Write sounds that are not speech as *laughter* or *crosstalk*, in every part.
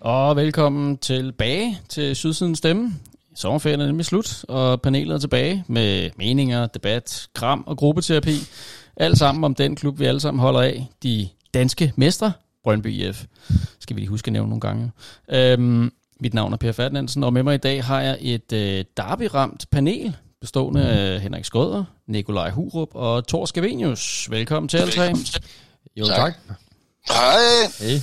Og velkommen tilbage til Sydsiden Stemme. Sommerferien er nemlig slut, og panelet er tilbage med meninger, debat, kram og gruppeterapi. Alt sammen om den klub, vi alle sammen holder af. De danske mestre, Brøndby IF. Skal vi lige huske at nævne nogle gange. Øhm, mit navn er Per Ferdinandsen, og med mig i dag har jeg et øh, derby-ramt panel, bestående af Henrik Skrøder, Nikolaj Hurup og Thor Skavenius. Velkommen til alle tre. Jo, tak. tak. Hej. Hey.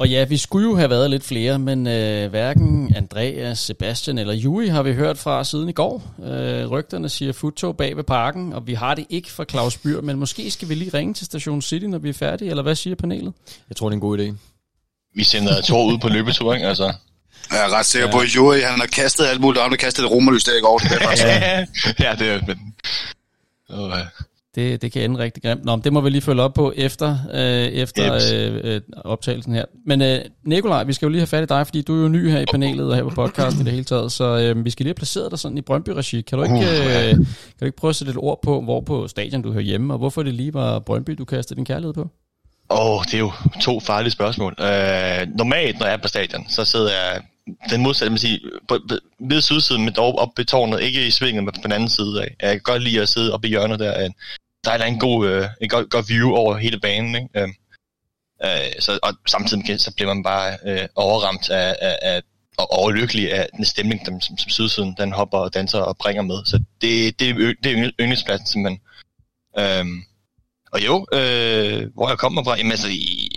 Og ja, vi skulle jo have været lidt flere, men øh, hverken Andreas, Sebastian eller Juri har vi hørt fra siden i går. Øh, rygterne siger futtog bag ved parken, og vi har det ikke fra Claus Byr, men måske skal vi lige ringe til Station City, når vi er færdige, eller hvad siger panelet? Jeg tror, det er en god idé. Vi sender to ud på løbetur, ikke? Altså. Jeg er ret sikker ja. på, at Juri, han har kastet alt muligt. Han har kastet et romerlys der i går. Det er ja, *laughs* ja, det er... Men... Oh, det, det kan ende rigtig grimt. Nå, det må vi lige følge op på efter, øh, efter øh, øh, optagelsen her. Men øh, Nikolaj, vi skal jo lige have fat i dig, fordi du er jo ny her i panelet og her på podcasten i det hele taget, så øh, vi skal lige have placeret dig sådan i Brøndby-regi. Kan du ikke, øh, kan du ikke prøve at sætte et ord på, hvor på stadion du hører hjemme, og hvorfor det lige var Brøndby, du kastede din kærlighed på? Åh, oh, det er jo to farlige spørgsmål. Øh, normalt, når jeg er på stadion, så sidder jeg den modsatte, man siger, på, ved sydsiden, men dog op ved tårnet, ikke i svinget, men på den anden side af. Jeg kan godt lide at sidde oppe i hjørnet der. Der er en god, øh, en god, god view over hele banen, ikke? Øh, øh, så, og samtidig så bliver man bare øh, overramt af, af, af og overlykkelig af den stemning, som, som, som sydsiden den hopper og danser og bringer med. Så det, det, det er yndlingspladsen simpelthen. Øhm, og jo, øh, hvor jeg kommer fra, jamen altså, i,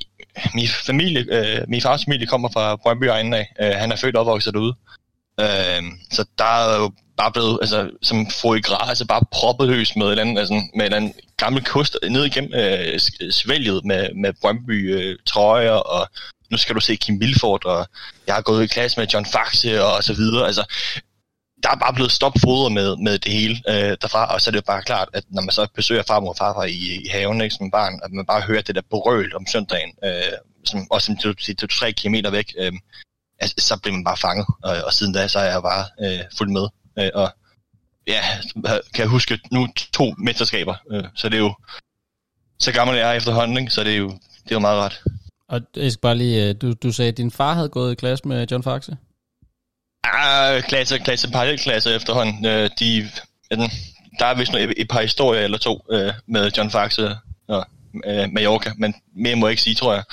min familie, øh, min fars familie kommer fra Brøndby egen af. Øh, han er født og opvokset derude. Øh, så der er jo bare blevet, altså, som fru i græs, altså bare proppet løs med, eller altså, med en gammel kost ned igennem øh, svælget med, med Brøndby øh, trøjer, og nu skal du se Kim Milford, og jeg har gået i klasse med John Faxe, og så videre. Altså, der er bare blevet stopfoder med, med det hele øh, derfra, og så er det bare klart, at når man så besøger farmor og farfar i, i haven ikke, som barn, at man bare hører det der brøl om søndagen, øh, som, også som du siger, tre kilometer væk, øh, altså, så bliver man bare fanget, og, og siden da, så er jeg bare øh, fuldt med, øh, og ja, kan jeg huske nu to mesterskaber, øh, så det er jo, så gammel jeg er efterhånden, ikke, så det er jo, det er jo meget ret. Og jeg skal bare lige, øh, du, du sagde, at din far havde gået i klasse med John Faxe? Ah, klasse, klasse, parallelklasse efterhånden. Øh, de, der er vist et, et par historier eller to øh, med John Faxe og øh, Mallorca, men mere må jeg ikke sige, tror jeg.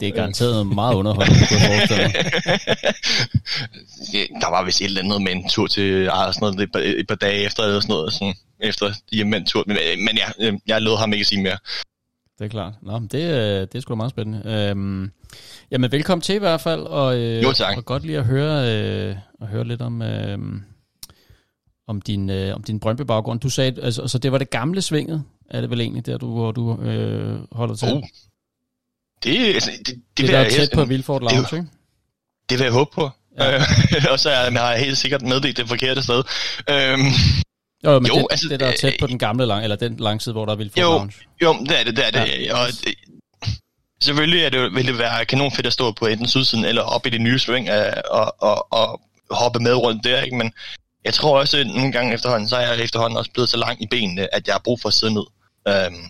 Det er garanteret meget underholdende, *laughs* Der var vist et eller andet med en tur til Arsenal et par, et par dage efter, eller sådan noget, sådan, efter hjemvendt tur. Men, men ja, jeg lod ham ikke sige mere. Det er klart. Nå, det, øh, det er sgu da meget spændende. Øhm, jamen, velkommen til i hvert fald, og, øh, jo, tak. og godt lige at høre, øh, at høre lidt om, øh, om din, øh, om din Brøndby-baggrund. Du sagde, altså, altså, det var det gamle svinget, er det vel egentlig, der du, hvor du øh, holder til? Oh. Det, altså, det, det, det, det der er tæt på Vilford Lounge, det, ikke? Det vil jeg håbe på. Ja. *laughs* og så har jeg helt sikkert meddelt det forkerte sted. Øhm, jo, men jo, det, altså, det der er tæt på den gamle lang, eller den langside, hvor der er Vilford jo, Lounge. Jo, det er det, det er det. Ja. Og det, selvfølgelig er det, vil det være kanon fedt at stå på enten sydsiden eller op i det nye sving øh, og, og, og hoppe med rundt der, ikke? men jeg tror også, at nogle gange efterhånden, så er jeg efterhånden også blevet så lang i benene, at jeg har brug for at sidde ned. Øhm,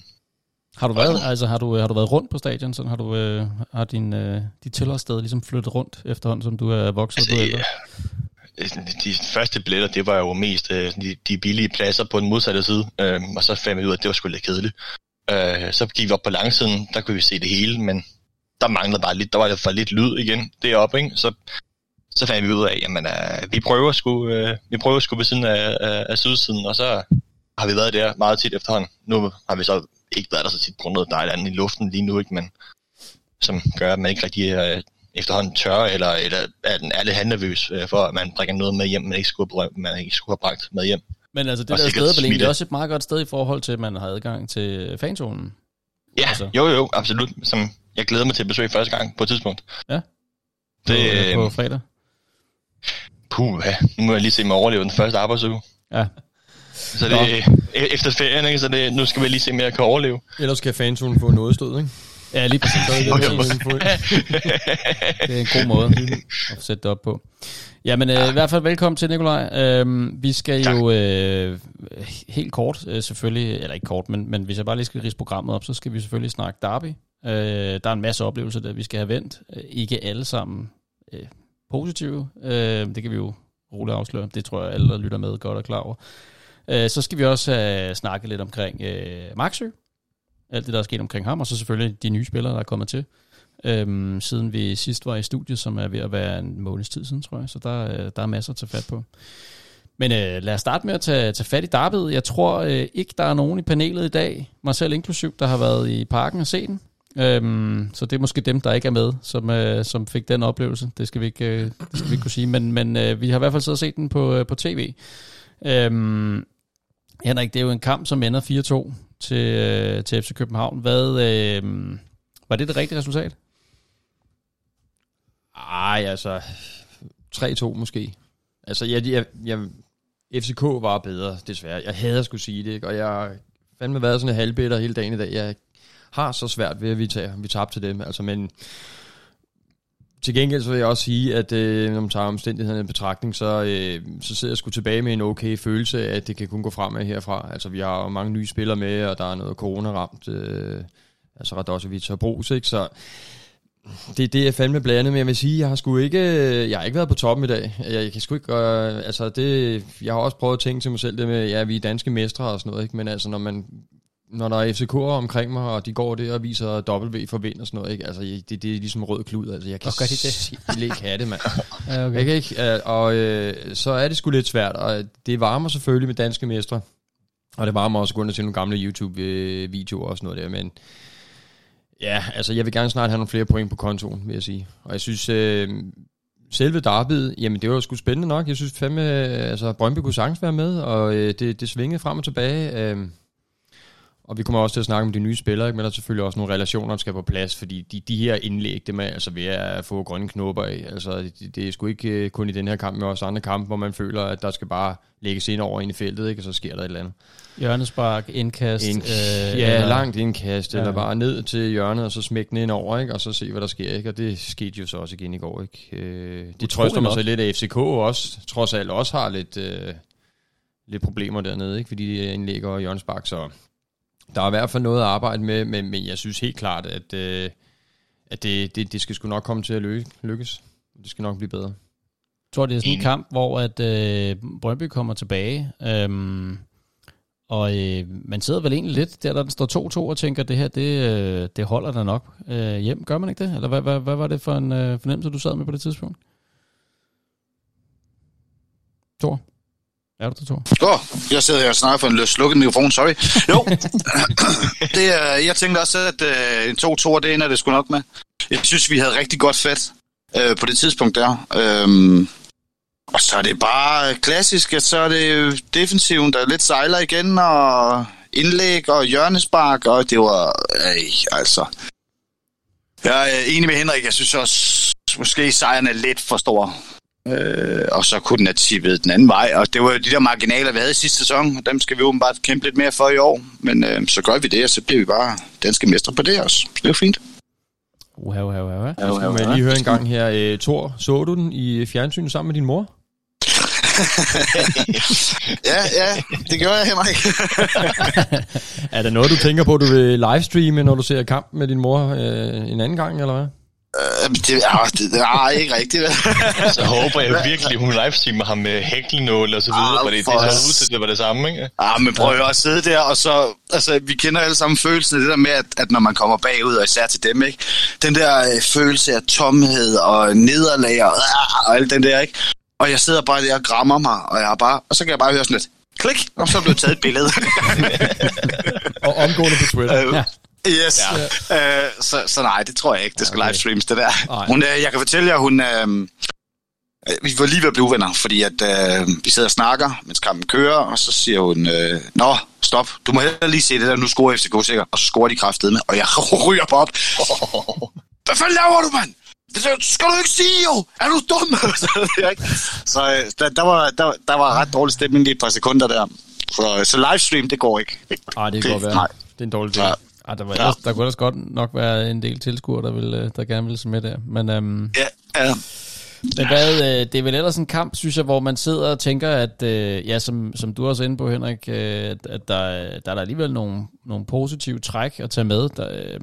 har du været, altså, har du, har du været rundt på stadion, sådan har du øh, har din, øh, dit tilholdssted ligesom flyttet rundt efterhånden, som du er vokset altså, på ældre? Øh, de første billetter, det var jo mest øh, de, de billige pladser på den modsatte side, øh, og så fandt vi ud af, at det var sgu lidt kedeligt. Øh, så gik vi op på langsiden, der kunne vi se det hele, men der manglede bare lidt, der var for lidt lyd igen deroppe, ikke? Så, så fandt vi ud af, jamen, øh, vi prøver sgu, øh, vi prøver sgu ved siden af, af, af sydsiden, og så har vi været der meget tit efterhånden. Nu har vi så ikke været der så tit på noget, der er andet i luften lige nu, ikke? Men som gør, at man ikke rigtig øh, efterhånden tør, eller, eller er, den, er lidt handlervøs øh, for, at man bringer noget med hjem, man ikke skulle have, man ikke skulle have bragt med hjem. Men altså, det og der sted er vel egentlig også et meget godt sted i forhold til, at man har adgang til fanzonen. Ja, altså. jo jo, absolut. Som jeg glæder mig til at besøge første gang på et tidspunkt. Ja, på, det, på fredag. Puh, ja. nu må jeg lige se mig overleve den første arbejdsuge. Ja. Så det er efter ferien, ikke? så det, nu skal vi lige se, om jeg kan overleve. Ellers skal fanzonen få noget stød, ikke? Ja, lige præcis. Det, det er en god måde at sætte det op på. Jamen, øh, i hvert fald velkommen til, Nikolaj. Øhm, vi skal tak. jo øh, helt kort, øh, selvfølgelig, eller ikke kort, men, men hvis jeg bare lige skal rise programmet op, så skal vi selvfølgelig snakke Derby. Øh, der er en masse oplevelser, der vi skal have vendt. Øh, ikke alle sammen øh, positive. Øh, det kan vi jo roligt afsløre. Det tror jeg, alle, der lytter med, godt er klar over. Øh, så skal vi også øh, snakke lidt omkring øh, Maxø. Alt det, der er sket omkring ham, og så selvfølgelig de nye spillere, der er kommet til. Øhm, siden vi sidst var i studiet, som er ved at være en måneds tid siden, tror jeg. Så der, øh, der er masser at tage fat på. Men øh, lad os starte med at tage, tage fat i Darby'et. Jeg tror øh, ikke, der er nogen i panelet i dag, mig selv inklusiv, der har været i parken og set den. Øhm, så det er måske dem, der ikke er med, som, øh, som fik den oplevelse. Det skal vi ikke, øh, det skal vi ikke kunne sige. Men, men øh, vi har i hvert fald siddet og set den på, øh, på tv. Øhm, Henrik, det er jo en kamp, som ender 4-2 til, øh, til FC København. Hvad, øh, var det det rigtige resultat? Ej, altså... 3-2 måske. Altså, jeg, jeg, jeg, FCK var bedre, desværre. Jeg havde skulle sige det, ikke? Og jeg fandme været sådan en halvbitter hele dagen i dag. Jeg har så svært ved, at vi, tager, vi tabte til dem. Altså, men til gengæld så vil jeg også sige, at øh, når man tager omstændighederne i betragtning, så, øh, så sidder jeg sgu tilbage med en okay følelse af, at det kan kun gå fremad herfra. Altså, vi har jo mange nye spillere med, og der er noget corona-ramt. Øh, altså, Radosevic og Brugs, ikke? Så det, det er fandme blandet, men jeg vil sige, jeg har sgu ikke, øh, jeg har ikke været på toppen i dag. Jeg, jeg kan sgu ikke øh, altså det, jeg har også prøvet at tænke til mig selv det med, ja, vi er danske mestre og sådan noget, ikke? men altså når man, når der er FCK'er omkring mig, og de går der og viser W for vind og sådan noget, ikke? Altså, det, det er ligesom rød klud, altså, jeg kan de det? ikke have det, mand. *laughs* Ja, Jeg kan ikke, og øh, så er det sgu lidt svært, og det varmer selvfølgelig med danske mestre, og det varmer også og se nogle gamle YouTube-videoer og sådan noget der, men ja, altså jeg vil gerne snart have nogle flere point på kontoen, vil jeg sige. Og jeg synes, øh, selve derbyet, jamen det var sgu spændende nok. Jeg synes fandme, øh, altså Brøndby kunne sagtens være med, og øh, det, det svingede frem og tilbage. Øh, og vi kommer også til at snakke om de nye spillere, ikke? men der er selvfølgelig også nogle relationer, der skal på plads, fordi de, de her indlæg, det er man altså ved at få grønne knopper af. Altså, det, det er sgu ikke øh, kun i den her kamp, men også andre kampe, hvor man føler, at der skal bare lægges ind over ind i feltet, ikke? og så sker der et eller andet. Hjørnespark, indkast. En, øh, ja, eller- langt indkast, Ja. eller bare ned til hjørnet, og så smække den ind over, ikke? og så se, hvad der sker. Ikke? Og det skete jo så også igen i går. Ikke? Øh, det trøster mig så lidt, at FCK også, trods alt også har lidt, øh, lidt problemer dernede, ikke? fordi de indlægger hjørnespark, så der er i hvert fald noget at arbejde med, men, men jeg synes helt klart, at, øh, at det, det, det skal sgu nok komme til at lykke, lykkes. Det skal nok blive bedre. Jeg tror, det er sådan en kamp, hvor at øh, Brøndby kommer tilbage. Øhm, og øh, man sidder vel egentlig lidt der, der den står 2-2 og tænker, det her, det, øh, det holder der nok øh, hjem. Gør man ikke det? Eller hvad, hvad, hvad var det for en øh, fornemmelse, du sad med på det tidspunkt? Thor? Er du der, Thor? Åh, oh, jeg sidder her og snakker for en løs slukket mikrofon, sorry. Jo, *laughs* det, er, jeg tænkte også, at øh, en 2-2, det ender det sgu nok med. Jeg synes, vi havde rigtig godt fat øh, på det tidspunkt der. Øhm, og så er det bare klassisk, at så er det defensiven, der lidt sejler igen, og indlæg og hjørnespark, og det var, øh, altså... Jeg er enig med Henrik, jeg synes også, måske sejren er lidt for stor. Øh, og så kunne den have tippet den anden vej. Og det var jo de der marginaler, vi havde i sidste sæson. og Dem skal vi åbenbart kæmpe lidt mere for i år. Men øh, så gør vi det, og så bliver vi bare danske mestre på det også. Så det er jo fint. Uha, uha, uha, uha. Så skal man lige høre en gang her. Øh, Thor, så du den i fjernsynet sammen med din mor? *laughs* Ja, ja, det gør jeg, Henrik. *laughs* Er der noget, du tænker på, du vil livestreame, når du ser kampen med din mor øh, en anden gang, eller hvad? Øh, det, ah, det, det er ikke rigtigt. *laughs* Så håber jeg virkelig, hun livestreamer ham med hækkelnål og så videre, Ah, fordi det for så ud til, det var det samme, ikke? Ah, men prøv at sidde der, og så, altså, vi kender alle sammen følelsen af det der med, at, at når man kommer bagud, og især til dem, ikke? Den der øh, følelse af tomhed og nederlag og, ah, og alt den der, ikke? Og jeg sidder bare der og grammer mig, og jeg er bare, og så kan jeg bare høre sådan lidt, klik, og så blev taget et billede. *laughs* Og omgående på Twitter. Øh, Yes. Ja. Øh, så, så nej, det tror jeg ikke, det skal okay. livestreams, det der. Nej. Hun, øh, jeg kan fortælle jer, hun... Øh, øh, vi var lige ved at blive uvenner, fordi at, øh, vi sidder og snakker, mens kampen kører, og så siger hun, øh, Nå, stop, du må heller lige se det der, nu scorer FCK sikkert, og så scorer de kraftet med, og jeg *laughs* ryger på op. *laughs* Hvad fanden laver du, mand? Det skal du ikke sige, jo! Er du dum? *laughs* så øh, der, der, var, der, der var ret dårlig stemning lige et par sekunder der. Så, så livestream, det går ikke. Ej, det godt være. Nej. Det er en dårlig ting. Ja. Ah, der, var Ja. ellers, der kunne ellers godt nok være en del tilskuere, der, vil, øh, der gerne ville se med der. Men, øhm, Ja, ja. men hvad, øh, det er vel ellers en kamp, synes jeg, hvor man sidder og tænker, at øh, ja, som, som du også er inde på, Henrik, øh, at, at der, der er der alligevel nogle, nogle positive træk at tage med. Der, øh,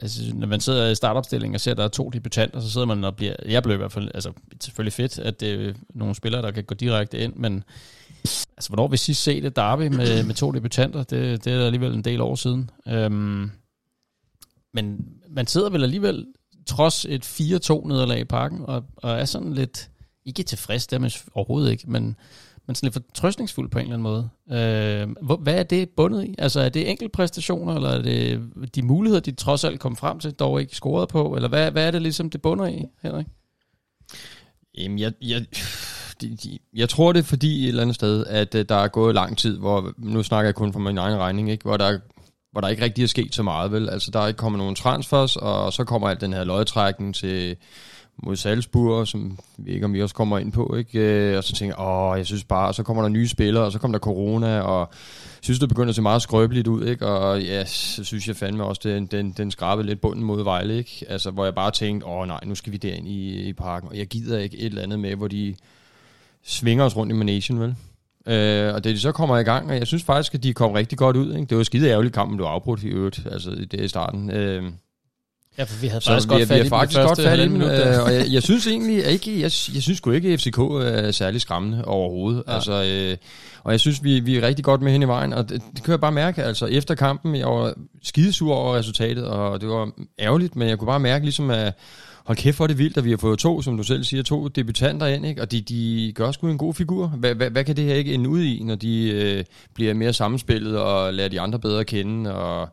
altså, når man sidder i startopstillingen og ser, at der er to debutanter, så sidder man og bliver, jeg blev i hvert fald, altså selvfølgelig fedt, at det er nogle spillere, der kan gå direkte ind, men altså, hvornår vi sidst set et derby med, med to debutanter, det, det er alligevel en del år siden. Øhm, men man sidder vel alligevel, trods et 4-2 nederlag i parken, og, og er sådan lidt, ikke tilfreds dermed overhovedet ikke, men men sådan lidt fortrøstningsfuld på en eller anden måde. Øh, hvor, hvad er det bundet i? Altså er det enkeltpræstationer, eller er det de muligheder, de trods alt kom frem til, dog ikke scoret på? Eller hvad, hvad er det ligesom, det bunder i, Henrik? Jamen, jeg, jeg, jeg tror det er fordi et eller andet sted, at øh, der er gået lang tid, hvor, nu snakker jeg kun for min egen regning, ikke? Hvor, der, hvor der ikke rigtig er sket så meget, vel? Altså, der er ikke kommet nogen transfers, og så kommer alt den her løjetrækning til mod Salzburg, som vi ikke om vi også kommer ind på, ikke? Øh, og så tænker jeg, åh, jeg synes bare, og så kommer der nye spillere, og så kommer der corona, og jeg synes, det begynder at se meget skrøbeligt ud, ikke? Og ja, så synes jeg fandme også, den, den, den skrabede lidt bunden mod Vejle, ikke? Altså, hvor jeg bare tænkte, åh nej, nu skal vi derind i, i parken, og jeg gider ikke et eller andet med, hvor de svinger os rundt i managen, vel? Øh, og det de så kommer i gang, og jeg synes faktisk, at de kom rigtig godt ud. Ikke? Det var skide ærgerligt, kampen blev afbrudt i øvrigt, altså det i starten. Øh, Ja, for vi havde så faktisk vi, godt fat vi i har faktisk godt fat i minut. øh, og jeg, jeg synes egentlig ikke, jeg, jeg synes sgu ikke, at FCK er særlig skræmmende overhovedet. Ja. Altså, øh, og jeg synes, vi, vi er rigtig godt med hen i vejen, og det, det kan jeg bare mærke, altså efter kampen, jeg var skidesur over resultatet, og det var ærgerligt, men jeg kunne bare mærke ligesom, at hold kæft, hvor er det vildt, at vi har fået to, som du selv siger, to debutanter ind, ikke? og de, de gør sgu en god figur. Hvad, hvad, hvad kan det her ikke ende ud i, når de øh, bliver mere sammenspillet og lærer de andre bedre at kende, og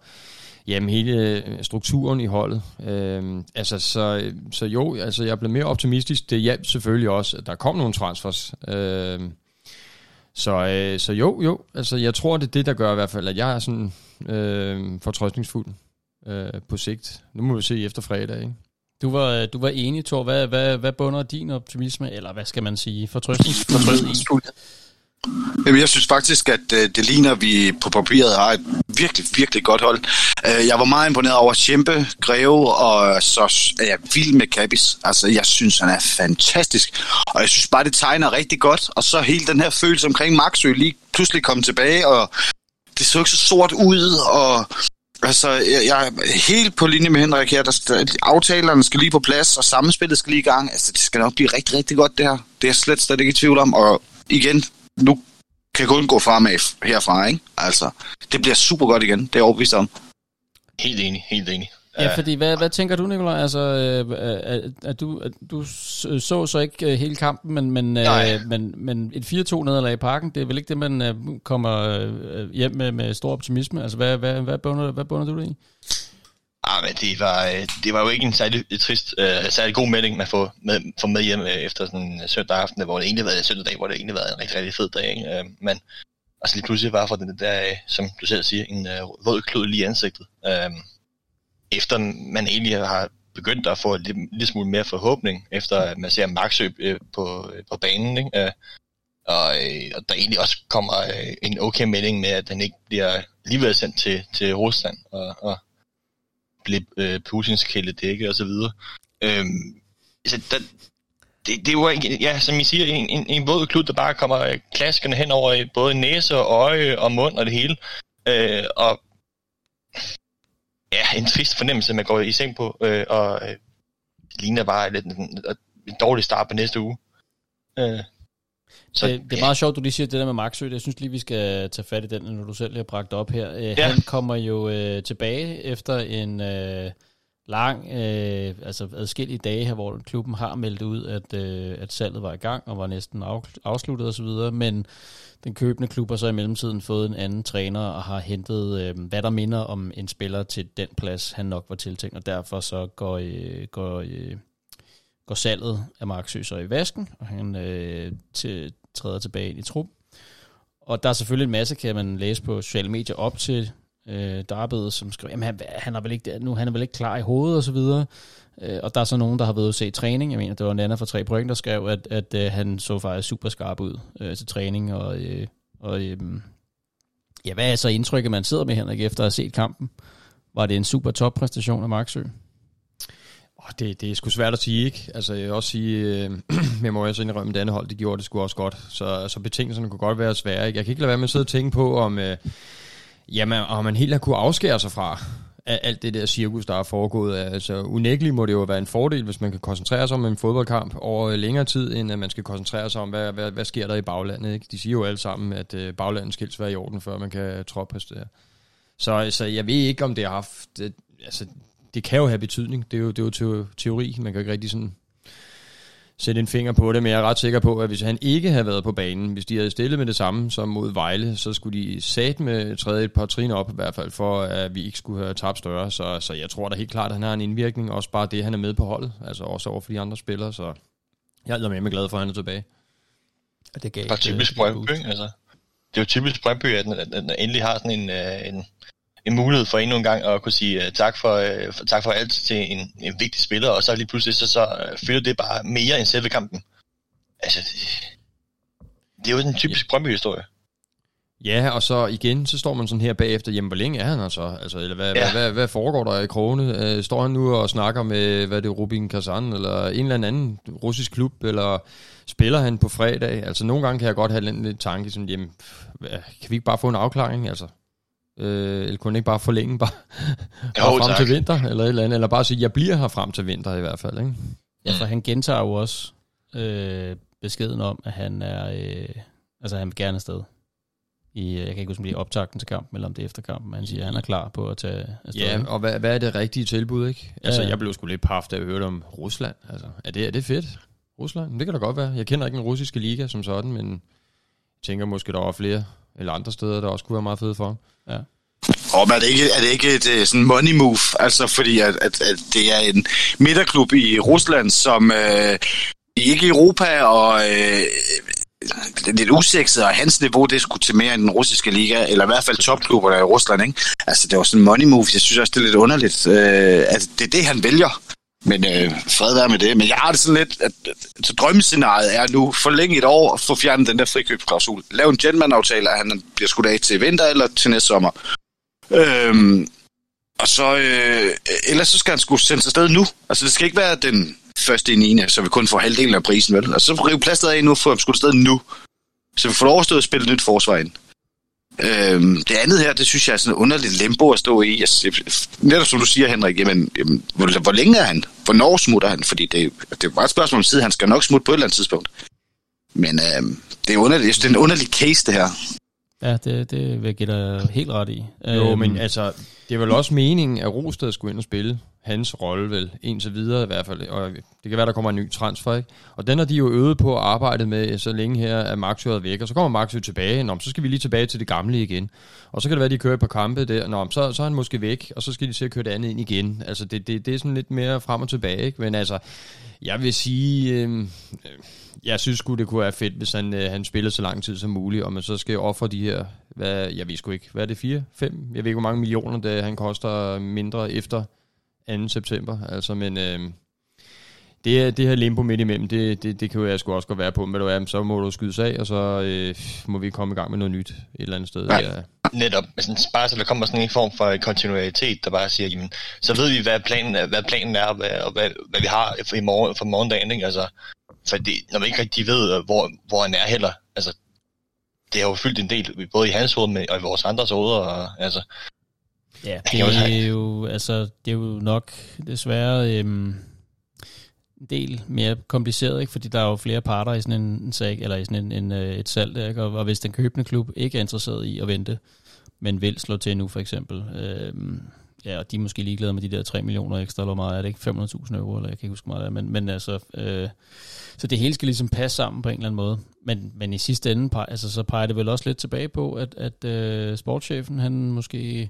Jamen hele øh, strukturen i holdet. Øh, altså, så, så jo, altså jeg blev mere optimistisk. Det hjalp selvfølgelig også, at der kom nogle transfers. Øh, så, øh, så jo, jo, altså jeg tror, det er det, der gør i hvert fald, at jeg er sådan øh, fortrøstningsfuld øh, på sigt. Nu må vi se efter fredag, ikke? Du var, du var enig, Thor. Hvad, hvad, hvad bunder din optimisme, eller hvad skal man sige, fortrøstningsfuld i? Jamen, jeg synes faktisk, at øh, det ligner, at vi på papiret har et virkelig, virkelig godt hold. Øh, jeg var meget imponeret over Schempe, Greve, og så er jeg vild med Kabis. Altså, jeg synes, han er fantastisk. Og jeg synes bare, det tegner rigtig godt. Og så hele den her følelse omkring Maxø lige pludselig kom tilbage, og det så ikke så sort ud, og Altså, jeg, jeg er helt på linje med Henrik her. Der, skal, aftalerne skal lige på plads, og samspillet skal lige i gang. Altså, det skal nok blive rigtig, rigtig godt, det her. Det er jeg slet, slet ikke i tvivl om. Og igen, nu kan jeg kun gå fremad herfra, ikke? Altså, det bliver super godt igen. Det er jeg overbevist om. Helt enig, helt enig. Ja, fordi hvad, hvad tænker du, Nikolaj? Altså, øh, at, at du, at du så så ikke øh, hele kampen, men, men, Nej. øh, men, men et 4-2 nederlag i parken, det er vel ikke det, man øh, kommer øh, hjem med, med stor optimisme? Altså, hvad, hvad, hvad, bunder, hvad bunder du det i? Ah, men det var, øh, det var jo ikke en særlig trist, øh, særlig god melding, man får med, får med hjem øh, efter sådan en søndag aften, hvor det egentlig var en søndag dag, hvor det egentlig var en rigtig, rigtig fed dag. Ikke? Øh, men altså lige pludselig var for den der, øh, som du selv siger, en øh, rød klud lige i ansigtet. Øh, efter man egentlig har begyndt at få lidt, lidt smule mere forhåbning, efter at man ser Maxø øh, på, øh, på banen, ikke? Øh, og, og der egentlig også kommer en okay melding med, at han ikke bliver alligevel sendt til, til Rusland, og, og blev øh, Putins kæledække og så videre. Øhm, altså, der, det, det er ikke- ja, som I siger, en, en, en våd klud, der bare kommer klaskerne klaskende hen over både næse og øje og mund og det hele. Øh, og ja, en trist fornemmelse, man går i seng på, øh, og øh, det ligner bare lidt en, en, en dårlig start på næste uge. Øh, Så, det, det er meget sjovt, du lige siger det der med Maxø. Jeg synes lige, vi skal tage fat i den, når du selv lige har bragt op her. Øh, Ja. Han kommer jo øh, tilbage efter en øh, lang, øh, altså adskillige dage her, hvor klubben har meldt ud, at, øh, at salget var i gang og var næsten af, afsluttet osv., men den købende klub har så i mellemtiden fået en anden træner og har hentet, øh, hvad der minder om en spiller til den plads, han nok var tiltænkt, og derfor så går, øh, går, øh, går salget af Mark så i vasken, og han øh, til, træder tilbage ind i trup. Og der er selvfølgelig en masse, kan man læse på sociale medier op til øh, Darbede, som skriver, jamen han, han, er vel ikke, nu, han er vel ikke klar i hovedet og så videre. Øh, og der er så nogen, der har været ude at se træning. Jeg mener, det var Nana fra Tre Bryggen, der skrev, at, at øh, han så faktisk super skarp ud øh, til træning. Og, øh, og øh, ja, hvad er så indtrykket, man sidder med, Henrik, efter at have set kampen? Var det en super toppræstation af Marksø? Det, det er sgu svært at sige, ikke? Altså, jeg vil også sige, øh, *clears throat* jeg må også indrømme, at det andet hold, det gjorde det sgu også godt. Så, så betingelserne kunne godt være svære, ikke? Jeg kan ikke lade være med at sidde og tænke på, om, øh, jamen, om man helt har kunne afskære sig fra af alt det der cirkus, der er foregået. Altså unægteligt må det jo være en fordel, hvis man kan koncentrere sig om en fodboldkamp over længere tid, end at man skal koncentrere sig om, hvad, hvad, hvad sker der i baglandet. Ikke? De siger jo alle sammen, at øh, baglandet skal være i orden, før man kan trådpræstere. Så, så jeg ved ikke, om det har haft... Øh, altså, det kan jo have betydning. Det er jo, det er jo teori. Man kan ikke rigtig sådan sætte en finger på det, men jeg er ret sikker på, at hvis han ikke havde været på banen, hvis de havde stillet med det samme som mod Vejle, så skulle de sat med træde et par trin op i hvert fald, for at vi ikke skulle have tabt større. Så, så jeg tror da helt klart, at han har en indvirkning, også bare det, han er med på holdet, altså også over for de andre spillere, så jeg er med med glad for, at han er tilbage. Og det gav det er typisk Brøndby, altså. Det er jo typisk Brøndby, at den, at den endelig har sådan en, øh, en, en mulighed for endnu en gang at kunne sige uh, tak, for, uh, for, tak for alt til en, en vigtig spiller, og så lige pludselig så, så uh, føler det bare mere end selve kampen. Altså, det, er jo en typisk ja. Brøndby-historie. Ja, og så igen, så står man sådan her bagefter, jamen hvor længe er han altså? altså eller hvad, ja. hvad, hvad, hvad foregår der i krone? Uh, står han nu og snakker med, hvad er det, Rubin Kazan, eller en eller anden russisk klub, eller spiller han på fredag? Altså nogle gange kan jeg godt have en lidt tanke, sådan, jamen, kan vi ikke bare få en afklaring? Altså, Øh, eller kunne ikke bare forlænge bare, *laughs* bare frem tak. til vinter, eller et eller andet, eller bare sige, jeg bliver her frem til vinter i hvert fald, ikke? Ja, for han gentager jo også øh, beskeden om, at han er, øh, altså han vil gerne afsted. I, øh, jeg kan ikke huske, om det er optakten til kampen, eller om det er efter kampen, men han siger, at han er klar på at tage afsted. Ja, og hvad, hvad er det rigtige tilbud, ikke? Altså, ja. jeg blev sgu lidt paf, da jeg hørte om Rusland. Altså, er det, er det fedt? Rusland? Det kan da godt være. Jeg kender ikke den russiske liga som sådan, men tænker måske, der var flere eller andre steder, der også kunne være meget fede for ham. Ja. Og er det ikke, er det ikke et øh, sådan money move? Altså fordi at, at, at det er en midterklub i Rusland, som øh, ikke i Europa, og øh, lidt usekset, og hans niveau, det skulle til mere end den russiske liga, eller i hvert fald topklubber i Rusland, ikke? Altså, det var sådan en money move. Jeg synes også, det er lidt underligt, øh, at det er det, han vælger. Men øh, fred være med det. Men jeg har det sådan lidt, at, at så drømmescenariet er nu forlænge et år og få fjernet den der frikøbsklausul. Lav en gentleman-aftale, at han bliver skudt af til vinter eller til næste sommer. Øhm, og så, øh, ellers så skal han skulle sendes afsted nu. Altså det skal ikke være den første i 9. så vi kun får halvdelen af prisen, vel? Og så rive plastet af nu, for at skudt afsted nu. Så vi får lov at spille et nyt forsvar ind. Øhm, det andet her, det synes jeg er sådan en underligt limbo at stå i. Jeg, netop som du siger, Henrik, jamen, jamen hvor, hvor længe er han? Hvornår smutter han? Fordi det, det er bare et spørgsmål om tid. Han skal nok smutte på et eller andet tidspunkt. Men øhm, det, er underligt, det er en underlig case, det her. Ja, det, det vil jeg give dig helt ret i. Jo, øhm, men altså, det er vel også meningen, at Rosted skulle ind og spille hans rolle vel, indtil videre i hvert fald. Og det kan være, der kommer en ny transfer, ikke? Og den har de jo øvet på at arbejde med så længe her, at Max er væk. Og så kommer Max tilbage. Nå, så skal vi lige tilbage til det gamle igen. Og så kan det være, at de kører et par kampe der. Nå, så, så er han måske væk, og så skal de se at køre det andet ind igen. Altså, det, det, det er sådan lidt mere frem og tilbage, ikke? Men altså, jeg vil sige... Øhm, øh, jeg synes sgu, det kunne være fedt, hvis han, øh, han spiller så lang tid som muligt, og man så skal ofre de her, hvad, jeg ved sgu ikke, hvad er det, 4, 5? Jeg ved ikke, hvor mange millioner det, han koster mindre efter 2. september. Altså, men øh, det, det her limbo midt imellem, det, det, det kan jo jeg sgu også godt være på, men du er, så må du skyde af, og så øh, må vi komme i gang med noget nyt et eller andet sted. Ja. Ja. Netop, altså, bare så der kommer sådan en form for kontinuitet, der bare siger, jamen, så ved vi, hvad planen er, hvad planen er og hvad, og hvad, hvad vi har for, i morgen, for morgendagen. Ikke? Altså, fordi når man ikke rigtig ved, øh, hvor, hvor han er heller, altså, det har jo fyldt en del, både i hans hoved og i vores andres hoveder, og, altså, Ja, det er jo, altså, det er jo nok desværre øhm, en del mere kompliceret, ikke? fordi der er jo flere parter i sådan en, en sag, eller i sådan en, en, øh, et salg, ikke? Og, og hvis den købende klub ikke er interesseret i at vente, men vil slå til nu for eksempel, øhm, ja, og de er måske ligeglade med de der 3 millioner ekstra, eller meget er det ikke 500.000 euro, eller jeg kan ikke huske meget af men, men altså, øh, så det hele skal ligesom passe sammen på en eller anden måde. Men, men i sidste ende, altså, så peger det vel også lidt tilbage på, at, at øh, sportschefen, han måske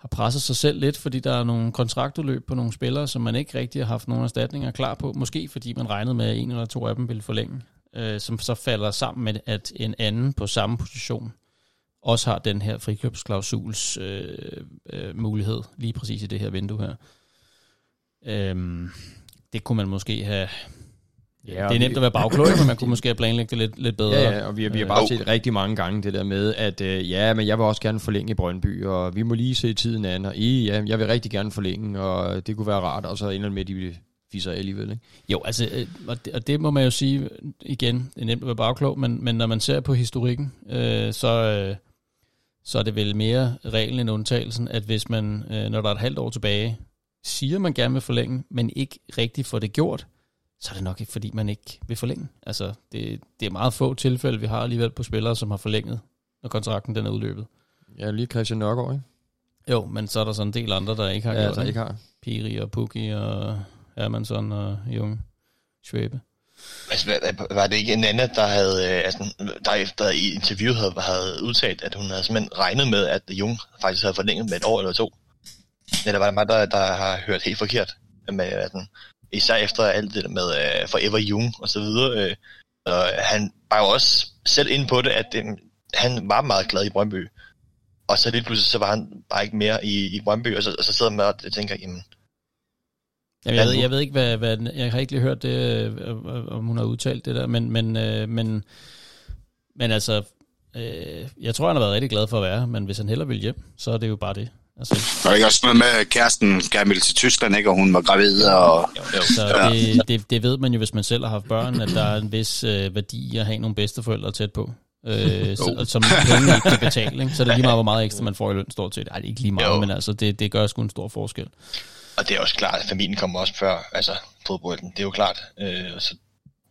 har presset sig selv lidt, fordi der er nogle kontraktudløb på nogle spillere, som man ikke rigtig har haft nogle erstatninger klar på. Måske fordi man regnede med, at en eller to af dem ville forlænge. Øh, som så falder sammen med, at en anden på samme position også har den her frikøbsklausuls øh, øh, mulighed, lige præcis i det her vindue her. Øh, det kunne man måske have Ja, det er nemt at være bagklog, men man kunne *laughs* måske have planlagt det lidt, lidt bedre. Ja, ja og vi, vi har bare øh, set rigtig mange gange det der med, at øh, ja, men jeg vil også gerne forlænge i Brøndby, og vi må lige se tiden an, og I, ja, jeg vil rigtig gerne forlænge, og det kunne være rart, og så ender med, at de viser alligevel. Ikke? Jo, altså, øh, og det, og det må man jo sige igen, det er nemt at være bagklog, men, men når man ser på historikken, øh, så, øh, så er det vel mere reglen end undtagelsen, at hvis man, øh, når der er et halvt år tilbage, siger, man gerne vil forlænge, men ikke rigtig får det gjort, så er det nok ikke, fordi man ikke vil forlænge. Altså, det, det er meget få tilfælde, vi har alligevel på spillere, som har forlænget, når kontrakten den er udløbet. Ja, lige Christian Nørgaard, ikke? Jo, men så er der sådan en del andre, der ikke har Ja, gjort der det. ikke har. Piri og Pukki og Hermansson og Jung Schwebe. Altså, var det ikke en anden, der havde, øh, altså, der efter i interviewet havde, havde udtalt, at hun havde simpelthen regnet med, at Jung faktisk havde forlænget med et år eller to? Eller var det mig, der, der har hørt helt forkert? Med, at den, især efter alt det der med uh, Forever Jung og så videre. Øh, og han var jo også selv inde på det, at øh, han var meget glad i Brøndby. Og så lige pludselig, så var han bare ikke mere i, i Brøndby, og så, og så sidder man og tænker, jamen, Jamen, jeg, ved, jeg ved ikke, hvad, hvad, jeg har ikke lige hørt det, øh, om hun har udtalt det der, men, men, øh, men, men altså, øh, jeg tror, han har været rigtig glad for at være, men hvis han hellere vil hjem, så er det jo bare det. Altså, Og ikke også noget med, at kæresten gerne til Tyskland, ikke? Og hun var gravid, og... så det, det, det ved man jo, hvis man selv har haft børn, at der er en vis øh, værdi at have nogle bedsteforældre tæt på. Øh, *laughs* så, som penge ikke kan betale, ikke? så er det lige meget, hvor meget ekstra man får i løn, stort set. Ej, det er ikke lige meget, Jo. men altså, det, det gør sgu en stor forskel. Og det er også klart, at familien kommer også før altså, fodbolden. Det er jo klart. Øh, så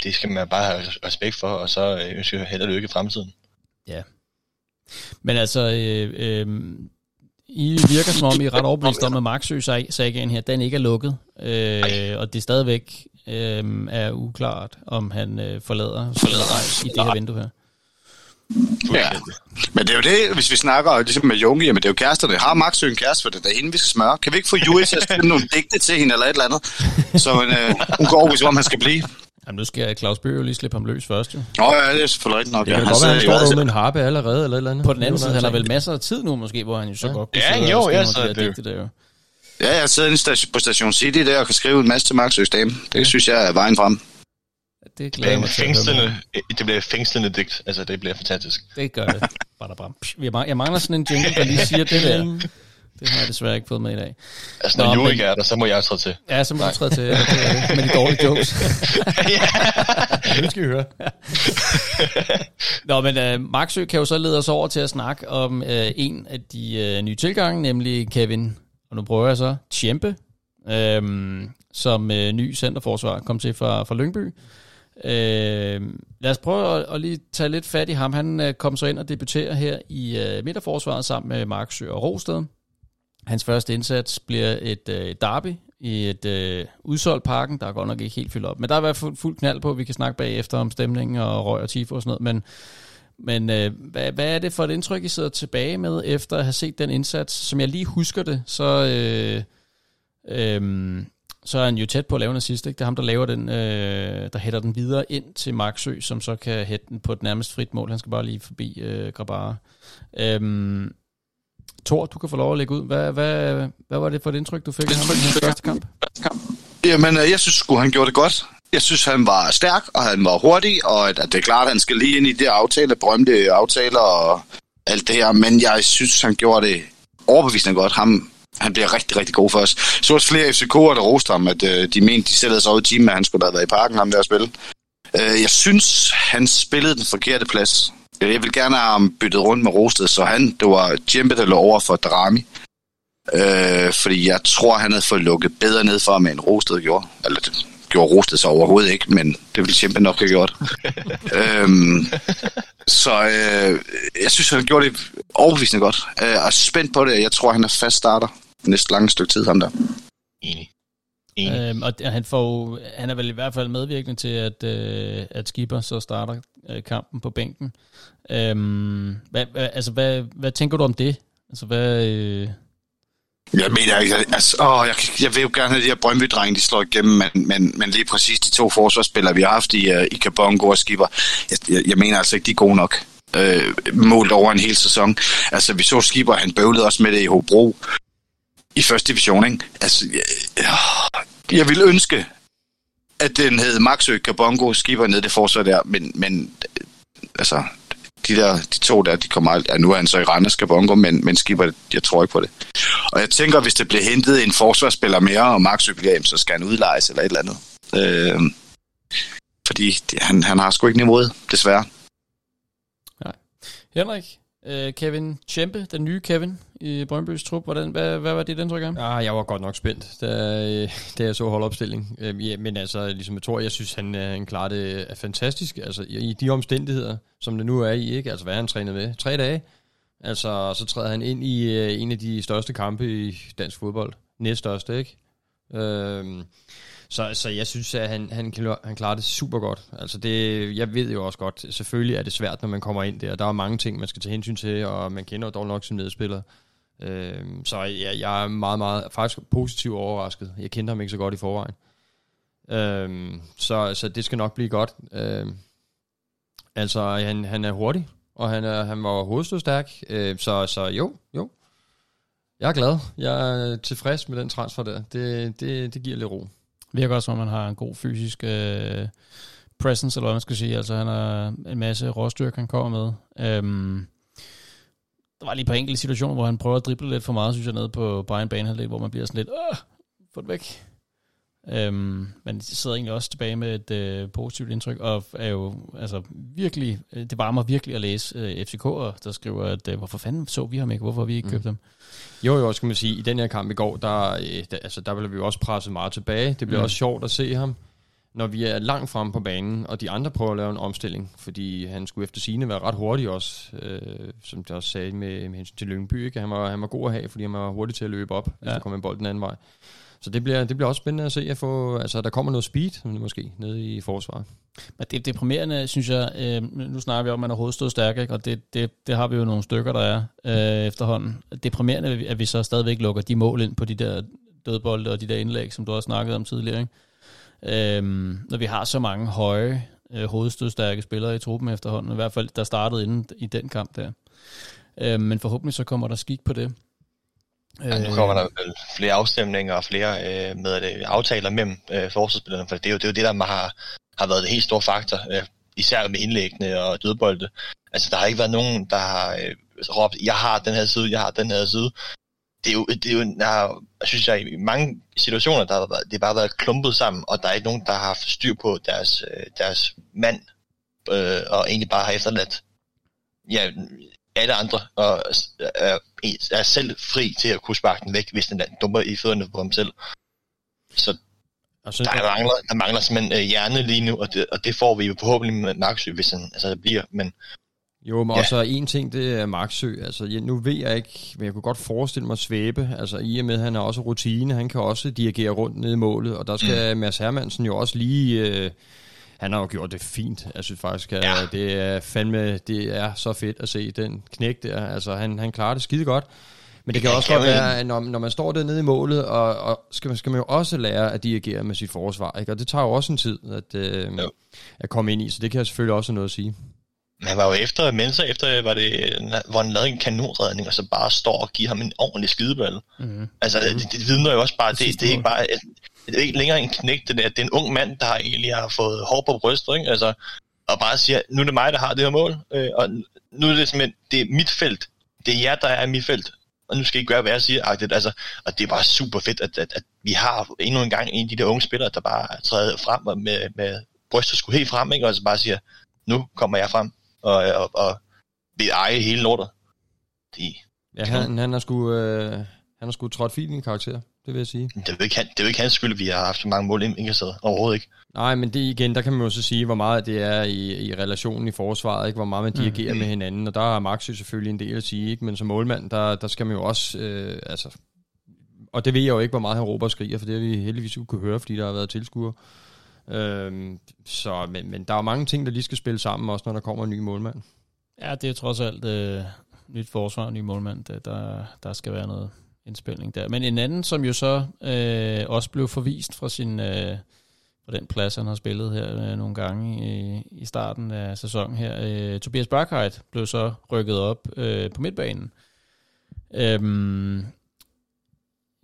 det skal man bare have respekt for, og så øh, ønsker jeg held og lykke i fremtiden. Men altså, øh, øh, I virker som om, I er ret overbevist om, at Marksø-sagaen her, den ikke er lukket. Øh, og det stadigvæk øh, er uklart, om han øh, forlader, forlader ej, i det her vindue her. Ja. Men det er jo det, hvis vi snakker ligesom med Junge, jamen det er jo kæresterne. Har Max en kæreste, for det er hende, vi skal smøre. Kan vi ikke få Juri til at skrive nogle digte til hende, eller et eller andet? Så øh, hun går overbevist om, han skal blive. Jamen, nu skal Claus Bøge jo lige slippe ham løs først, jo. Nå ja, det er selvfølgelig rigtigt nok. Det kan ja. godt være, han Altså, står med en harpe allerede, eller et eller andet. På den anden Det side, han har vel masser af tid nu, måske, hvor han jo så Ja. godt kunne Ja, sidde jo, og skrive ja, så af de det- der digte der, jo. Ja, jeg sidder inde sta- på station City der og kan skrive en masse til Max dame. Det synes jeg er vejen frem. Det Det bliver, fængslende, det bliver fængslende digt. Altså, det bliver fantastisk. Det gør det. *laughs* Bare mangler, jeg mangler sådan en jingle, der lige siger det der. Det har jeg desværre ikke fået med i dag. Altså, Nå, når Juri men- ikke er der, så må jeg træde til. Ja, så må du træde til ja, det er- med de dårlige jokes. *laughs* Det skal vi høre. Nå, men uh, Marksø kan jo så lede os over til at snakke om uh, en af de uh, nye tilgange, nemlig Kevin, og nu prøver jeg så, Tjempe, um, som uh, ny centerforsvar kom til fra, fra Lyngby. Uh, lad os prøve at, at lige tage lidt fat i ham. Han uh, kom så ind og debuterer her i uh, midterforsvaret sammen med Marksø og Rosted. Hans første indsats bliver et øh, derby i et øh, udsolgt parken, der er godt nok ikke helt fyldt op. Men der er i hvert fald fuld knald på, vi kan snakke bagefter om stemningen og røg og tifo og sådan noget. Men, men øh, hvad, hvad er det for et indtryk, I sidder tilbage med, efter at have set den indsats? Som jeg lige husker det, så, øh, øh, så er han jo tæt på at lave en assist. Ikke? Det er ham, der laver den, øh, der hætter den videre ind til Marksø, som så kan hætte den på et nærmest frit mål. Han skal bare lige forbi øh, Grabara. Øh, Thor, du kan få lov at lægge ud. Hvad, hvad, hvad var det for et indtryk, du fik af ham i hans første kamp? Jamen, øh, jeg synes sgu, han gjorde det godt. Jeg synes, han var stærk, og han var hurtig, og at, at det er klart, at han skal lige ind i det aftale, berømte aftaler og alt det her, men jeg synes, han gjorde det overbevisende godt. Ham, han bliver rigtig, rigtig god for os. Så også flere FCK'er, der roste ham, at øh, de mente, de sættede sig ud i timen, at han skulle have været i parken, ham der at spille. Øh, jeg synes, han spillede den forkerte plads. Jeg vil gerne have ham byttet rundt med Rosted, så han, det var Djempe, der lå over for Drami. Øh, fordi jeg tror, han havde fået lukket bedre ned for ham, end Rosted gjorde. Eller det gjorde Rosted så overhovedet ikke, men det ville Djempe nok have gjort. *laughs* øhm, så øh, jeg synes, han gjorde det overbevisende godt. Øh, er spændt på det. Jeg tror, han er fast starter næste lange stykke tid, ham der. Enig. Enig. Øhm, og han, får, han er vel i hvert fald medvirkende til, at, øh, at Skipper så starter øh, kampen på bænken. Øhm, hvad, hvad, altså, hvad, hvad tænker du om det? Altså, hvad... Øh, Jeg mener, jeg, altså, åh, jeg, jeg vil jo gerne have de her Brøndby-drenge, de slår igennem, men, men, men lige præcis de to forsvarsspillere, vi har haft i, uh, i Kabongo og Skipper, jeg, jeg, jeg mener altså ikke, de er gode nok. Øh, målt over en hel sæson. Altså, vi så Skipper, han bøvlede også med det i Hobro i første division, ikke? Altså, jeg, jeg ville ønske, at den hed Maxø, Kabongo, Skipper ned det forsvar der, men, men altså, de der, de to der, de kommer aldrig, ja, nu er han så i Randers Kabongo, men, men Skipper, jeg tror ikke på det. Og jeg tænker, hvis det bliver hentet en forsvarsspiller mere, og Max bliver hjem, så skal han udlejes eller et eller andet. Øh, fordi det, han, han har sgu ikke niveauet, desværre. Nej. Henrik, Øh, Kevin Tjempe, den nye Kevin i Brøndby's trup. Hvordan, hvad, hvad var det indtryk af ham? Ah, jeg var godt nok spændt, da, da jeg så holdopstilling. Øh, ja, men altså, ligesom jeg tror, jeg synes, han, øh, han klarer det er fantastisk. Altså, i de omstændigheder, som det nu er i, ikke? Altså, hvad han trænet med? Tre dage? Altså, så træder han ind i øh, en af de største kampe i dansk fodbold. Næststørste, ikke? Øh, så, så jeg synes, at han, han, han klarer det super godt. Altså det, jeg ved jo også godt, selvfølgelig er det svært, når man kommer ind der. Der er mange ting, man skal tage hensyn til, og man kender jo dog nok sin medspiller. Øh, så jeg, jeg er meget, meget faktisk positivt overrasket. Jeg kendte ham ikke så godt i forvejen. Øh, så, så det skal nok blive godt. Øh, altså, han, han er hurtig, og han, er, han var hovedstødstærk. Øh, så, så jo, jo. Jeg er glad. Jeg er tilfreds med den transfer der. Det, det, det giver lidt ro virker også, som man har en god fysisk øh, presence, eller hvad man skal sige. Altså, han har en masse råstyrke, han kommer med. Øhm, der var lige på enkelte situationer, hvor han prøver at drible lidt for meget, synes jeg, nede på Bayern banehalvdel, hvor man bliver sådan lidt, åh, få det væk. Øhm, men sidder egentlig også tilbage med et øh, positivt indtryk, og er jo altså virkelig, øh, det varmer virkelig at læse øh, FCK'er, der skriver, at øh, hvorfor fanden så vi ham ikke, hvorfor vi ikke mm. købt dem? Jo, jo, skal man sige, i den her kamp i går, der, øh, der, altså, der blev vi jo også presset meget tilbage. Det bliver mm. også sjovt at se ham, når vi er langt fremme på banen, og de andre prøver at lave en omstilling, fordi han skulle efter sine være ret hurtig også, øh, som det også sagde med, med hensyn til Lyngby. Ikke? Han, var, han var god at have, fordi han var hurtig til at løbe op, ja. hvis der kom en bold den anden vej. Så det bliver, det bliver også spændende at se, at få, altså, der kommer noget speed måske nede i forsvaret. Men det deprimerende, synes jeg. Øh, nu snakker vi om, at man er hovedstået stærk, ikke? og det, det, det har vi jo nogle stykker, der er øh, efterhånden. Deprimerende, at vi så stadigvæk lukker de mål ind på de der dødbolde og de der indlæg, som du også snakkede om tidligere. Ikke? Øh, når vi har så mange høje øh, hovedstødstærke spillere i truppen efterhånden, i hvert fald der startede inden i den kamp der. Øh, men forhåbentlig så kommer der skik på det. Ja, nu kommer der vel flere afstemninger og flere øh, med det, aftaler mellem øh, forsvarsspillerne, for det er, jo, det er jo det, der har, har været det helt store faktor, øh, især med indlæggende og dødbolde. Altså, der har ikke været nogen, der har øh, råbt, jeg har den her side, jeg har den her side. Det er jo, det er jo jeg, synes jeg, i mange situationer, der har været, det har bare været klumpet sammen, og der er ikke nogen, der har haft styr på deres, øh, deres mand, øh, og egentlig bare har efterladt ja, alle andre, og er, er selv fri til at kunne sparke den væk, hvis den dumper i fødderne på ham selv. Så så der, mangler, der mangler simpelthen øh, hjerne lige nu, og det, og det får vi jo forhåbentlig med Marksø, hvis han altså, bliver, men... Jo, men ja. også en ting, det er Marksø. Altså, jeg, nu ved jeg ikke, men jeg kunne godt forestille mig svæbe. Altså, i og med, at han har også rutine, han kan også dirigere rundt ned i målet, og der skal mm. Mads Hermansen jo også lige... Øh, han har jo gjort det fint. Jeg synes faktisk, at ja. det er fandme, det er så fedt at se den knæk der. Altså, han, han klarer det skide godt. Men det kan også godt være, at når, når man står dernede i målet, og, og skal, man, skal man jo også lære at dirigere med sit forsvar, ikke? og det tager jo også en tid at, øh, at komme ind i, så det kan jeg selvfølgelig også noget at sige. Han var jo efter, Mensa efter, var det, hvor han lavede en kanonredning, og så bare står og giver ham en ordentlig skideball. Mm-hmm. Altså, det, det vidner jo også bare, det, det, det er ikke bare, det er ikke længere en knæk, det, er, det er en ung mand, der egentlig har fået hår på brystet, ikke? Altså, og bare siger, nu er det mig, der har det her mål, øh, og nu er det simpelthen, det er mit felt, det er jer, der er mit felt, og nu skal I gøre, hvad jeg siger. Altså, og det er bare super fedt, at, at, at vi har endnu en gang en af de der unge spillere, der bare træder frem med, med brystet skulle helt frem, ikke? og så bare siger, nu kommer jeg frem, og, og, og vil eje hele lortet. De, ja, han, han har sgu, øh, han har sgu trådt fint i en karakter det vil jeg sige. Det er jo ikke, han, det er jo ikke hans skyld, at vi har haft så mange mål indkasseret. Overhovedet ikke. Nej, men det igen, der kan man jo så sige, hvor meget det er i, i relationen i forsvaret, ikke? hvor meget man dirigerer mm. med hinanden, og der har Max jo selvfølgelig en del at sige, ikke? men som målmand, der, der skal man jo også, øh, altså, og det ved jeg jo ikke, hvor meget han råber og skriger, for det har vi heldigvis ikke kunne høre, fordi der har været tilskuere. Øhm, så, men, men der er mange ting, der lige skal spille sammen, også når der kommer en ny målmand. Ja, det er trods alt øh, nyt forsvar, ny målmand, der, der skal være noget, indspilning der. Men en anden, som jo så øh, også blev forvist fra sin øh, fra den plads, han har spillet her øh, nogle gange i, i starten af sæsonen her. Øh, Tobias Barkheit blev så rykket op øh, på midtbanen. Øhm,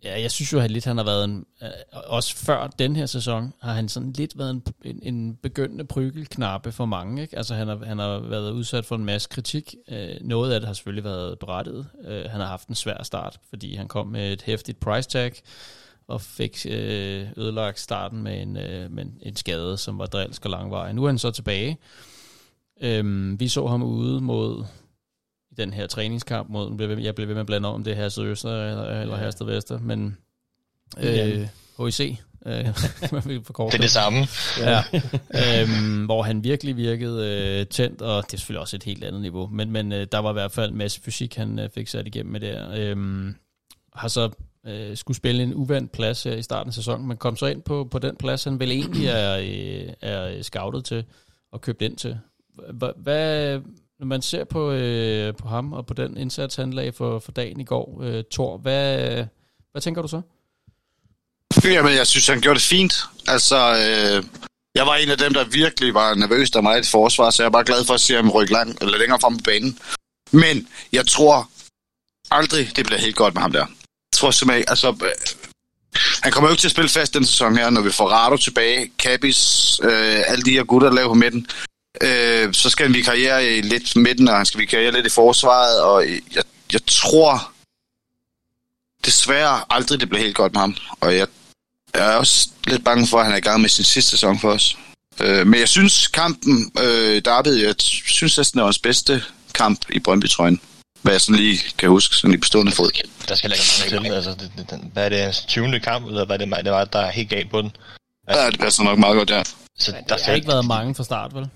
Ja, jeg synes jo at lidt, han har været en, øh, også før den her sæson, har han sådan lidt været en, en, en begyndende prygelknappe for mange. Ikke? Altså han har, han har været udsat for en masse kritik. Øh, noget af det har selvfølgelig været berettiget. Øh, han har haft en svær start, fordi han kom med et hæftigt price tag, og fik øh, ødelagt starten med en, øh, med en skade, som var drilsk og langvarig. Nu er han så tilbage. Øh, vi så ham ude mod i den her træningskamp mod, jeg bliver ved med at blande om, det er Hersted Øster eller, eller Ja. Hersted Vester, men øh, HIC, øh, *laughs* Det er det samme. Ja, øhm, hvor han virkelig virkede øh, tændt, og det er selvfølgelig også et helt andet niveau, men, men øh, der var i hvert fald en masse fysik, han øh, fik sat igennem med der. Øhm, har så øh, skulle spille en uvandt plads her i starten af sæsonen, men kom så ind på, på den plads, han vel egentlig er, øh, er scoutet til og købt ind til. Hva- Hvad, når man ser på, øh, på ham og på den indsats, han lagde for, for dagen i går, øh, Thor, hvad, hvad tænker du så? Jamen, jeg synes, han gjorde det fint. Altså, øh, jeg var en af dem, der virkelig var nervøs, der mig i et forsvar, så jeg er bare glad for at se ham rykke lang, eller længere frem på banen. Men jeg tror aldrig, det bliver helt godt med ham der. Jeg tror simpelthen altså... Øh, han kommer jo ikke til at spille fast den sæson her, når vi får Rado tilbage, Kabis, øh, alle de her gutter, der laver på midten. Øh, så skal han vikariere i lidt midten, og han skal vikariere lidt i forsvaret, og jeg, jeg tror desværre aldrig, det bliver helt godt med ham. Og jeg jeg er også lidt bange for, at han er i gang med sin sidste sæson for os. Øh, men jeg synes, kampen, øh, Derby, jeg t- synes næsten, det var hans bedste kamp i Brøndby-trøjen. Hvad jeg sådan lige kan huske, sådan lige på stående fod. Der skal lægge mange til. Altså, det, det, den, hvad er det, hans 20. kamp, eller hvad er det, det var, der er helt galt på den? Ja, det passer nok meget godt, ja. Så der Der skal har ikke været mange fra start, vel?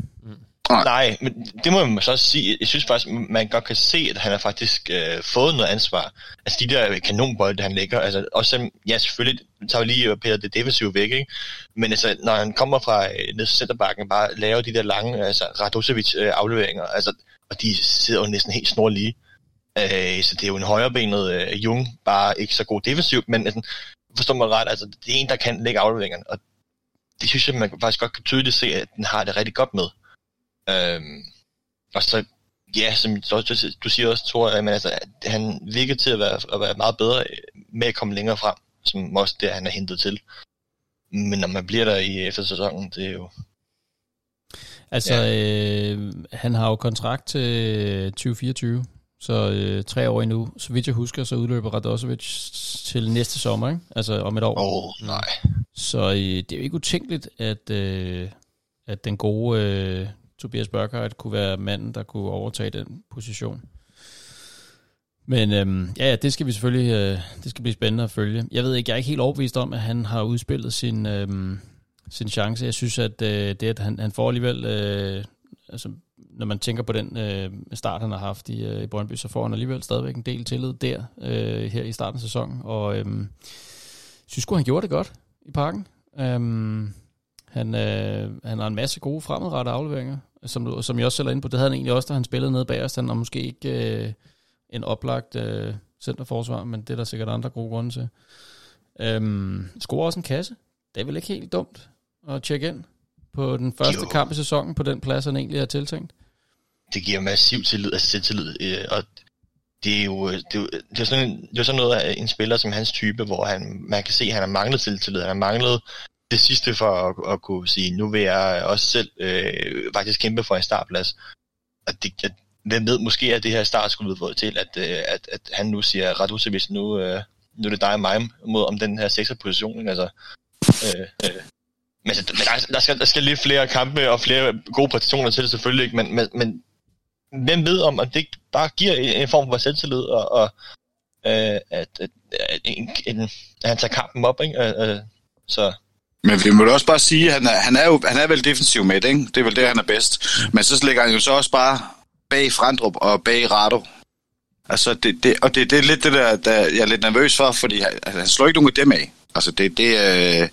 Nej, men det må man så også sige. Jeg synes faktisk, man godt kan se, at han har faktisk øh, fået noget ansvar. Altså de der kanonbolde, han lægger, altså også selvom, ja selvfølgelig, tager vi lige Peter det defensive væk, ikke? Men altså, når han kommer fra øh, ned centerbakken bare laver de der lange, altså Radosevic øh, afleveringer, altså, og de sidder jo næsten helt snorlige. Øh, så det er jo en højrebenet øh, Jung, bare ikke så god defensivt, men altså, forstår man ret, altså det er en, der kan lægge afleveringerne, og det synes jeg, man faktisk godt kan tydeligt se, at den har det rigtig godt med. Øhm, og så, ja, som du, siger også, Thor, at, men altså, at han virker til at være, at være meget bedre med at komme længere frem, som også det, han er hentet til. Men når man bliver der i eftersæsonen, det er jo... Altså, ja. øh, han har jo kontrakt til 2024, så øh, tre år endnu. Så vidt jeg husker, så udløber Radosevic til næste sommer, ikke? Altså om et år. Åh, oh, nej. Så øh, det er jo ikke utænkeligt, at, øh, at den gode øh, Tobias Børkhardt kunne være manden, der kunne overtage den position. Men øhm, ja, ja, det skal vi selvfølgelig, øh, det skal blive spændende at følge. Jeg ved ikke, jeg er ikke helt overbevist om, at han har udspillet sin, øhm, sin chance. Jeg synes, at øh, det, at han, han får alligevel, øh, altså, når man tænker på den øh, start, han har haft i, øh, i Brøndby, så får han alligevel stadigvæk en del tillid der, øh, her i starten af sæsonen. Og øh, synes sgu, han gjorde det godt i parken. Øh, han, øh, han har en masse gode fremadrettede afleveringer, som, du- som jeg også selv er inde på. Det havde han egentlig også, da han spillede nede bagerst. Han har måske ikke øh, en oplagt øh, centerforsvar, men det er der sikkert andre gode grunde til. Øhm, scorer også en kasse. Det er vel ikke helt dumt at tjekke ind på den første Jo. kamp i sæsonen på den plads, han egentlig er tiltænkt. det giver massiv tillid, altså selvtillid, øh, og det er jo, det er jo det er sådan, en- det er sådan noget af en spiller som hans type, hvor han, man kan se, at han har manglet selvtillid, han har manglet det sidste for at, at kunne sige, nu vil jeg også selv øh, faktisk kæmpe for en startplads. Og det, at, hvem ved, måske er det her startskuddet til, at, øh, at, at han nu siger, Radosevic, nu, øh, nu er det dig og mig mod om den her sekser position, altså, øh, øh, men, altså, men der, der, skal, der skal lige flere kampe og flere gode præstationer til det selvfølgelig, ikke? Men, men, men hvem ved om, at det ikke bare giver en, en form for selvtillid, og, og øh, at, at, at, en, en, at han tager kampen op, ikke? Øh, øh, så Men vi må da også bare sige, at han er, han er jo han er vel defensiv med, ikke? Det er vel det, han er bedst. Men så ligger han jo så også bare bag Frandrup og bag Rado. Altså, det, det, og det, det er lidt det der, der, jeg er lidt nervøs for, fordi han, altså, han slår ikke nogen af dem af. Altså, det, det øh,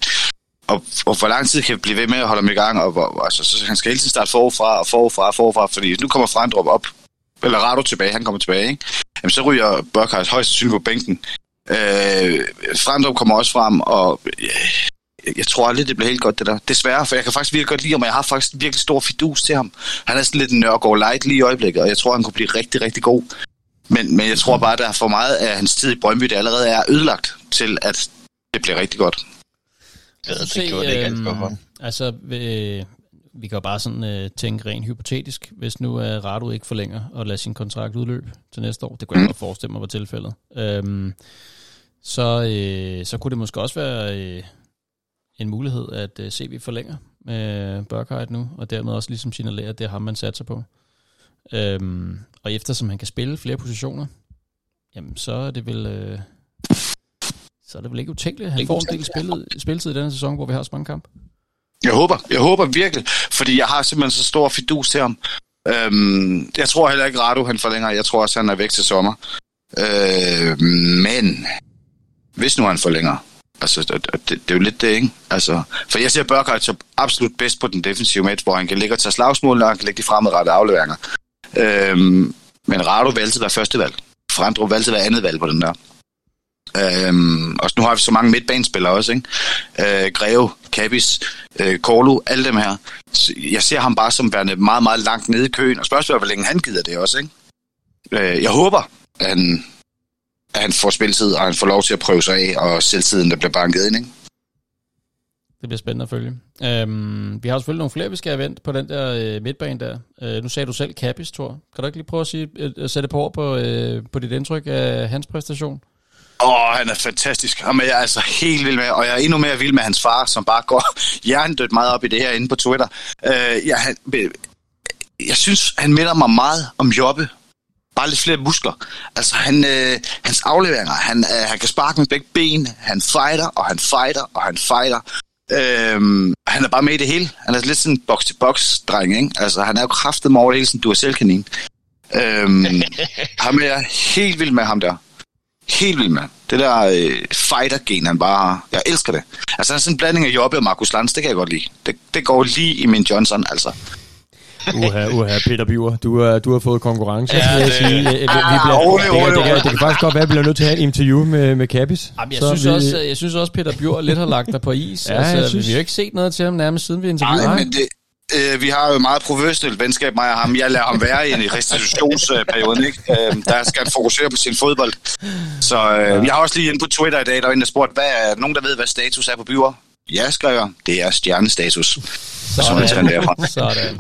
og, og hvor lang tid kan vi blive ved med at holde ham i gang, og og altså, så han skal hele tiden starte forfra og forfra og forfra, fordi nu kommer Frandrup op, eller Rado tilbage, han kommer tilbage, ikke? Jamen, så ryger Børkhardt højst sandsynligt på bænken. Øh, Frandrup kommer også frem, og øh, jeg, jeg tror aldrig, det bliver helt godt, det der. Desværre, for jeg kan faktisk virkelig godt lide ham, og jeg har faktisk virkelig stor fidus til ham. Han er sådan lidt en Nørgaard light lige i øjeblikket, og jeg tror, han kunne blive rigtig, rigtig god. Men, men jeg tror bare, at der er for meget af hans tid i Brøndby, det allerede er ødelagt til, at det bliver rigtig godt det, det, det gjorde det ikke for ham. Altså, øh, vi kan jo bare sådan øh, tænke rent hypotetisk, hvis nu øh, Radu ikke forlænger og lader sin kontrakt udløbe til næste år. Det kunne jeg godt forestille mig var tilfældet. Øhm, så, øh, så kunne det måske også være øh, en mulighed, at øh, CV forlænger med Børkhardt nu, og dermed også ligesom signalere, at det er ham, man satser på. Øhm, og eftersom han kan spille flere positioner, jamen så er det vel... Øh, så er det vel ikke utænkeligt, at han får en del spillet, spilletid i denne sæson, hvor vi har så mange kampe. Jeg håber, jeg håber virkelig, fordi jeg har simpelthen så stor fidus til ham. Øhm, jeg tror heller ikke, Rado han forlænger. Jeg tror også, han er væk til sommer. Øh, men hvis nu han forlænger, altså det, det, det er jo lidt det, ikke? Altså, for jeg ser Burkhardt så absolut bedst på den defensive midt, hvor han kan ligge og tage slagsmål, og han kan lægge de fremadrettede afleveringer. Øhm, men Rado altid være første valg. Frandrup vil altid være andet valg på den der. Øhm, og nu har vi så mange midtbanespillere også, ikke? Øh, Greve, Kabis, øh, Korlu, alle dem her. Så jeg ser ham bare som værende meget, meget langt nede i køen, og spørgsmålet er, hvor længe han gider det også, ikke? Øh, jeg håber, at han, at han får spilletid, og han får lov til at prøve sig af, og selvtiden, der bliver banket ind, ikke? Det bliver spændende at følge. Øhm, vi har selvfølgelig nogle flere, vi skal have vendt på den der øh, midtbane der. Øh, nu sagde du selv Kappis, Thor. Kan du ikke lige prøve at, sige, øh, at sætte på ord på, øh, på dit indtryk af hans præstation? Åh, oh, han er fantastisk. Ham er jeg altså helt vild med, og jeg er endnu mere vild med hans far, som bare går *laughs* hjernedødt meget op i det her inde på Twitter. Uh, ja, han, jeg synes, han minder mig meget om Jobbe. Bare lidt flere muskler. Altså, han, øh, hans afleveringer, han, øh, han kan sparke med begge ben, han fighter, og han fighter, og han fighter. Øhm, han er bare med i det hele. Han er lidt sådan en box-to-box-dreng, ikke? Altså, han er jo kraftet med over det hele, sådan du er selvkanin. Øhm, *laughs* ham er jeg helt vild med ham der. Helt vild med. Det der øh, fighter-gen, han bare har. Jeg elsker det. Altså, han er sådan en blanding af Jobbe og Markus Lanz, det kan jeg godt lide. Det, det går lige i min Johnson, altså. Uha, uha, Peter Biver, du, uh, du har fået konkurrence, Ja, jeg sige. Vi, bliver, rolig, det, kan, rolig, det, kan, rolig. det kan faktisk godt være, at vi bliver nødt til at have et interview med, med Kabis. Jamen, jeg, Så synes vi- også, jeg synes også, Peter Bjør lidt har lagt dig på is. Ja, altså, jeg synes- Vi har jo ikke set noget til ham nærmest siden vi interviewede Nej, men det, øh, vi har jo meget professionelt venskab, mig og ham. Jeg lader ham være i en restitutionsperioden, ikke? Øh, der skal han fokusere på sin fodbold. Så øh, vi har også lige inde på Twitter i dag, der var en, der spurgte, hvad er nogen, der ved, hvad status er på byer? Ja, skrev jeg. Det er stjernestatus. Så man skal derfra. *laughs* Sådan.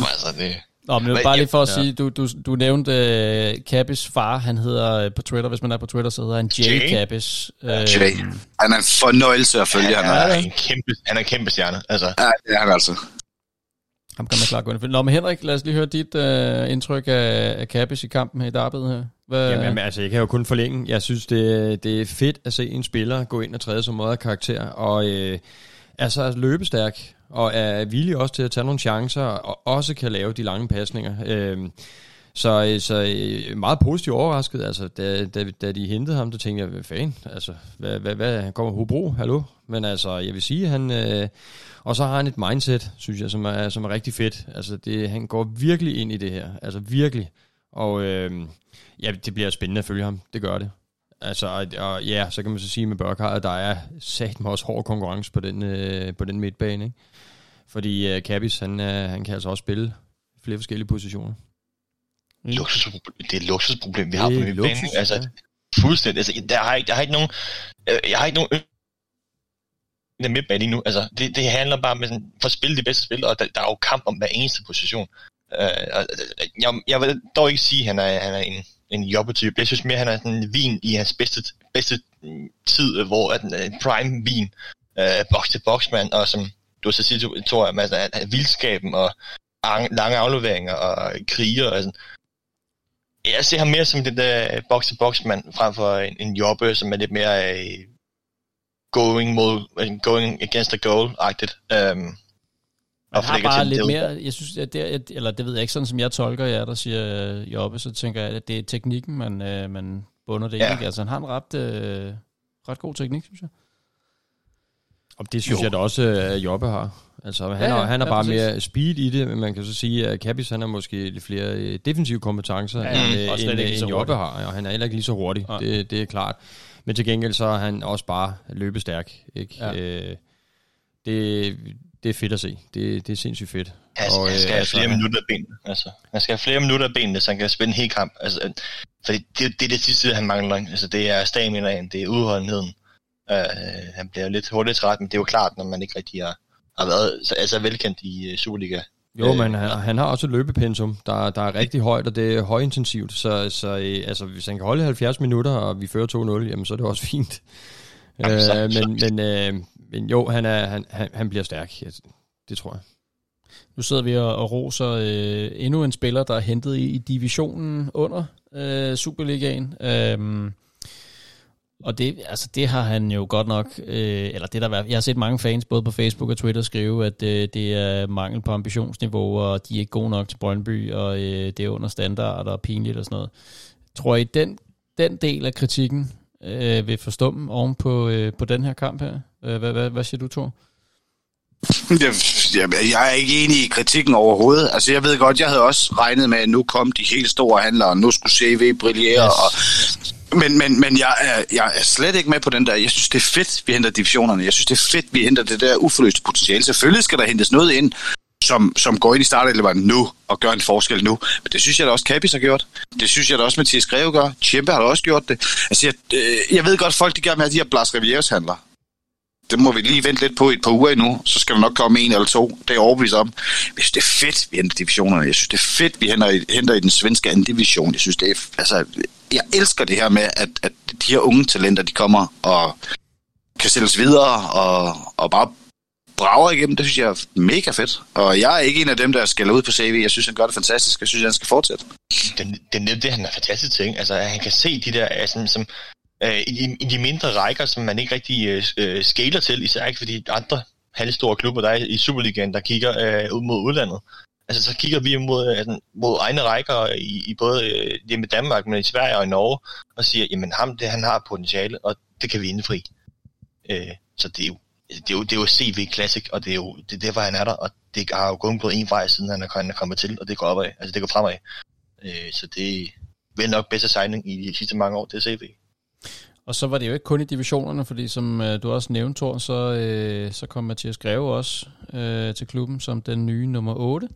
Ja. Altså, det... Nå, men bare jeg- lige for at ja. sige, du, du, du nævnte uh, Kappes far, han hedder øh, på Twitter, hvis man er på Twitter, så hedder han Jay, Jay. Kappes. Uh, Jay. Han er en fornøjelse at følge, han Han er. er en kæmpe, han er en kæmpe stjerne. Altså, Ja, det er han altså ham kan man klart gå ind. Nå, men Henrik, lad os lige høre dit øh, indtryk af, af Kappes i kampen her i Darbet her. Hvad, Jamen, jamen, altså, jeg kan jo kun forlænge. Jeg synes, det, det er fedt at se en spiller gå ind og træde som måde af karakter, og øh, altså løbestærk, og er villig også til at tage nogle chancer, og også kan lave de lange pasninger. Øhm, øh, så, så meget positivt overrasket. Altså, da, da, da de hentede ham, der tænkte jeg, hvad fanden? Altså, hvad, hvad, hvad kommer Hobro? Hallo? Men altså, jeg vil sige, han... Øh, og så har han et mindset, synes jeg, som er, som er rigtig fedt. Altså, det, han går virkelig ind i det her. Altså, virkelig. Og øh, ja, det bliver spændende at følge ham. Det gør det. Altså, og, og ja, så kan man så sige med Børkhardt, at der er sat med også hård konkurrence på den, øh, på den midtbane. Ikke? Fordi øh, Kabis, han, øh, han kan altså også spille flere forskellige positioner. luksusproblem. det er et luksusproblem, vi har på midtbanen. luksus? Altså, ja. fuldstændig. Altså, der har ikke, jeg har ikke nogen, øh, jeg har ikke nogen er den bag lige nu. Altså, det, det handler bare om at få at spille de bedste spil, og der, der er jo kamp om hver eneste position. Øh, og, øh, jeg, jeg vil dog ikke sige, at han er, han er en, en jobbetype. Jeg synes mere, han er sådan en vin i hans bedste, bedste tid, hvor at en prime vin, øh, box til boxman, og som du så siger, Thor, altså, at- at vildskaben og ang- lange afleveringer og kriger og sådan. Jeg ser ham mere som den der box til boxmand frem for en, en jobbe, som er lidt mere øh, going, mod, øh, going against the goal-agtigt. Um, Man har bare lidt mere, jeg synes, at det, eller det ved jeg ikke, sådan som jeg tolker jer, der siger øh, Jobbe, så tænker jeg, at det er teknikken, man, øh, man bunder det Ja. ja. ikke? Altså, han har en ret, øh, ret god teknik, synes jeg. Og det synes Jo. jeg da også, at Jobbe har. Altså, han, Ja, ja, ja, ja, han har ja, bare præcis. mere speed i det, men man kan så sige, at Kabis, han har måske lidt flere øh, defensive kompetencer, Ja, ja, ja, og end, slet end, så end Jobbe har, og han er heller ikke lige så hurtig, Nej. det, det er klart. Men til gengæld så er han også bare løbestærk. Ikke? Ja. Øh, det, det er fedt at se. Det, det er sindssygt fedt. Han, og, han øh, skal have altså, flere minutter af benene. Altså, han skal have flere minutter af benene, så han kan spille en hel kamp. Altså, øh, fordi det, det er det sidste, han mangler. Altså, det er staminaen, det er udholdenheden. Uh, han bliver lidt hurtigt træt, men det er jo klart, når man ikke rigtig har, har været så, altså, velkendt i uh, Superliga. Jo, Øh, men han, han har også et løbepensum, der, der er rigtig højt, og det er højintensivt. Så, så øh, altså, hvis han kan holde 70 minutter, og vi fører 2-0, jamen så er det også *laughs* fint. Jamen, så- øh, så- men, men, øh, men jo, han, er, han, han, han bliver stærk. Ja, Det tror jeg. Nu sidder vi og, og roser øh, endnu en spiller, der er hentet i, i divisionen under øh, Superligaen. Øhm, og det, altså det har han jo godt nok, øh, eller det der jeg har set mange fans både på Facebook og Twitter skrive, at øh, det er mangel på ambitionsniveau, og de er ikke gode nok til Brøndby, og øh, det er under standard og pinligt og sådan noget. Tror I, den, den del af kritikken øh, vil forstumme oven på, øh, på den her kamp her? Øh, hvad, hvad, hvad siger du, Thor? *laughs* Jeg, jeg er ikke enig i kritikken overhovedet. Altså, jeg ved godt, jeg havde også regnet med, at nu kom de helt store handlere, og nu skulle CV brillere. Yes. Og, men men, men jeg, er, jeg er slet ikke med på den der. Jeg synes, det er fedt, vi henter divisionerne. Jeg synes, det er fedt, vi henter det der uforløste potentiale. Selvfølgelig skal der hentes noget ind, som, som går ind i starteleveren nu og gør en forskel nu. Men det synes jeg da også, Kapis har gjort. Det synes jeg da også, Mathias Greve gør. Tjempe har da også gjort det. Altså, jeg, øh, jeg ved godt, folk de gerne vil have de her Blas Rivieres handler det må vi lige vente lidt på i et par uger endnu, så skal der nok komme en eller to. Det er overbevist om. Jeg synes, det er fedt, vi henter divisionerne. Jeg synes, det er fedt, vi henter, i, henter i den svenske anden division. Jeg synes, det er, altså, jeg elsker det her med, at, at de her unge talenter, de kommer og kan sælges videre og, og bare brager igennem. Det synes jeg er mega fedt. Og jeg er ikke en af dem, der skal ud på CV. Jeg synes, han gør det fantastisk. Jeg synes, han skal fortsætte. Det, det er netop det, han er fantastisk til. Altså, han kan se de der, altså, som, øh, i, i de mindre rækker, som man ikke rigtig øh, øh, skaler til, især ikke fordi andre halvstore klubber, der er i Superligaen, der kigger øh, ud mod udlandet. Altså så kigger vi mod, altså, mod egne rækker i, i både øh, hjemme Danmark, men i Sverige og i Norge, og siger, jamen ham, det han har potentiale, og det kan vi indfri. Øh, så det er jo det er jo, det er jo CV Classic, og det er jo det er derfor, han er der, og det har jo kun gået en vej, siden han er, han er kommet til, og det går opad, altså det går fremad. Øh, så det er vel nok bedste signing i de sidste mange år, det er CV. Og så var det jo ikke kun i divisionerne, fordi som øh, du også nævnte, Thor, så, øh, så kom Mathias Greve også øh, til klubben som den nye nummer 8,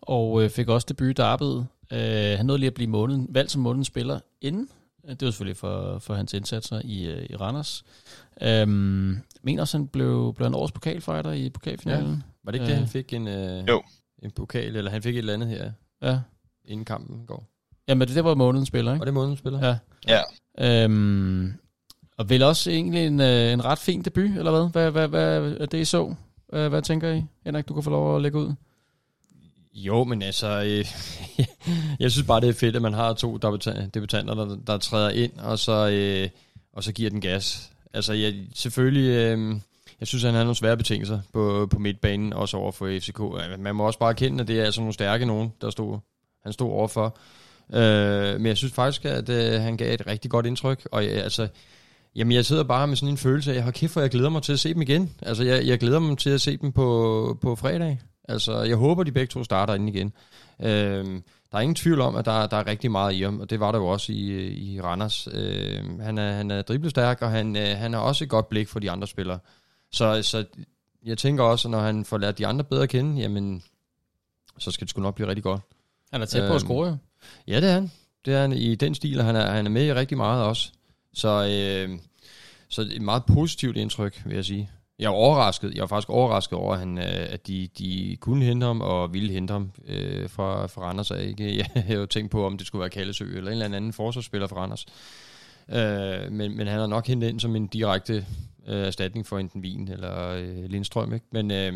og øh, fik også debut i derbyet. Øh, han nåede lige at blive måneden, valgt som månedens spiller inden. Det var selvfølgelig for, for hans indsatser i, øh, i Randers. Øhm, mener også, han blev, blev en års pokalfighter i pokalfinalen. Ja. Var det ikke øh, det, han fik en, øh, jo. en pokal, eller han fik et eller andet her, ja. inden kampen går? Jamen, det, det var månedens spiller, ikke? Var det månedens spiller? Ja. Ja. Øhm, og vel også egentlig en, øh, en ret fin debut, eller hvad? Hvad, hvad, hvad er det, I så? Hvad, hvad tænker I? Henrik, du kan få lov at lægge ud. Jo, men altså, øh, *laughs* jeg synes bare, det er fedt, at man har to debutanter, der, der træder ind, og så, øh, og så giver den gas. Altså, jeg, selvfølgelig, øh, jeg synes, han har nogle svære betingelser på, på midtbanen, også over for FCK. Man må også bare erkende, at det er altså nogle stærke nogen, der stod, han stod overfor. Øh, men jeg synes faktisk, at øh, han gav et rigtig godt indtryk, og øh, altså, Jamen, jeg sidder bare med sådan en følelse af, at kæft, for jeg glæder mig til at se dem igen. Altså, jeg, jeg glæder mig til at se dem på, på fredag. Altså, jeg håber, de begge to starter ind igen. Øhm, der er ingen tvivl om, at der, der er rigtig meget i ham, og det var der jo også i, i Randers. Øhm, han, er, han er driblestærk, og han, øh, han har også et godt blik for de andre spillere. Så, så jeg tænker også, at når han får lært de andre bedre at kende, jamen, så skal det sgu nok blive rigtig godt. Han er tæt på øhm, at score, jo. Ja, det er han. Det er han i den stil, og han er, han er med i rigtig meget også. Så, øh, så et meget positivt indtryk, vil jeg sige. Jeg var overrasket. Jeg var faktisk overrasket over, at, han, øh, at de, de kunne hente ham og ville hente ham øh, fra, fra Randers. Ikke? *laughs* Jeg havde jo tænkt på, om det skulle være Kallesø eller en eller anden forsvarsspiller fra Randers. Øh, men, men han har nok hentet ind som en direkte øh, erstatning for enten Wien eller øh, Lindstrøm. Ikke? Men øh,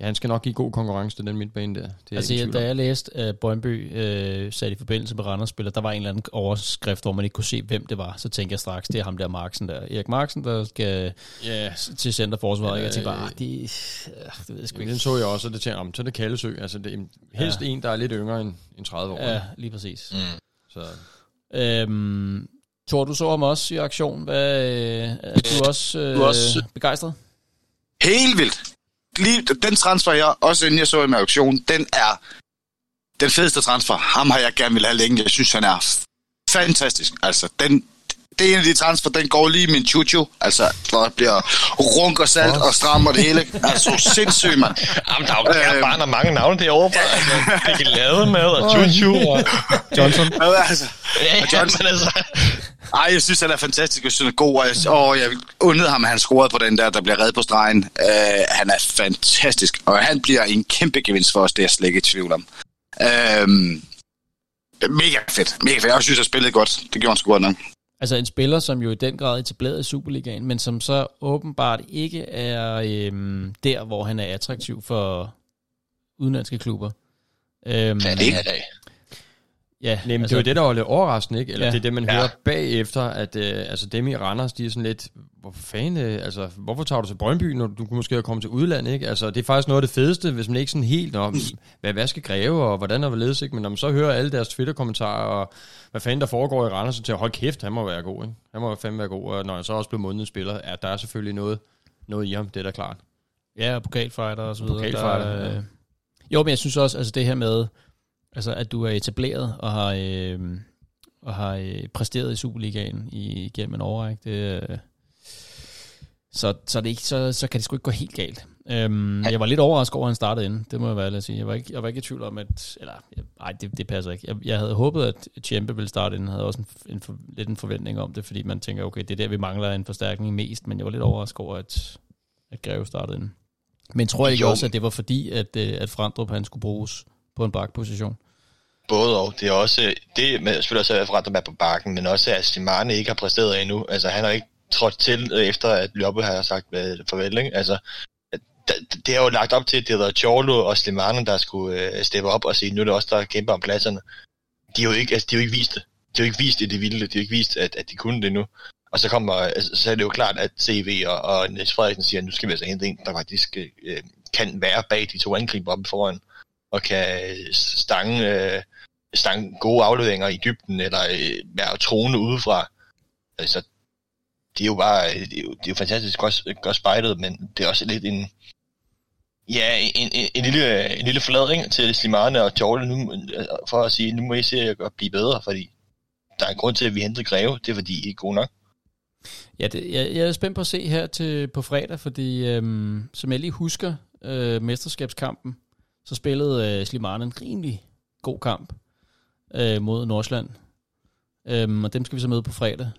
Ja, han skal nok give god konkurrence til den midtbane der. Det er altså, jeg, da jeg læste uh, Brøndby uh, sat i forbindelse med Randers spiller, der var en eller anden overskrift, hvor man ikke kunne se, hvem det var. Så tænkte jeg straks, det er ham der Marksen der. Erik Marksen, der skal yeah. til centerforsvaret. Ja, jeg tænkte bare, ah, det, det ved jeg sgu ikke. Den så jeg også, og det tænkte jeg, så er det Kallesø. Altså, det er helst ja. en, der er lidt yngre end, end 30 år. Ja, lige præcis. Mm. Så. Øhm, Tor, du så ham også i aktion. Hvad, øh, er du også, øh, du også begejstret? Helt vildt lige, den transfer, jeg også inden jeg så i med auktion, den er den fedeste transfer. Ham har jeg gerne vil have længe. Jeg synes, han er fantastisk. Altså, den, det er en af de transfer, den går lige min chuchu. Altså, der bliver runk og salt og strammer det hele. Altså, sindssygt, mand. Jamen, der er jo øh, bare mange navne derovre. Altså, det kan lade med, og chuchu og Johnson. Ja, altså, og Johnson. altså. Ej, jeg synes, han er fantastisk. Jeg synes, han er god, og jeg, åh, jeg undede ham, at han scorede på den der, der bliver reddet på stregen. Uh, han er fantastisk, og han bliver en kæmpe gevinst for os, det er jeg slet ikke i tvivl om. Uh, mega fedt, mega fedt. Jeg synes, han spillede godt. Det gjorde han sgu godt nok. Altså en spiller, som jo i den grad er etableret i Superligaen, men som så åbenbart ikke er øhm, der, hvor han er attraktiv for udenlandske klubber. Øhm, Ja, det er det. Ja, Nej, men altså, det er jo det, der var lidt overraskende, ikke? Eller Ja. ja. det er det, man Ja. ja. hører bagefter, at øh, altså, dem i Randers, de er sådan lidt, hvor fanden, øh, altså, hvorfor tager du til Brøndby, når du kunne måske have kommet til udlandet, ikke? Altså, det er faktisk noget af det fedeste, hvis man ikke sådan helt om, hvad, hvad skal græve, og hvordan er hvorledes, ikke? Men når man så hører alle deres Twitter-kommentarer, og hvad fanden der foregår i Randers, så til at holde kæft, han må være god, ikke? Han må fandme være god, og når han så også blev månedens spiller, ja, der er selvfølgelig noget, noget i ham, det er da klart. Ja, og pokalfighter og så videre. Pokalfighter, Der, ja. øh, Jo, men jeg synes også, altså det her med, altså at du er etableret og har, øh, og har øh, præsteret i Superligaen i, gennem en overræk, det, øh, så, så, det ikke, så, så kan det sgu ikke gå helt galt. Øhm, jeg var lidt overrasket over, at han startede inden. Det må jeg være ærlig at sige. Jeg var ikke, jeg var ikke i tvivl om, at... Eller, nej, det, det passer ikke. Jeg, jeg havde håbet, at Tjempe ville starte inden. Jeg havde også en, en, for, lidt en forventning om det, fordi man tænker, okay, det er der, vi mangler en forstærkning mest. Men jeg var lidt overrasket over, at, at Greve startede inden. Men tror jeg ikke Jo. også, at det var fordi, at, øh, at Frandrup han skulle bruges på en bakposition? Både og. Det er også, det med selvfølgelig også at forandre med på bakken, men også at Simane ikke har præsteret endnu. Altså han har ikke trådt til, øh, efter at Ljoppe har sagt øh, farvel, ikke? Altså, det, er jo lagt op til, at det var Chorlo og Slimane, der skulle øh, steppe op og sige, nu er det også der kæmper om pladserne. De har jo ikke, altså, de har jo ikke vist det. De har jo ikke vist det, det vilde. De har jo ikke vist, at, at de kunne det nu. Og så kommer, altså, så er det jo klart, at CV og, og Niels Frederiksen siger, at nu skal vi altså hente en, der faktisk øh, kan være bag de to angriber oppe foran, og kan øh, stange, øh, stange gode afleveringer i dybden, eller øh, være troende udefra. Altså, det er jo bare, øh, det er jo, det er jo fantastisk godt, godt spejlet, men det er også lidt en, ja, en, en, en, lille, en lille fladring til Slimane og Tjorle nu, øh, for at sige, nu må I se at blive bedre, fordi der er en grund til, at vi henter Greve, det er fordi I er ikke gode nok. Ja, det, jeg, jeg er spændt på at se her til, på fredag, fordi øhm, som jeg lige husker øh, mesterskabskampen, så spillede øh, Slimane en rimelig god kamp øh, mod Nordsjælland. Øhm, og dem skal vi så møde på fredag.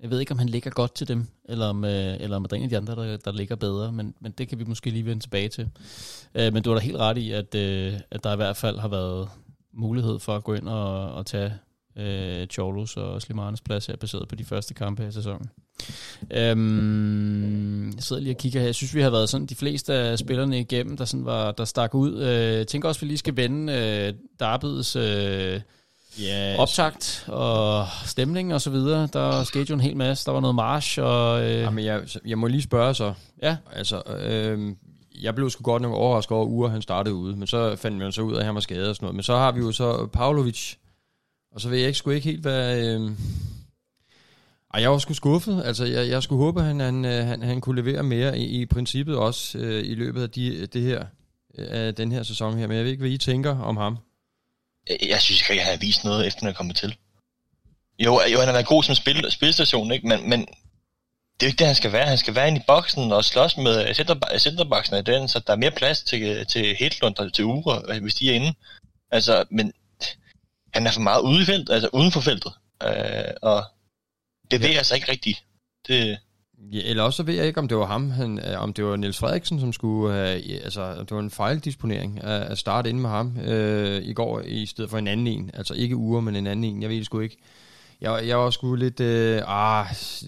Jeg ved ikke, om han ligger godt til dem, eller om, øh, eller om der er en af de andre, der, der ligger bedre, men, men det kan vi måske lige vende tilbage til. Øh, men du har da helt ret i, at, øh, at der i hvert fald har været mulighed for at gå ind og, og tage øh, Cholos og Slimanes plads her, baseret på de første kampe i sæsonen. Øhm, jeg sidder lige og kigger her. Jeg synes, vi har været sådan de fleste af spillerne igennem, der, sådan var, der stak ud. Øh, jeg tænker også, at vi lige skal vende øh, Darby's øh, Ja, optakt og stemning og så videre. Der skete jo en hel masse. Der var noget march og... Øh, Jamen, jeg, jeg må lige spørge så. ja, Altså, øh, jeg blev sgu godt nok overrasket over uger, han startede ude, men så fandt man så ud af, at han var skadet og sådan noget. Men så har vi jo så Pavlovic, og så ved jeg ikke, sgu ikke helt, hvad... Øh... Ej, jeg var sgu skuffet. Altså, jeg, jeg skulle håbe, at han, han, øh, han, han kunne levere mere i, i princippet også øh, i løbet af de, det her, øh, af den her sæson her. Men jeg ved ikke, hvad I tænker om ham. Jeg, jeg synes ikke, han har vist noget, efter han er kommet til. Jo, jo han har været god som spil, spilstation, ikke? Men, men det er jo ikke det, han skal være. Han skal være inde i boksen og slås med center, centerbaksene i den, så der er mere plads til, til Hedlund og til Ure, hvis de er inde. Altså, men han er for meget ude i feltet, altså uden for feltet. Øh, og bevæger sig ikke rigtigt. Det, Ja, eller også så ved jeg ikke, om det var ham, han, øh, om det var Niels Frederiksen, som skulle ja, altså det var en fejldisponering at, at starte ind med ham øh, i går, i stedet for en anden en. Altså ikke uger, men en anden en. Jeg ved det sgu ikke. Jeg, jeg var sgu lidt, øh, ah,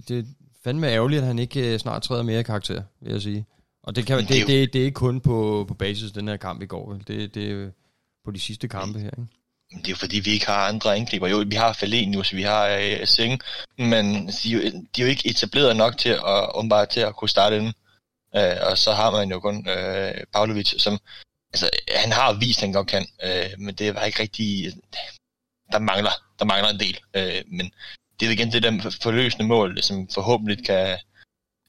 det er fandme ærgerligt, at han ikke øh, snart træder mere i karakter, vil jeg sige. Og det, kan, det, det er det, det, er ikke kun på, på basis af den her kamp i går. Det, det er på de sidste kampe her, ikke? Det er jo fordi, vi ikke har andre angriber. Jo, vi har Falenius, vi har øh, Seng, men de er, jo, de er jo ikke etableret nok til at, umiddelbart til at kunne starte inden. Øh, og så har man jo kun øh, Pavlovic, som altså, han har vist, at han godt kan, øh, men det var ikke rigtig... Der mangler, der mangler en del. Øh, men det er igen det der forløsende mål, som forhåbentlig kan,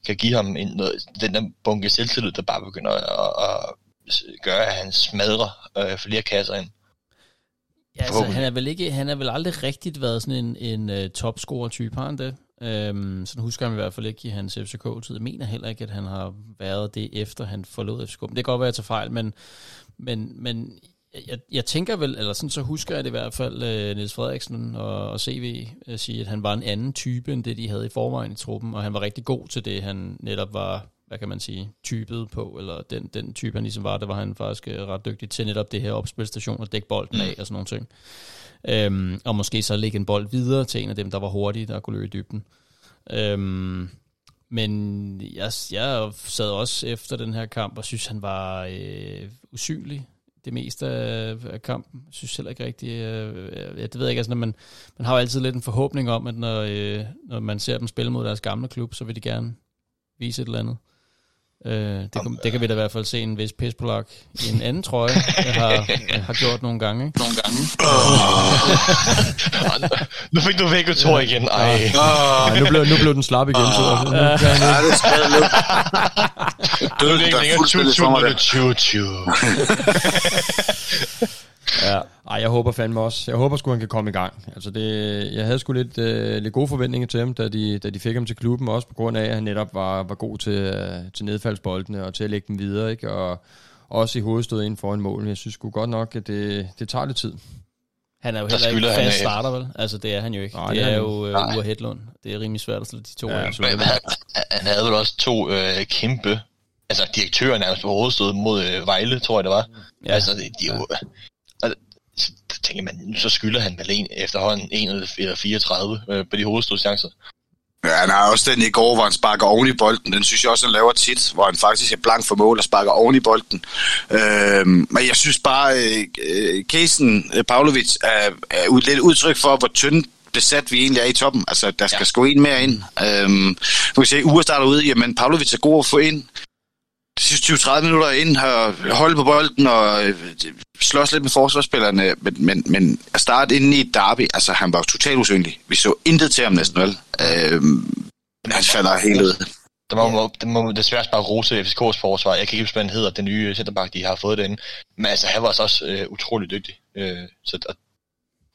kan give ham en, noget, den der bunke selvtillid, der bare begynder at, at, at gøre, at han smadrer øh, flere kasser ind. Ja, altså, han er vel ikke, han er vel aldrig rigtigt været sådan en, en uh, topscorer-type, har han det? Um, sådan husker jeg ham i hvert fald ikke i hans FCK-tid. Jeg mener heller ikke, at han har været det, efter han forlod FCK. Men det kan godt være, at jeg tager fejl, men, men, men jeg, jeg tænker vel, eller sådan så husker jeg det i hvert fald, uh, Niels Frederiksen og, og CV uh, sige, at han var en anden type, end det de havde i forvejen i truppen, og han var rigtig god til det, han netop var hvad kan man sige, typet på, eller den, den type, han ligesom var, der var han faktisk øh, ret dygtig til netop det her opspilstation og dække bolden af og sådan nogle ting. Øhm, og måske så lægge en bold videre til en af dem, der var hurtige, der kunne løbe i dybden. Øhm, men jeg, jeg sad også efter den her kamp og synes, han var øh, usynlig det meste af, af kampen. Jeg synes heller ikke rigtig, øh, øh, ja, det ved jeg ikke, altså, når man, man har jo altid lidt en forhåbning om, at når, øh, når man ser dem spille mod deres gamle klub, så vil de gerne vise et eller andet. Øh, det, kan, det kan vi da i hvert fald se en vis pispolak i en anden trøje, *laughs* jeg har, jeg har gjort nogle gange. Ikke? Nogle gange. *laughs* Oh. nu fik du væk Tor igen. Ej. Ah. Ah. Oh. Nej, nu, blev, nu blev den slap igen. Oh. Nu, nu, ja, det er. Du er ikke længere *laughs* Ja. Ej, jeg håber fandme også. Jeg håber sgu, han kan komme i gang. Altså det, jeg havde sgu lidt, øh, lidt gode forventninger til ham, da de, da de fik ham til klubben, også på grund af, at han netop var, var god til, øh, til nedfaldsboldene og til at lægge dem videre, ikke? Og også i hovedstød ind foran målen. Jeg synes sgu godt nok, at det, det tager lidt tid. Han er jo heller ikke fast af. starter, vel? Altså, det er han jo ikke. Nej, det det er er jo uh, Ure Hedlund. Det er rimelig svært at slå de to Ja. Men han, han havde vel også to øh, kæmpe, altså direktører nærmest på hovedstødet mod øh, Vejle, tror jeg det var. Ja. Ja. Altså, de, de er jo... Altså, så tænker man, så skylder han vel en efterhånden 1 eller 34 øh, på de hovedstødschancer. Ja, han har også den i går, hvor han sparker oven i bolden. Den synes jeg også, han laver tit, hvor han faktisk er blank for mål og sparker oven i bolden. Øhm, men jeg synes bare, øh, øh, casen øh, Pavlovic er, er ud, lidt udtryk for, hvor tynd besat vi egentlig er i toppen. Altså, der skal ja. Sgu en mere ind. Øhm, nu kan vi se, Ure starter ud, jamen Pavlovic er god at få ind. De sidste 20-30 minutter ind, har holdt på bolden og øh, slås lidt med forsvarsspillerne, men, men, men at starte inde i et derby, altså han var totalt usynlig. Vi så intet til ham næsten, vel? Øhm, han falder helt ud. Der må, yeah. der må desværre bare rose FCK's forsvar. Jeg kan ikke huske, hvad han hedder, den nye centerback, de har fået derinde. Men altså, han var altså også øh, utrolig dygtig. Øh, så og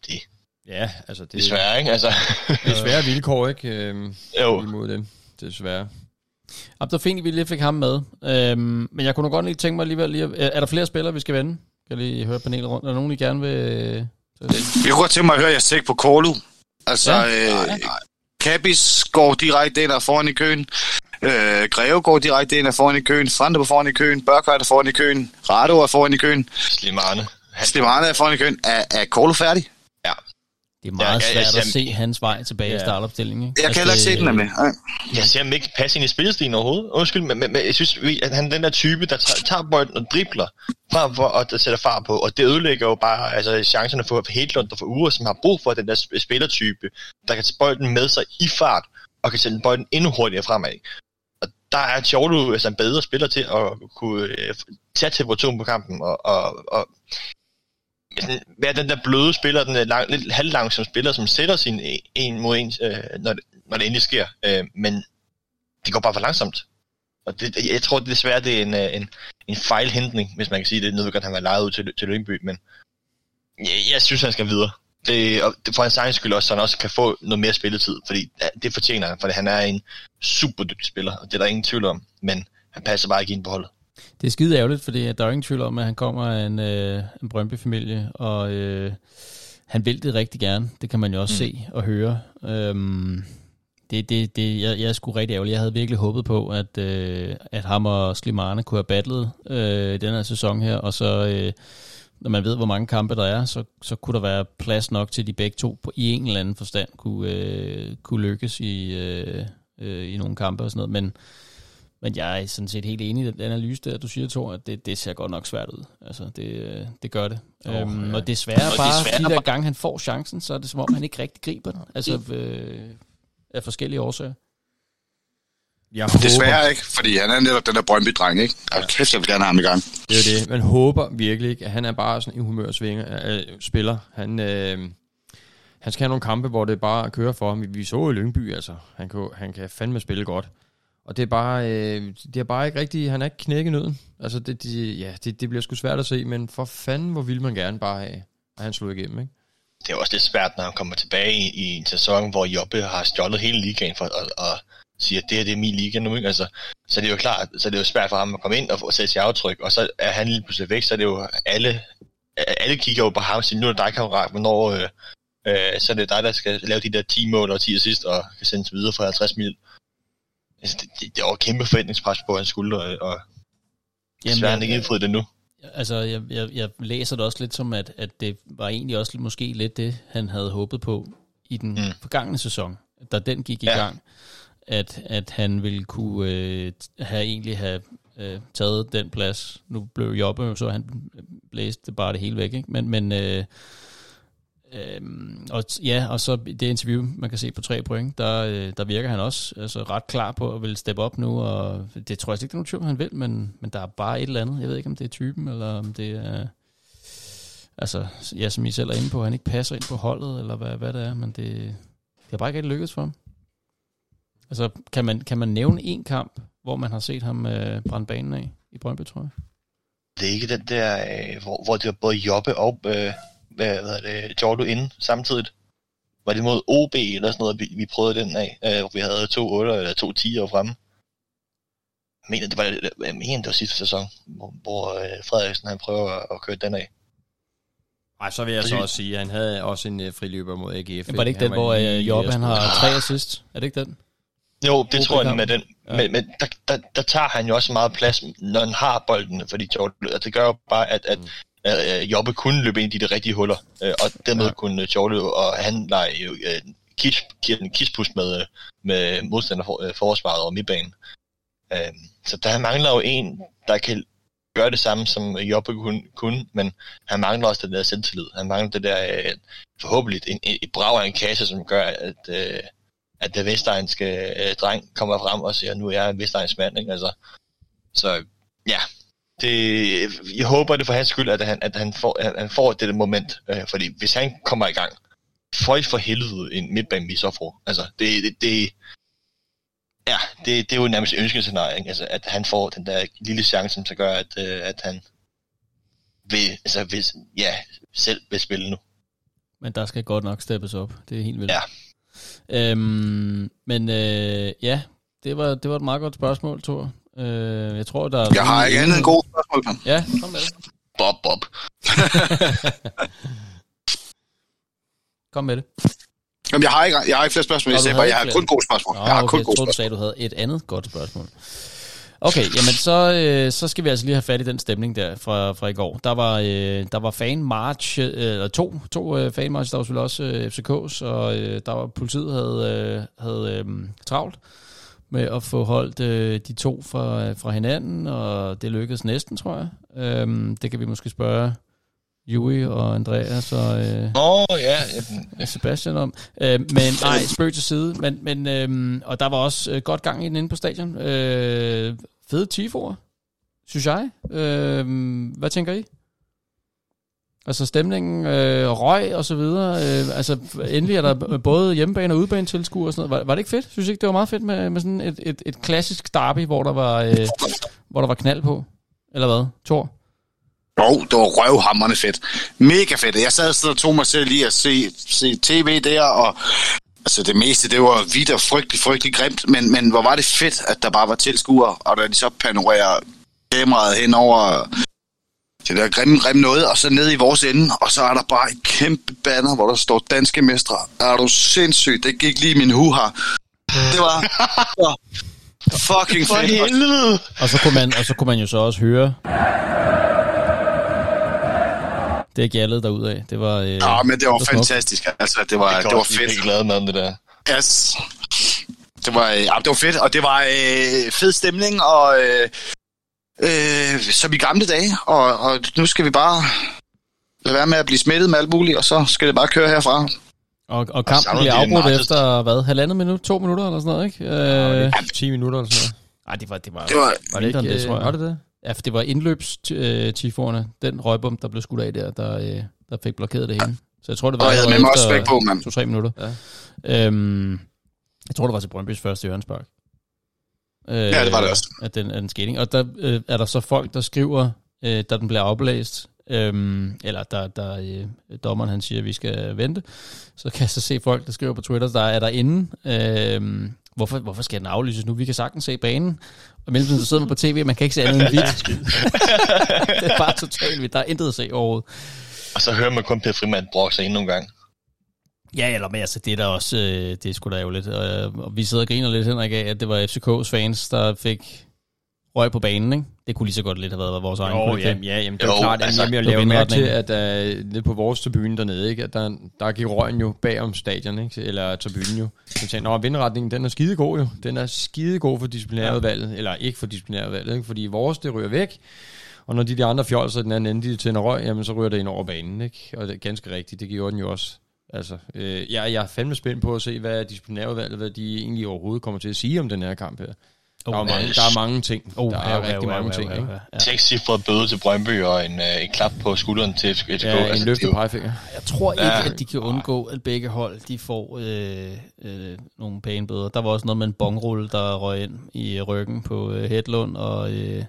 det Ja, altså det, desværre, ikke? Altså, det er svære vilkår, ikke? Øhm, jo. imod dem. Desværre. Ja, det var fint, at vi lige fik ham med. Øhm, men jeg kunne godt lige tænke mig alligevel lige... Er der flere spillere, vi skal vende? Kan jeg lige høre panelet rundt? Er der nogen, I gerne vil... øh, Jeg kunne godt tænke mig at høre jeres take på Korlu. Altså, Ja. ja. øh, Kabis går direkte ind og foran i køen. Øh, Greve går direkte ind og foran i køen. Frante er foran i køen. Børkøj er foran i køen. Rado er foran i køen. Slimane. Slimane er foran i køen. Er, er Korlu færdig? Det er meget Ja, svært jeg- at jeg- se hans vej tilbage i Ja. startopstillingen. Ikke? Jeg kan heller ikke se den nemlig. Nej. Jeg ser ham ikke passe ind i spillestilen overhovedet. Undskyld, men, men, men jeg synes, vi- at han er den der type, der tager, tager bolden og dribler, frem for at der sætter fart på. Og det ødelægger jo bare altså, chancerne for Hedlund og for Ure, som har brug for den der sp- spillertype, der kan tage bolden med sig i fart, og kan sende bolden endnu hurtigere fremad. Og der er Tjorlu altså en bedre spiller til at kunne øh, tage temperaturen på kampen, og, og, og sådan, være den der bløde spiller, den der lang, lidt halvlangsom spiller, som sætter sin øh, en- mod en, øh, når, det, når det endelig sker. Øh, men det går bare for langsomt. Og det, jeg tror desværre, det er en, øh, en, en fejlhentning, hvis man kan sige det. Nu ved godt, han var lejet ud til, til Lyngby, men jeg, jeg synes, han skal videre. Det, og det for hans egen skyld også, så han også kan få noget mere spilletid, fordi det fortjener han, for han er en super dygtig spiller, og det er der ingen tvivl om, men han passer bare ikke ind på holdet. Det er skide ærgerligt, fordi der er ingen tvivl om, at han kommer af en, øh, en Brøndby-familie, og øh, han vil det rigtig gerne. Det kan man jo også mm. se og høre. Øhm, det, det, det, jeg, jeg er sgu rigtig ærgerlig. Jeg havde virkelig håbet på, at, øh, at ham og Slimane kunne have battlet øh, den her sæson her, og så, øh, når man ved, hvor mange kampe der er, så, så kunne der være plads nok til, de begge to på, i en eller anden forstand kunne, øh, kunne lykkes i, øh, øh, i nogle kampe og sådan noget. Men men jeg er sådan set helt enig i den analyse der, du siger, Thor, at det, det ser godt nok svært ud. Altså, det, øh, det gør det. Oh, øhm, ja. Og desværre Og bare, desværre de der gange, han får chancen, så er det som om, han ikke rigtig griber den. Altså, øh, af forskellige årsager. Jeg håber, Desværre ikke, fordi han er netop den der Brøndby-dreng, ikke? Og kæft, jeg vil gerne have ham i gang. Det er det. Man håber virkelig ikke, at han er bare sådan en humørsvinger, øh, spiller. Han, øh, han skal have nogle kampe, hvor det bare kører for ham. Vi- Vi så i Lyngby, altså. Han kan, han kan fandme spille godt. Og det er bare, øh, det er bare ikke rigtigt, han er ikke knækket nøden. Altså, det, de, ja, det, det bliver sgu svært at se, men for fanden, hvor vil man gerne bare have, at han slog igennem, ikke? det er også lidt svært, når han kommer tilbage i, i en sæson, hvor Jobbe har stjålet hele ligaen for at, at sige, at det her det er min liga nu. Ikke? Altså, så det er jo klart, så det er jo svært for ham at komme ind og få sætte sit aftryk, og så er han lige pludselig væk, så er det jo alle, alle kigger jo på ham og siger, nu er det dig, kammerat, hvornår, øh, øh, så er det dig, der skal lave de der 10 mål og 10 assist, og kan sendes videre for 50 mil. Altså, det, det, det et kæmpe forventningspres på hans skuldre, og desværre har han ikke indfriet det nu. Altså, jeg, jeg, jeg læser det også lidt som, at, at det var egentlig også måske lidt det, han havde håbet på i den mm. Forgangne sæson, da den gik i Ja. gang, at, at han ville kunne øh, have egentlig have, øh, taget den plads. Nu blev Jobbe jo så, han blæste bare det hele væk, ikke? Men, men øh, Øhm, og, ja, og så det interview, man kan se på tre point, der, øh, der virker han også altså, ret klar på at ville steppe op nu, og det tror jeg ikke, det er nogen tvivl, han vil, men, men der er bare et eller andet. Jeg ved ikke, om det er typen, eller om det er... Altså, ja, som I selv er inde på, han ikke passer ind på holdet, eller hvad, hvad det er, men det, det har bare ikke rigtig lykkedes for ham. Altså, kan man, kan man nævne en kamp, hvor man har set ham øh, brænde banen af i Brøndby, tror jeg? Det er ikke den der, øh, hvor, hvor det var både Jobbe og øh, hvad hedder det, Jordo inde samtidigt. Var det mod OB eller sådan noget, vi, vi prøvede den af, øh, hvor vi havde to 8 eller to 10'er fremme. Jeg mener, det var, jeg mener, det var sidste sæson, hvor, hvor øh, Frederiksen han prøver at, at køre den af. Nej, så vil jeg så også sige, at han havde også en uh, friløber mod AGF. Men var det ikke den, hvor øh, Jobbe han har tre assist? Er det ikke den? Jo, det God tror jeg med den. Ja. Ja. Men, men der, der, der tager han jo også meget plads, når han har bolden, fordi Jordan, altså, det gør jo bare, at, at mm. Uh, Jobbe kunne løbe ind i de rigtige huller, uh, og dermed Ja. kunne Jordan, og han leger jo uh, kis, kispus med, øh, med modstander for, uh, forsvaret over midtbanen. Uh, så der mangler jo en, der kan gøre det samme, som Jobbe kunne, kunne, men han mangler også den der selvtillid. Han mangler det der, uh, forhåbentlig, en, et brag af en kasse, som gør, at, uh, at det vestegnske øh, dreng kommer frem og siger, nu er jeg en vestegns mand, ikke? Altså, så ja, det, jeg håber det for hans skyld, at han, at han, får, at han får det moment, øh, fordi hvis han kommer i gang, får for helvede en midtbane vi så får. Altså, det, det, det ja, det, det er jo nærmest ønskescenarie, ikke? Altså, at han får den der lille chance, som så gør, at, øh, at han vil, altså, hvis, ja, selv vil spille nu. Men der skal godt nok steppes op. Det er helt vildt. Ja. Øhm, men øh, ja, det var, det var et meget godt spørgsmål, Thor. Øh, jeg tror, der er... Jeg har ikke andet end gode spørgsmål. Ja, kom med det. Bob, Bob. *laughs* Kom med det. Jamen, jeg har ikke, jeg har ikke flere spørgsmål. Nå, Jeg sagde bare, jeg har flere. kun gode spørgsmål. Nå, Jeg har okay, kun jeg gode troede, du sagde, du havde et andet godt spørgsmål. Okay, jamen så, øh, så skal vi altså lige have fat i den stemning der fra, fra i går. Der var, øh, der var fan march, øh, eller to, to øh, fan march, der var selvfølgelig også øh, FCK's, og øh, der var, politiet havde, øh, havde øh, travlt med at få holdt øh, de to fra, fra hinanden, og det lykkedes næsten, tror jeg. Øhm, det kan vi måske spørge Jui og Andreas og... Øh, Nå, ja, ja, Sebastian om. Øh, men nej, spøg til side. Men, men, øh, og der var også øh, godt gang i den inde på stadion. Øh, fede tifoer, synes jeg. Øh, hvad tænker I? Altså stemningen, øh, røg og så videre. Øh, altså endelig er der både hjemmebane og udebane tilskuer og sådan noget. Var, var det ikke fedt? Synes ikke, det var meget fedt med, med sådan et, et, et klassisk derby, hvor der var, øh, hvor der var knald på? Eller hvad? Thor? Jo, det var røvhammerne fedt. Mega fedt. Jeg sad sådan og tog mig selv lige at se, se tv der, og altså det meste, det var vidt og frygtelig, frygtelig grimt, men, men hvor var det fedt, at der bare var tilskuere, og da de så panorerer kameraet hen over det der grimme, grimme noget, og så ned i vores ende, og så er der bare et kæmpe banner, hvor der står danske mestre. Er du sindssygt? Det gik lige i min hu her. Det var fucking For fedt. Og så kunne man, og så kunne man jo så også høre det gjaldet derudad. Det var, øh, Ja, men det var smukt. fantastisk. Altså, det var, Jeg det kan var fedt. helt glad med det der. Yes. Det var, øh, ja, det var fedt, og det var øh, fed stemning, og øh, øh, som i gamle dage, og, og nu skal vi bare lade være med at blive smittet med alt muligt, og så skal det bare køre herfra. Og, og kampen savner bliver afbrudt meget. efter, hvad, halvandet minut, to minutter eller sådan noget, ikke? Øh, 10 minutter eller sådan noget. ej, det var, det var, Det var, Var det ikke, end det, tror jeg. var det det? Ja, for det var indløbstiforerne, den røgbom, der blev skudt af der, der, øh, der fik blokeret det hele. Så jeg tror, det var og jeg havde med mig også på, mand. to-tre minutter. Ja. Øhm, jeg tror, det var til Brøndby's første hjørnespark. Øh, Ja, det var det også. At den, at den skating. Og der øh, er der så folk, der skriver, øh, da den bliver oplæst, øhm, eller der, der øh, dommeren han siger, at vi skal vente, så kan jeg så se folk, der skriver på Twitter, der er der inde, øh, hvorfor, hvorfor skal den aflyses nu? Vi kan sagtens se banen. Og mellemtiden så sidder man på tv, og man kan ikke se andet end hvidt. *laughs* det er bare totalt vildt. Der er intet at se overhovedet. Og så hører man kun Per Frimand brokke sig endnu en gang. Ja, eller men altså, det er da også, øh, det er sgu da ærgerligt. Og, og vi sidder og griner lidt, Henrik, af, at det var FCK's fans, der fik røg på banen, ikke? Det kunne lige så godt lidt have været vores egen Jo, jamen, ja, jamen, det er jo klart, at altså, jamen, jeg laver mærke til, at uh, nede på vores tribune dernede, ikke, at der, der gik røgen jo bag om stadion, ikke, eller tribunen jo. Så tænkte, at vindretningen, den er skidegod jo. Den er skidegod for disciplinærudvalget, ja. eller ikke for disciplinærudvalget, ikke, fordi vores, det ryger væk. Og når de de andre fjolser den anden ende, de tænder røg, jamen så ryger det ind over banen, ikke? Og det er ganske rigtigt, det gjorde den jo også. Altså, øh, jeg, jeg er fandme spændt på at se, hvad disciplinærudvalget, hvad de egentlig overhovedet kommer til at sige om den her kamp her. Der er, Oh, mange, der er mange ting. Oh, der er rigtig mange ting, ikke? Ja. Seks cifrede bøde til Brøndby og en, øh, en klap på skulderen til FCK. Ja, en Altså, er løftet pegefinger. Jeg tror ikke, Ja. at de kan undgå, at begge hold de får øh, øh, nogle pæne bøder. Der var også noget med en bongrulle, der røg ind i ryggen på øh, Hedlund, og øh,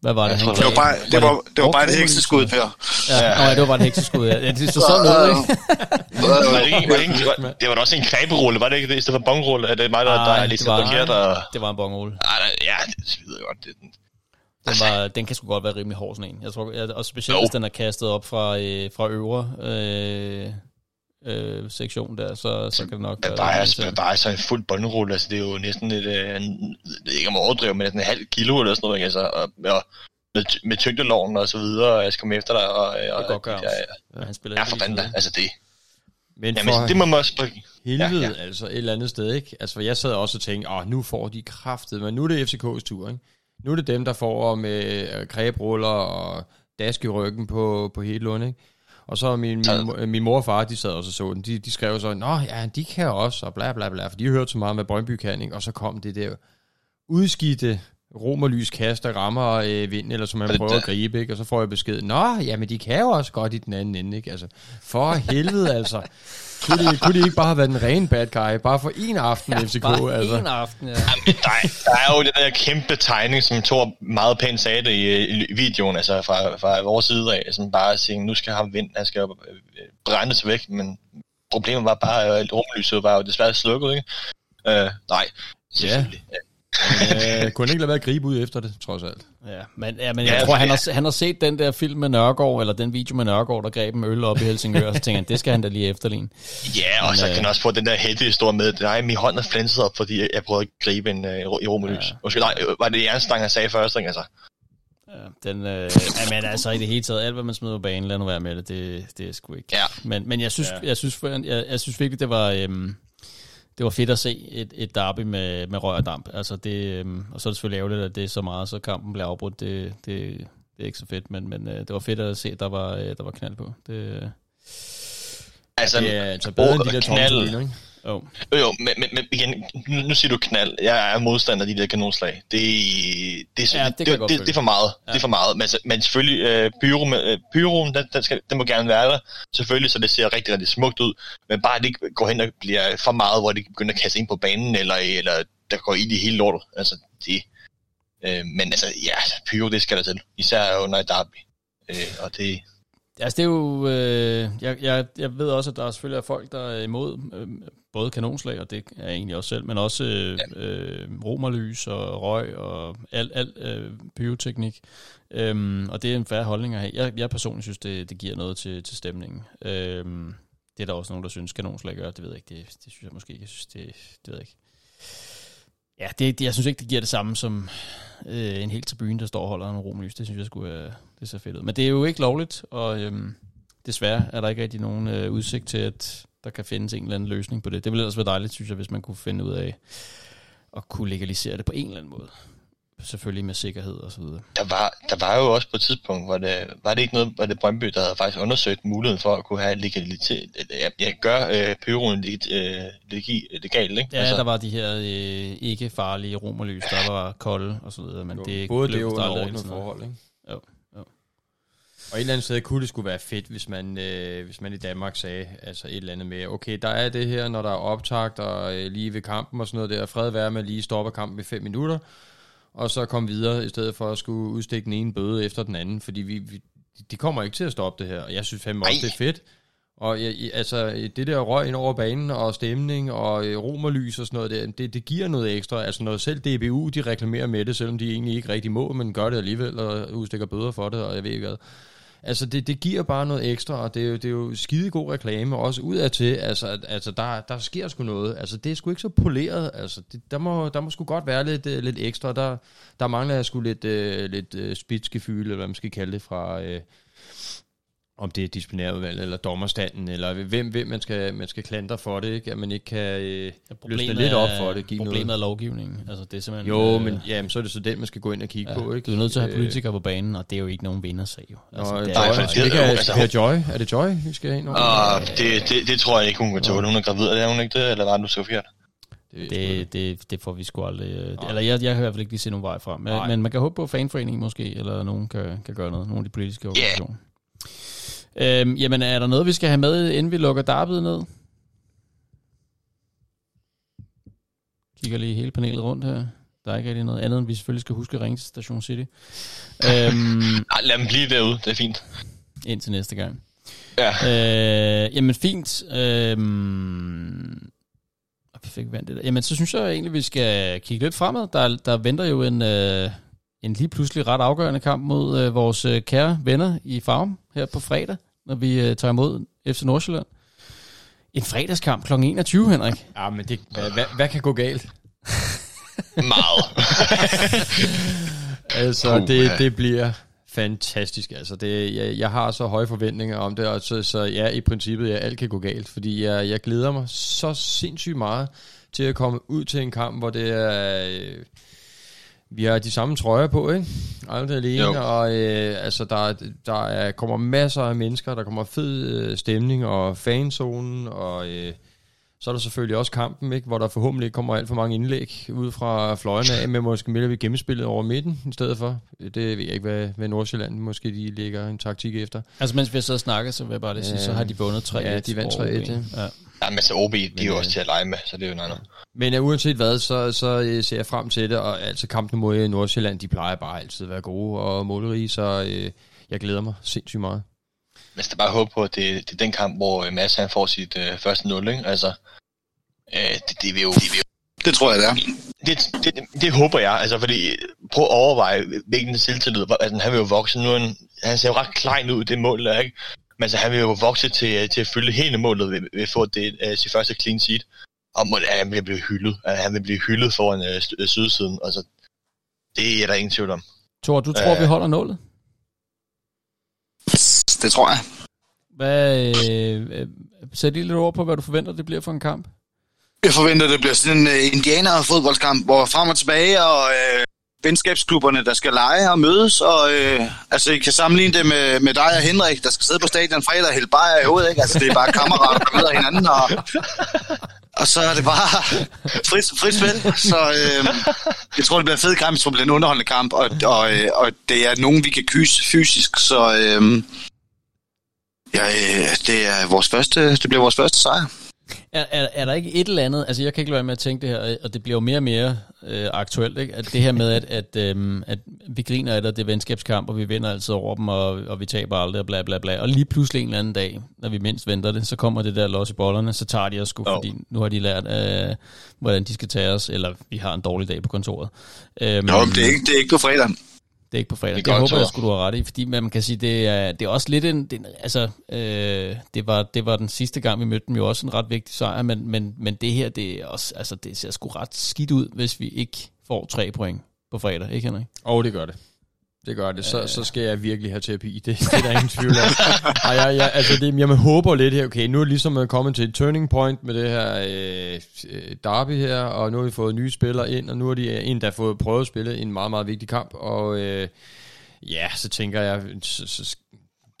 hvad var det? Jeg han tror, Det var bare, det var, det var bare et hekseskud, Per. Ja, ja. Nå, det var bare et hekseskud, ja. ja det så sådan ud, ikke? *laughs* Var det, var det, var, det var da også en kræberulle, var det ikke det? I stedet for bongrulle, er det mig, der, Ej, der er det lidt var- forkert? Og... Det var en bongrulle. Ej, nej, ja, det svider godt. Det, den- Den, var, den kan sgu godt være rimelig hård, sådan en. Jeg tror, jeg, og specielt hvis den er kastet op fra, øh, fra øvre øh, øh, sektion der, så, så kan det nok være... bare, bare så en fuld bundrulle, altså det er jo næsten et, øh, en, ikke om at overdrive, men en halv kilo eller sådan noget, altså, og, og med, med tyngdeloven og så videre, og jeg skal komme efter dig, og, og, Det kan godt gøre ja, Ja, han spiller ja, for fanden altså det, Men jamen, for det må man også, helvede, Ja, ja, altså et eller andet sted, ikke? Altså, jeg sad også og tænkte, åh, nu får de kraftet, men nu er det FCK's tur, ikke? Nu er det dem, der får med øh, kræbruller og dask i ryggen på, på Hedlund, ikke? Og så min, min, Så- min mor og far, de sad også og så den. De, de skrev så, nå ja, de kan også, og bla bla bla, for de har hørt så meget med Brøndby kan, ikke? Og så kom det der udskidte romerlys kast, der rammer øh, vinden, eller som man prøver at gribe, ikke? Og så får jeg besked, nå, jamen de kan jo også godt i den anden ende, ikke? Altså, for helvede, altså. Kunne de, kunne de ikke bare have været en ren bad guy, bare for en aften ja, FCK, Bare altså? en aften, ja. der, er- der er jo den der kæmpe tegning, som Thor meget pænt sagde det i, i videoen, altså fra, fra vores side af, som bare at sige, nu skal ham vind, han skal jo, øh, brændes væk, men problemet var bare, at rumlyset var jo desværre slukket, ikke? Øh, nej, selvfølgelig. Ja. Øh, kunne han ikke lade være at gribe ud efter det, trods alt? Ja, men, ja, men Ja, jeg tror, han ja. har, han har set den der film med Nørgaard, eller den video med Nørgaard, der greb en øl op i Helsingør, og så tænker han, det skal han da lige efterligne. Ja, og Men, så øh, kan han også få den der heldige historie med, nej, min hånd er flænset op, fordi jeg prøvede at gribe en uh, i romerlys. Ja. Ja. Måske, nej, øh, var det jernstang, han sagde først, ikke? Altså, Ja, den, øh, ja, men altså i det hele taget, alt hvad man smider på banen, lad nu være med det, det, det er sgu ikke. Ja. Men, men jeg synes, Ja. ja. jeg, synes, jeg, jeg, jeg synes virkelig, det var, øhm, det var fedt at se et, et derby med, med røg og damp. Altså det, øhm, og så er det selvfølgelig ærgerligt, at det er så meget, så kampen bliver afbrudt. Det, det, det er ikke så fedt, men, men øh, det var fedt at se, at der var, øh, der var knald på. Det, altså Det er altså bedre end de der knald. ikke? Oh. Jo, jo, men, men, men igen, nu, siger du knald. Jeg er modstander af de der kanonslag. Det, det, er, Ja, ja, det det, det, det, det, er for meget. Ja. Det er for meget. Men, altså- men selvfølgelig, øh, pyro, øh, pyroen, den, den, skal, den må gerne være der. Selvfølgelig, så det ser rigtig, rigtig smukt ud. Men bare det ikke går hen og bliver for meget, hvor det begynder at kaste ind på banen, eller, eller der går ild i hele lortet. Altså, det... Øh, men altså, ja, pyro, det skal der til. Især under et derby. Øh, og det... Altså det er jo, øh, jeg, jeg, jeg ved også, at der selvfølgelig er folk, der er imod øh, både kanonslag, og det er jeg egentlig også selv, men også øh, øh, romerlys og røg og al, al øh, pyroteknik. Øhm, og det er en færre holdning at have. Jeg, jeg personligt synes, det, det giver noget til, til stemningen. Øhm, det er der også nogen, der synes, kanonslag gør. Det ved jeg ikke. Det, det synes jeg måske ikke. Jeg synes, det, det ved jeg ikke. Ja, det, det, jeg synes ikke, det giver det samme som øh, en helt tribune, der står og holder en romerlys. Det synes jeg skulle øh, det ser fedt ud. Men det er jo ikke lovligt, og øhm, desværre er der ikke rigtig nogen øh, udsigt til, at der kan findes en eller anden løsning på det. Det ville ellers være dejligt, synes jeg, hvis man kunne finde ud af at kunne legalisere det på en eller anden måde. Selvfølgelig med sikkerhed og så videre. Der var, der var jo også på et tidspunkt, hvor det, var det ikke noget, hvor det Brøndby, der havde faktisk undersøgt muligheden for at kunne have legalitet, jeg, jeg gør øh, pyroen leg, øh, legi, legalt, ikke? Ja, altså, der var de her øh, ikke farlige romerlys, der var kolde og så videre, men Jo, det Både det blev og vist under ordnet forhold, ikke? Jo, jo. Og et eller andet sted kunne det skulle være fedt, hvis man, øh, hvis man i Danmark sagde altså et eller andet med, okay, der er det her, når der er optakt og øh, lige ved kampen og sådan noget der, fred være med lige stoppe kampen i fem minutter, og så komme videre, i stedet for at skulle udstikke den ene bøde efter den anden, fordi vi, vi, de kommer ikke til at stoppe det her, og jeg synes fandme også, Ej. det er fedt. Og jeg, jeg- altså, det der røg ind over banen, og stemning, og øh, romerlys og sådan noget, der, det, det giver noget ekstra. Altså, når selv DBU, de reklamerer med det, selvom de egentlig ikke rigtig må, men gør det alligevel, og udstikker bøder for det, og jeg ved ikke hvad. Altså, det, det giver bare noget ekstra, og det er jo, det er jo skide god reklame, også ud af til, altså, altså der, der sker sgu noget. Altså, det er sgu ikke så poleret, altså, det, der, må, der må sgu godt være lidt, øh, lidt ekstra. Der, der mangler jeg sgu lidt, øh, lidt øh, eller hvad man skal kalde det, fra, øh, om det er disciplinærudvalget, eller dommerstanden, eller hvem, hvem man, skal, man skal klandre for det, ikke? at man ikke kan øh, løsne lidt op for det, give problemet noget. er lovgivningen. Altså, det er simpelthen, Jo, øh, men jamen, så er det så den, man skal gå ind og kigge ja, på, ikke? Du er nødt til at have Øh, politikere på banen, og det er jo ikke nogen vindersag, jo. Altså, Nå, det Joy, er, jo- det- det kan, altså, Joy, er det Joy, vi skal have ind over? Og det, det, det tror jeg ikke, hun kan tåle. Hun er gravid, er det hun ikke det? Eller var det nu så forkert? det, det, det får vi sgu aldrig... øh, Eller jeg, jeg kan i hvert fald ikke lige se nogen vej frem. Men, Nej. men man kan håbe på, at fanforeningen måske, eller nogen kan, kan gøre noget. Nogle af de politiske organisationer. Øhm, jamen, er der noget, vi skal have med, inden vi lukker Darbyet ned? Kigger lige hele panelet rundt her. Der er ikke rigtig noget andet, end vi selvfølgelig skal huske at ringe til Station City. øhm, *laughs* Ej, lad dem blive derude. Det er fint. indtil næste gang. Ja. Øh, jamen fint. Øh, vi fik vandt det der. Jamen så synes jeg egentlig, vi skal kigge lidt fremad. Der, der venter jo en, øh, en lige pludselig ret afgørende kamp mod øh, vores øh, kære venner i Farm her på fredag, når vi øh, tager imod FC Nordsjælland. En fredagskamp kl. 21, Henrik. Ja, men det, hvad, hvad, hvad kan gå galt? *laughs* Meget. *laughs* Altså, Puh, det, det bliver fantastisk. Altså, det, jeg, jeg har så høje forventninger om det, og så, så ja, i princippet, ja, alt kan gå galt, fordi jeg, jeg glæder mig så sindssygt meget til at komme ud til en kamp, hvor det er... Øh, vi har de samme trøjer på, ikke? Aldrig alene, Jo. og øh, altså, der, der er, kommer masser af mennesker, der kommer fed øh, stemning, og fanzonen, og øh, så er der selvfølgelig også kampen, ikke? hvor der forhåbentlig ikke kommer alt for mange indlæg ud fra fløjene af, men måske mere vi gennemspillet over midten i stedet for. Det ved jeg ikke, hvad, hvad Nordsjælland måske de lægger en taktik efter. Altså mens vi har siddet og snakket, så vil jeg bare lige sige, så har de vundet 3-1. Ja, de vandt over 3-1, OB. ja. Ja. Men så OB, de er Men, jo øh, også til at lege med, så det er jo noget andet. Men uh, uanset hvad, så, så øh, ser jeg frem til det, og altså kampene mod Nordsjælland, de plejer bare altid at være gode og målrige, så øh, jeg glæder mig sindssygt meget. Men skal bare håbe på, at det, det er den kamp, hvor Mads han får sit øh, første 0, ikke? Altså, øh, det, det vil jo... Det, vil jo Det tror jeg, det er. det, det, det, det håber jeg, altså fordi, prøv at overveje, hvilken selvtillid, altså han vil jo vokse, nu er han, han ser jo ret klein ud, det mål der, ikke? Men altså, han vil jo vokse til, til at fylde hele målet ved, ved at få det, uh, sit første clean sheet. Og må, ja, han vil blive hyldet, Altså, han vil blive hyldet foran uh, øh, sydsiden, altså, det er der ingen tvivl om. Thor, du tror, Øh. vi holder nålet? Det tror jeg. Hvad, øh, øh, sæt lige lidt ord på, hvad du forventer, det bliver for en kamp. Jeg forventer, det bliver sådan en uh, indianer-fodboldskamp, hvor frem og tilbage, og uh, venskabsklubberne, der skal lege og mødes, og øh, altså, I kan sammenligne det med, med dig og Henrik, der skal sidde på stadion fredag og hælde bajer i hovedet, ikke? Altså, det er bare kammerater, der møder hinanden, og, og så er det bare frit, frit spil. Så øh, jeg tror, det bliver en fed kamp, jeg tror, det bliver en underholdende kamp, og, og, øh, og det er nogen, vi kan kyse fysisk, så øh, ja, øh, det, er vores første, det bliver vores første sejr. Er, er, er der ikke et eller andet, altså jeg kan ikke lade være med at tænke det her, og det bliver jo mere og mere øh, aktuelt, ikke? at det her med, at, at, øhm, at vi griner af det, det er venskabskamp, og vi vinder altid over dem, og, og vi taber aldrig, og bla bla bla, og lige pludselig en eller anden dag, når vi mindst venter det, så kommer det der los i bollerne, så tager de os sgu, Jo. fordi nu har de lært, øh, hvordan de skal tage os, eller vi har en dårlig dag på kontoret. Øhm, Nå, men det er ikke, det er ikke på fredag. Det er ikke på fredag. Det Det, er håber jeg skulle du have ret i, fordi man kan sige, det er, det er også lidt en, det, altså, øh, det, var, det var den sidste gang, vi mødte dem jo også en ret vigtig sejr, men, men, men det her, det er også, altså, det ser sgu ret skidt ud, hvis vi ikke får tre point på fredag, ikke Henrik? Og det gør det. Det gør det. Så, så skal jeg virkelig have terapi. Det, det er der ingen tvivl om. Ej, jeg, jeg, altså det, jeg håber lidt her, okay, nu er ligesom at komme til et turning point med det her øh, øh, derby her, og nu har vi fået nye spillere ind, og nu har de en, der har fået prøvet at spille en meget, meget vigtig kamp, og øh, ja, så tænker jeg, så, så,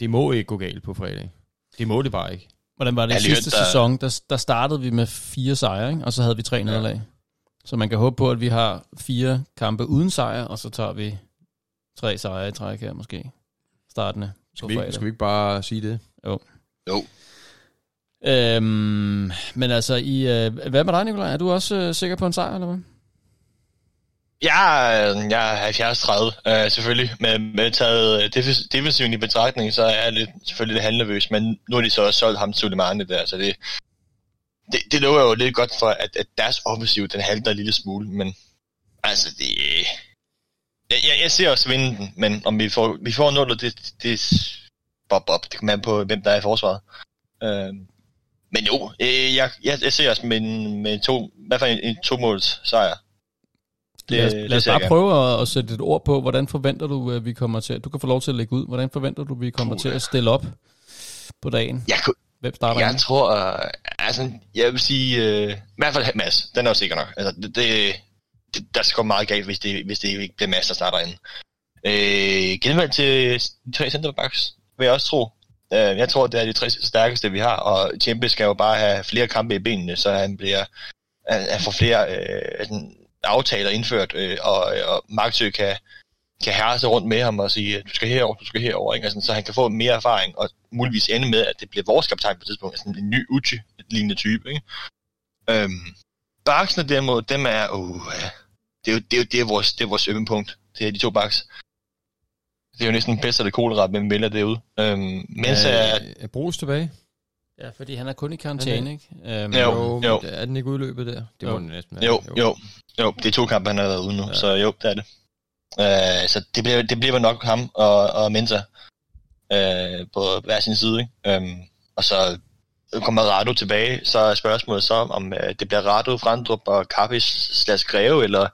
det må ikke gå galt på fredag. Det må det bare ikke. Hvordan var det i Ja, sidste der- sæson? Der, der startede vi med fire sejre, ikke? og så havde vi tre nederlag. Så man kan håbe på, at vi har fire kampe uden sejr, og så tager vi tre sejre i træk her måske. Startende Skal vi, ikke- skal vi ikke bare sige det? Jo. Øhm, men altså, i, øh, hvad med dig, Nikolaj? Er du også øh, sikker på en sejr, eller hvad? Jeg, er- jeg er 70-30, øh, selvfølgelig. Med, med taget øh, defens- defensiven i betragtning, så er jeg lidt, selvfølgelig lidt handlervøs, men nu har de så også solgt ham Sulemane der, så det, det, det lover jo lidt godt for, at, at deres offensiv, den halter en lille smule, men altså, det... Jeg, jeg, jeg ser også vinde den, men om vi får, vi får nullet, det, det, bob op. Det kommer an på, hvem der er i forsvaret. Øh, men jo, øh, jeg, jeg, jeg ser os med, med to, i hvert fald en, en to-måls sejr. Det, lad os, lad os bare prøve at, at sætte et ord på, hvordan forventer du, at vi kommer til, du kan få lov til at lægge ud, hvordan forventer du, at vi kommer Puh. til at stille op på dagen? Jeg, Hvem starter jeg ind? tror, uh, altså, jeg vil sige, uh, i hvert fald Mads, den er jo sikker nok. Altså, det, det, det, der skal gå meget galt, hvis det, hvis det ikke bliver masser der starter ind. Øh, genvalg til de tre centerbacks, vil jeg også tro. Øh, jeg tror, det er de tre stærkeste, vi har, og Tjempe skal jo bare have flere kampe i benene, så han bliver han får flere uh, aftaler indført, øh, og, og Marksø kan, kan herre sig rundt med ham og sige, du skal herover, du skal herover, ikke? Altså, så han kan få mere erfaring, og muligvis ende med, at det bliver vores kaptajn på et tidspunkt, altså en ny Uchi-lignende type, ikke? Øhm, baksene derimod, dem er, uh, det er jo, det er jo det er vores, det er vores ømmepunkt, det er de to baks. Det er jo næsten bedst, at det kolera, hvem vælger derude. Øhm, mens er, er, er Brugs tilbage? Ja, fordi han er kun i karantæne, ikke? Um, Jo, jo, jo. Er den ikke udløbet der? Det Jo. må den næsten være. jo, jo, jo, det er to kampe, han har været ude nu, ja. så jo, det er det. Øh, så det bliver, det bliver nok ham og, og Mensa øh, på hver sin side. Ikke? Øhm, og så kommer Rado tilbage, så er spørgsmålet så, om øh, det bliver Rado, Frandrup og Kappis slags Greve, eller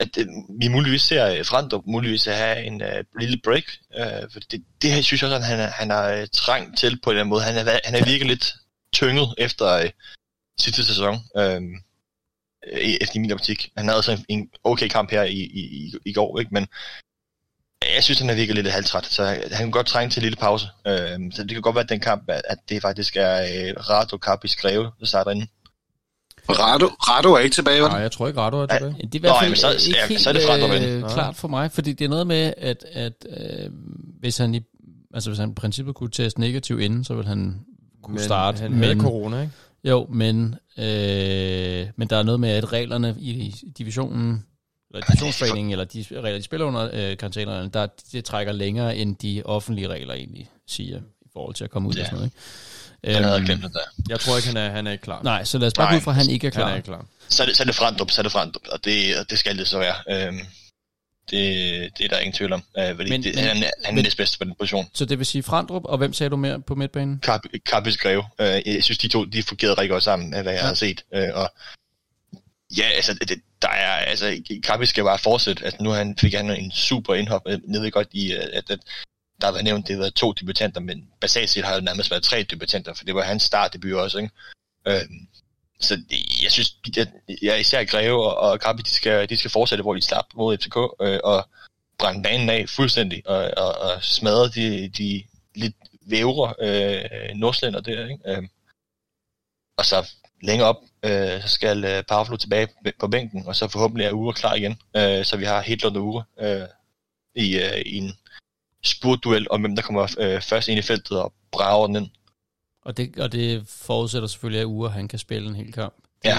at øh, vi muligvis ser øh, Frandrup muligvis at have en øh, lille break. Øh, for det, det her synes jeg også, at han, han har øh, trængt til på en eller anden måde. Han er, han er virkelig lidt tynget efter øh, sidste sæson. Øh, efter i min optik. Han havde så en, en okay kamp her i, i, i, i går, ikke? men jeg synes, han er virkelig lidt halvtræt, så han kan godt trænge til en lille pause. Øh, så det kan godt være, at den kamp, at, det faktisk er øh, Rado Kappis Greve, der starter inde. Rado, Rado er ikke tilbage, vel? Nej, jeg tror ikke, Rado er Ja. tilbage. Det er i hvert Nå, fald jamen, så- ikke ja, helt så er det Frandrup øh, klart for mig, fordi det er noget med, at, at øh, hvis han i altså hvis han i princippet kunne teste negativ inden, så ville han kunne Men starte. Han havde corona, ikke? Jo, men, øh, men der er noget med, at reglerne i divisionen, eller divisionsforeningen, eller de regler, de spiller under øh, karantænerne, der, det trækker længere, end de offentlige regler egentlig siger, i forhold til at komme ud Ja. og sådan noget. Ikke? Han havde Øhm, glemt det der. Jeg tror ikke, han er, han er ikke klar. Nej, så lad os bare Nej, gå ud fra, at han ikke er han klar. er ikke klar. Så er det, så er det Frandrup, så er det Frandrup, og det, og det skal det så være. Øhm, det, det er der ingen tvivl om, øh, fordi Men- det, men- han, er- han er men- næstbedste på den position. Så det vil sige Frandrup, og hvem sagde du mere på midtbanen? Kappis Greve. Øh, jeg synes, de to de fungerede rigtig godt sammen, af hvad jeg ja. har set. Øh, og ja, altså, det, der er, altså, Krabbe skal bare fortsætte. Altså, nu han, fik han en super indhop. Øh, jeg ved godt, i, øh, at, at der har været nævnt, det har været to debutanter, men basalt set har det nærmest været tre debutanter, for det var hans startdebut også, ikke? Øhm, så jeg synes, at jeg især Greve og, og Krabbe, de skal, de skal fortsætte, hvor de slap mod FCK, øh, og brænde banen af fuldstændig, og, og, og smadre de, de lidt vævre øh, nordslænder der, ikke? Øhm, og så længere op, øh, så skal øh, Pavlo tilbage på bænken, og så forhåbentlig er Ure klar igen, øh, så vi har helt og Ure øh, i, øh, i en spurtduel om, hvem der kommer øh, først ind i feltet og brager den ind. Og det, og det forudsætter selvfølgelig, at Ure han kan spille en hel kamp. Det Ja.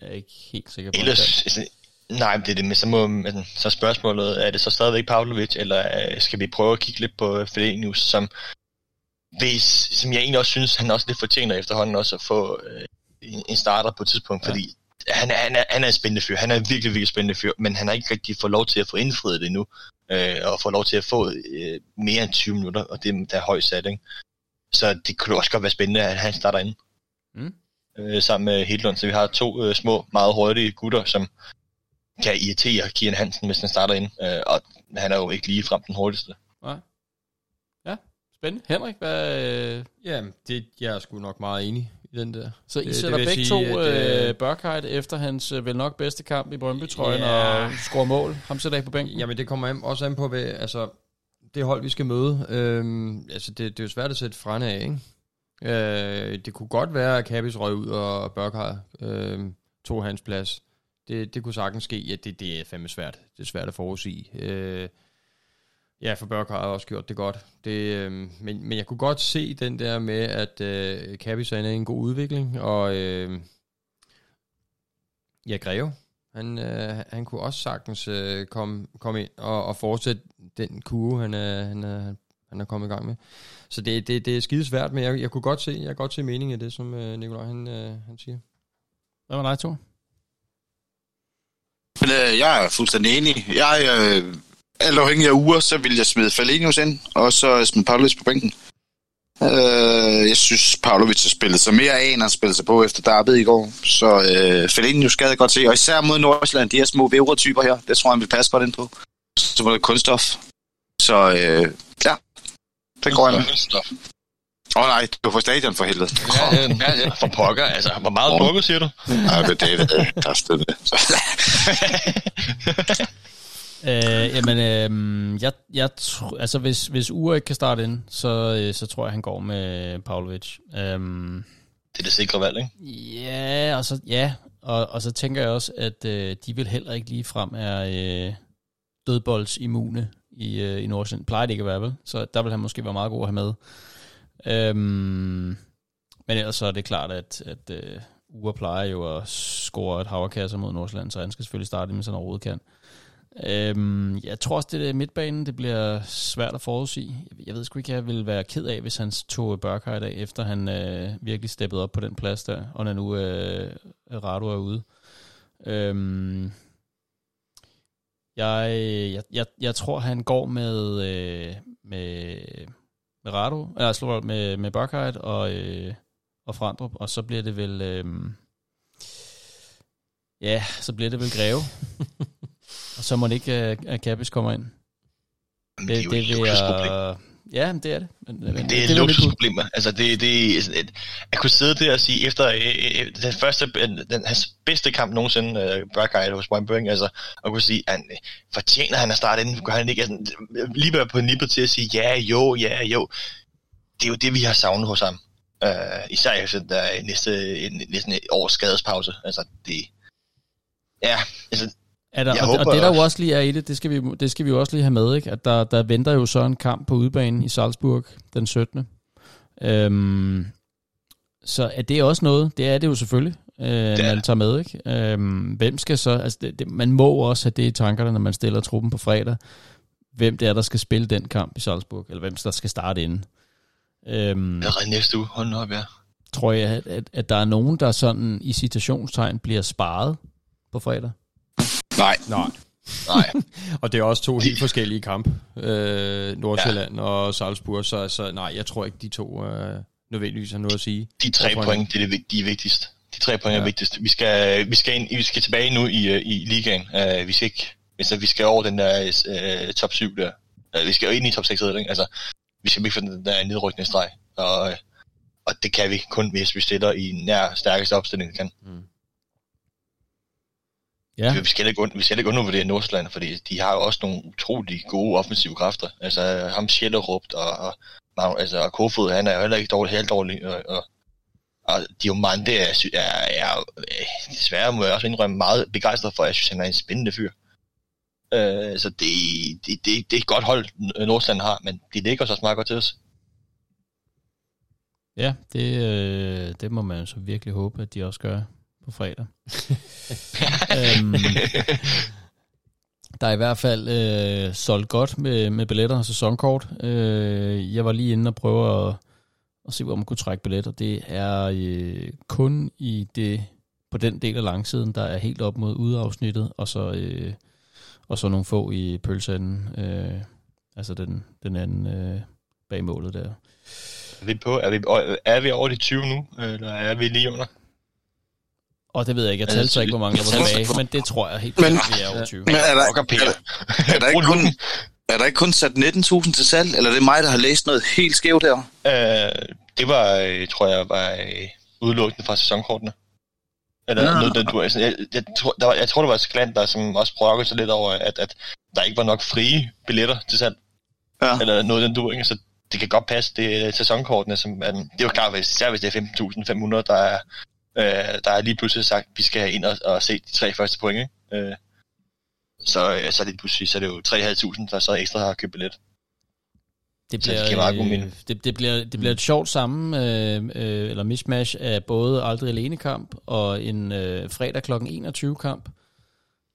er jeg ikke helt sikker på. Ellers, altså, nej, det er det, men så, må, altså, så spørgsmålet, er det så stadigvæk Pavlovic, eller øh, skal vi prøve at kigge lidt på Fedenius, som, hvis, som jeg egentlig også synes, han også lidt fortjener efterhånden også at få øh, en, en starter på et tidspunkt, Ja. fordi han er, han, er, han er en spændende fyr, han er en virkelig, virkelig spændende fyr, men han har ikke rigtig fået lov til at få indfriet det endnu, øh, og få lov til at få øh, mere end 20 minutter, og det der er højt sat, ikke? Så det kunne også godt være spændende, at han starter ind. Mm. Øh, sammen med Hedlund, så vi har to øh, små, meget hurtige gutter, som kan irritere Kian Hansen, hvis han starter ind, øh, og han er jo ikke lige frem den hurtigste. Spændende. Henrik, hvad... Øh, Ja, det, jeg er sgu nok meget enig i den der. så I Det- det sætter jeg begge sige, to at, øh, øh, Børkheit efter hans øh, vel nok bedste kamp i Brøndby-trøjen Ja. og scorer mål. Ham sætter I på bænken. Jamen, det kommer også an på, hvad, altså, det hold, vi skal møde. Øhm, altså, det, det er jo svært at sætte frænde af, ikke? Øh, det kunne godt være, at Kabis røg ud, og Børkhard øh, tog hans plads. Det, det kunne sagtens ske. Ja, det, det er fandme svært. Det er svært at forudsige. Øh, ja, for Børkhard har også gjort det godt. Det, øh, men, men jeg kunne godt se den der med, at øh, Kabis er en god udvikling, og øh, ja, Greve, han, øh, han kunne også sagtens øh, komme, komme ind og, og fortsætte den kurve, han er, han, er, han er kommet i gang med. Så det, det, det er skide svært, men jeg, jeg kunne godt se, jeg kan godt se meningen i det, som øh, Nikolaj han, øh, han siger. Hvad var dig, to? Men øh, jeg er fuldstændig enig. Jeg, øh, alt afhængig af uger, så vil jeg smide Falenius ind, og så smide Pavlovic på bænken. Øh, jeg synes, Pavlovic har spillet sig mere af, end han spillede sig på efter derbyet i går. Så øh, Falenius skal jeg godt se, og især mod Nordsjælland, de her små vævretyper her, det tror jeg, han vil passe godt ind på. Så var det kunststof. Så øh, ja, det går jeg med. Åh oh, nej, det var for stadion for helvede. Ja, ja, ja, ja, for pokker. Altså, hvor meget Åh. drukket, siger du? Nej, det er det. *laughs* Øh, jamen, øh, jeg, jeg tr- altså hvis, hvis Ure ikke kan starte ind, så, øh, så tror jeg, han går med Pavlovic. Øhm, Det er det sikre valg, ikke? ja, og så, ja, og, og så tænker jeg også, at øh, de vil heller ikke lige frem er øh, dødboldsimmune i, øh, i Nordsjælland. Plejer det ikke at være, vel? Så der vil han måske være meget god at have med. Øhm, men ellers så er det klart, at, at øh, Ure plejer jo at score et haverkasser mod Nordsjælland, så han skal selvfølgelig starte med sådan en overhovedet kan. Øhm, jeg tror også, det der midtbanen, det bliver svært at forudsige. Jeg ved sgu ikke, jeg vil være ked af, hvis han tog Børker i dag, efter han øh, virkelig steppede op på den plads der, og når nu øh, Rado er ude. Øhm, jeg, jeg, jeg, jeg tror, han går med, øh, med, med Rado, eller slår med, med Børkheit og, øh, og Frandrup, og så bliver det vel... Øh, ja, så bliver det vel Greve. *laughs* så må det ikke, at uh, Kappis kommer ind. Men det, er jo et luksusproblem. Ja, det er det. Men, men, Men det er et luksusproblem. Altså, det, det er et, at kunne sidde der og sige, efter øh, øh, den første, øh, den, hans bedste kamp nogensinde, øh, Burkhardt hos Burring, altså, at kunne sige, øh, fortjener han at starte inden, gør han ikke, altså, lige være på nippet til at sige, ja, jo, ja, jo. Det er jo det, vi har savnet hos ham. Uh, især efter der er næste, en, næsten et års skadespause. Altså, det, ja, altså, Er der, Jeg og, håber og det der jo også- også lige er i det, det skal vi, det skal vi jo også lige have med, ikke? at der, der venter jo så en kamp på udbanen i Salzburg den 17. Øhm, så er det også noget, det er det jo selvfølgelig, øh, er man tager med. Ikke? Øhm, hvem skal så, altså det, det, man må også have det i tankerne, når man stiller truppen på fredag, hvem det er, der skal spille den kamp i Salzburg, eller hvem der skal starte inden. Øhm, allerede næste uge, hold op, ja. tror jeg, at, at, at der er nogen, der sådan i citationstegn bliver sparet på fredag. Nej, Nej. Nej, *laughs* Og det er også to helt forskellige kampe. Øh, Nordsjælland ja. og Salzburg, så altså, nej, jeg tror ikke, de to øh, nødvendigvis har noget at sige. de tre point, det er, det, de er vigtigst. De tre point ja. Er vigtigst. Vi skal, vi skal, ind, vi skal tilbage nu i, øh, i ligaen. Uh, vi skal ikke, altså, vi skal over den der uh, top 7 der. Uh, vi skal jo ind i top 6, ikke? Altså, vi skal ikke få den der nedrykningsstreg. Og, øh, og det kan vi kun, hvis vi stiller i nær stærkeste opstilling, vi kan. Ja, Vi skal ikke, vi skal ikke undervurdere Nordsjælland, fordi de har jo også nogle utrolig gode offensive kræfter. Altså ham Schellerup og, og, Mag- altså, og Kofod, han er jo heller ikke dårlig, helt dårlig. Og, og, og Diomande er, er, er, er, desværre må jeg også indrømme meget begejstret for, at jeg synes, han er en spændende fyr. Øh, så det, det, det, det er et godt hold, Nordsjælland har, men de ligger også meget godt til os. Ja, det, øh, det må man så virkelig håbe, at de også gør på fredag. *laughs* øhm, der er i hvert fald øh, solgt godt med, med billetter og sæsonkort. Øh, jeg var lige inde og prøve at, at se, hvor man kunne trække billetter. Det er øh, kun i det på den del af langsiden, der er helt op mod udeafsnittet, og så, øh, og så nogle få i pølseenden, øh, altså den, den anden øh, bag målet der. Er vi, på, er, vi, er vi over de 20 nu, eller er vi lige under? Og det ved jeg ikke, jeg talte så ikke, hvor mange der jeg var tilbage, men det tror jeg helt klart, vi er over 20. men er der, Peter. er der, ikke kun, er der ikke kun sat 19.000 til salg, eller er det mig, der har læst noget helt skævt her? Øh, det var, øh, tror jeg, var øh, udelukkende fra sæsonkortene. Eller Nå. noget, den, du, altså, jeg, jeg, tror, der var, jeg tror, det var Skland, der som også brokkede sig lidt over, at, at der ikke var nok frie billetter til salg. Ja. Eller noget, den du ikke. Så det kan godt passe, det er sæsonkortene, som er, det er jo klart, hvis, især hvis det er 15.500, der er, øh, der er lige pludselig sagt, at vi skal ind og, og se de tre første point, ikke? Øh, så, øh, så er det pludselig, så er det jo 3.500, der så ekstra har købt billet. Det det bliver, giver meget god øh, mening. det, det, bliver, det bliver et sjovt sammen, øh, øh, eller mismatch af både aldrig alene kamp og en øh, fredag kl. 21 kamp.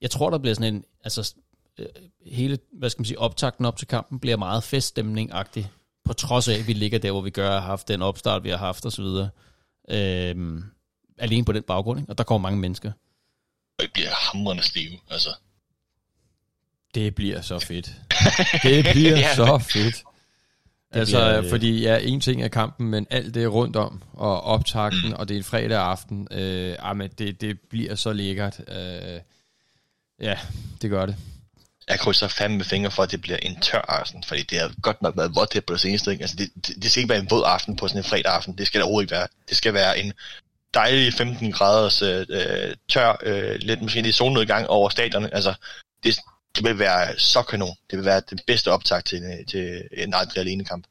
Jeg tror, der bliver sådan en, altså øh, hele, hvad skal man sige, optakten op til kampen bliver meget feststemning-agtig, på trods af, at vi ligger der, hvor vi gør, har haft den opstart, vi har haft osv. Øh, alene på den baggrund, ikke? og der kommer mange mennesker. Og det bliver hamrende stive, altså. Det bliver så fedt. *laughs* Det bliver Ja. så fedt. Altså, bliver, øh, fordi ja, en ting er kampen, men alt det rundt om, og optakten, og det er en fredag aften, øh, ah, men det, det bliver så lækkert. Øh, ja, det gør det. Jeg krydser fandme fingre for, at det bliver en tør aften, fordi det har godt nok været vådt her på det seneste. Ikke? Altså, det, det, det skal ikke være en våd aften på sådan en fredag aften. Det skal det overhovedet ikke være. Det skal være en dejlig 15 graders øh, øh, tør, øh, lidt måske lidt solnedgang over stadierne. Altså, det, det vil være så kanon. Det vil være det bedste optag til, en- til en aldrig alene kamp.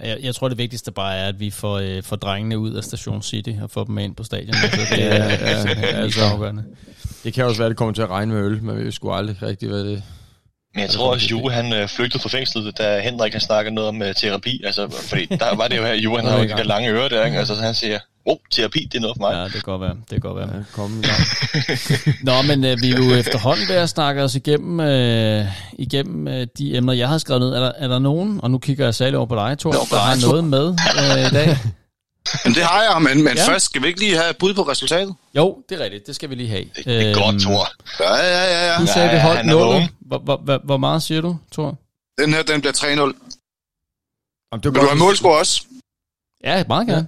Jeg, jeg tror, det vigtigste bare er, at vi får, øh, får drengene ud af Station City og får dem med ind på stadion. *laughs* Altså, det er, Ja, ja, ja, altså afgørende. Det kan også være, at det kommer til at regne med øl, men vi sgu aldrig rigtig, hvad det Men jeg tror også, det- Juve han øh, flygtede fra fængslet, da Henrik han snakkede noget om øh, terapi. Altså, fordi der var det jo her, Juve han *laughs* jo de der lange ører der, ikke? Altså, så han siger, oh, terapi, det er noget for mig. Ja, det kan godt være. Det kan godt være. i gang. *laughs* Nå, men øh, vi er jo efterhånden ved at snakke os igennem, øh, igennem øh, de emner, jeg har skrevet ned. Er der, er der nogen, og nu kigger jeg særligt over på dig, Thor, der har noget med øh, i dag? *laughs* Men det har jeg, men, men Ja. ja. først skal vi ikke lige have bud på resultatet? Jo, det er rigtigt. Det skal vi lige have. Det, det er godt, Thor. Ja, ja, ja, ja. Du sagde, Ja, vi holdt han er nullet. vågen. Hvor, hvor, hvor, meget siger du, Thor? Den her, den bliver 3-0. Vil Om det du have målscore også? Ja, meget gerne.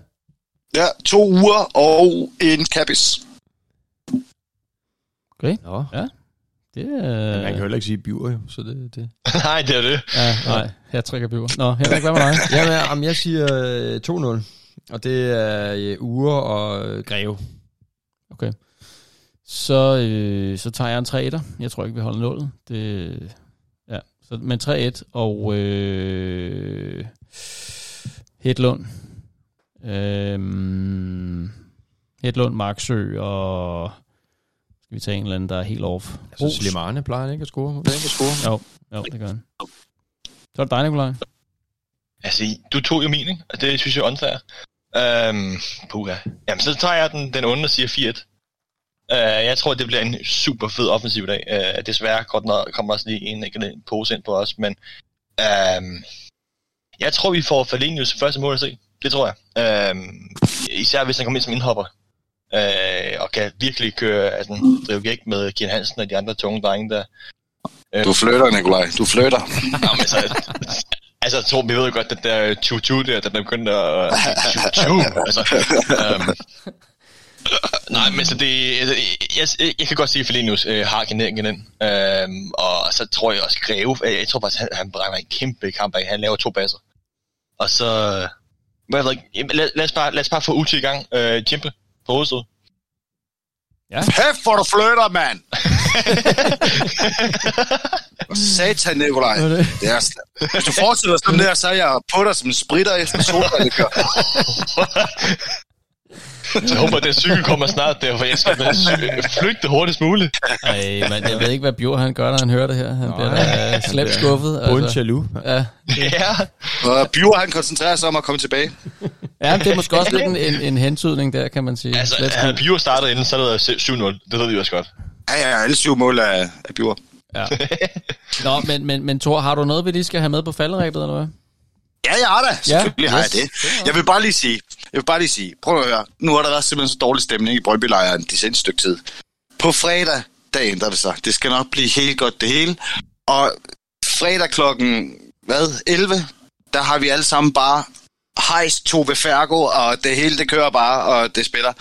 Ja, to uger og en kabis. Nå, Det man er... kan jo heller ikke sige biver, jo, så det... det. *laughs* Nej, det er det. Ja, nej, her trækker vi Nå, Henrik, hvad med dig? *laughs* Jamen, jamen, jeg siger øh, 2-0, og det er øh, Ure og øh, Greve. Okay. Så, øh, så tager jeg en 3 Jeg tror ikke, vi holder nullet. Det, ja, så, men 3-1 og øh, Hedlund. Øhm, Hedlund, Marksø og skal vi tage en eller anden, der er helt off. Altså, Slimane plejer han ikke at score. Den kan score. Jo, jo, det gør han. Så er det dig, Nikolaj. Altså, du tog jo min, ikke? Og det synes jeg er unfair. Øhm, puha. Jamen, så tager jeg den, den onde og siger 4-1. Uh, jeg tror, det bliver en super fed offensiv dag. Uh, desværre godt nok kommer også lige en enkelt pose ind på os, men um, jeg tror, vi får Falenius første mål at se. Det tror jeg. Um, især hvis han kommer ind som indhopper. Uh, og kan virkelig køre, altså, drive gæk med Kian Hansen og de andre tunge drenge der. Du flytter, Nikolaj. Du flytter. Nå, men så, altså, jeg tror, vi ved jo godt, at der chuchu der, den er begyndt at... Chuchu, altså... Um, nej, men så det... Altså, jeg, jeg, jeg kan godt sige, at Felinius øh, har generingen den. Um, og så tror jeg også, Greve... Jeg, jeg tror faktisk, han, han brænder en kæmpe kamp af. Han laver to baser. Og så... Men jeg ved ikke, jamen, lad, lad, os bare, lad os bare få Uchi i gang. Øh, Jimpe på hovedsted. Hæft, hvor du flytter, mand! *laughs* Hvor Satan, Nikolaj. Er det? Det er, sl- hvis du fortsætter sådan der, så er jeg på dig som en spritter efter. Så jeg håber, at den cykel kommer snart der, for jeg skal flygte hurtigst muligt. Ej, men jeg ved ikke, hvad Bjørn han gør, når han hører det her. Han bliver da slemt skuffet. Bund jaloux. ja, Ja, Og Bjur, han koncentrerer sig om at komme tilbage. ja, det er måske også lidt en, en, en hentydning der, kan man sige. altså, Slet havde. Pio startet inden, så er det 7-0. Det ved vi også godt. Ja, ja, alle syv mål af, af Bjur. Ja. Nå, men, men, men Thor, har du noget, vi lige skal have med på falderæbet, eller hvad? Ja, jeg har da. Selvfølgelig har jeg yes. det. Jeg vil bare lige sige, jeg vil bare lige sige, prøv at høre, nu har der været simpelthen så dårlig stemning i Brøndby-lejren de seneste stykke tid. På fredag, der ændrer det sig. Det skal nok blive helt godt det hele. Og fredag klokken, hvad, 11, der har vi alle sammen bare hejst to ved Fergo, og det hele det kører bare, og det spiller.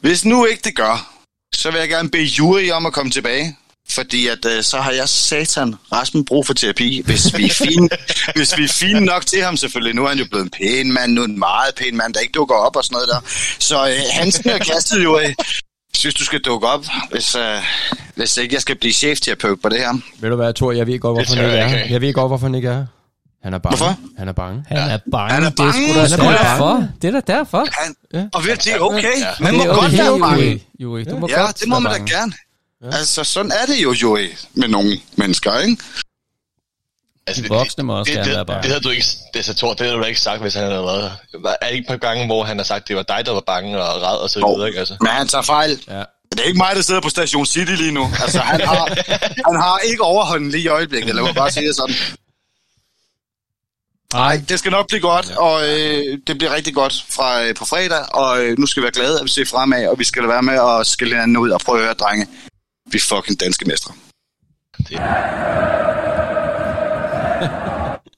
Hvis nu ikke det gør, så vil jeg gerne bede Juri om at komme tilbage. Fordi at, øh, så har jeg satan Rasmus brug for terapi, hvis vi er fine, *laughs* hvis vi er fine nok til ham selvfølgelig. Nu er han jo blevet en pæn mand, nu er en meget pæn mand, der ikke dukker op og sådan noget der. Så øh, Hansen er kastet jo af. Synes, du skal dukke op, hvis, øh, hvis ikke jeg skal blive chefterapeut på det her. Ved du hvad, Thor, jeg ved godt, hvorfor Det han ikke er jeg her. ikke. Jeg ved godt, hvorfor han ikke er her. Han er bange. Hvorfor? Han er bange. Han er bange. Han er Det er bange, sgu da da. derfor. Det er da derfor. Han, Ja. Og ved, det er okay. Ja. Man må er godt være bange. Juri. Juri, du må Ja, godt det må man da bange. Gerne. Altså, sådan er det jo, Joey, med nogle mennesker, ikke? Altså, De voksne må også det, gerne det, være bange. Det havde du ikke, det, så tror, det havde du ikke sagt, hvis han havde været. Er det ikke et par gange, hvor han har sagt, at det var dig, der var bange og ræd og så Jo. videre, ikke? Altså. Men han tager fejl. Ja. Det er ikke mig, der sidder på Station City lige nu. Altså, han har, *laughs* han har ikke overhånden lige i øjeblikket, lad mig bare sige det sådan. Nej, det skal nok blive godt, og øh, det bliver rigtig godt fra øh, på fredag, og øh, nu skal vi være glade, at vi ser fremad, og vi skal være med at skille hinanden ud og prøve at høre, drenge. Vi fucking danske mestre. Det, *laughs*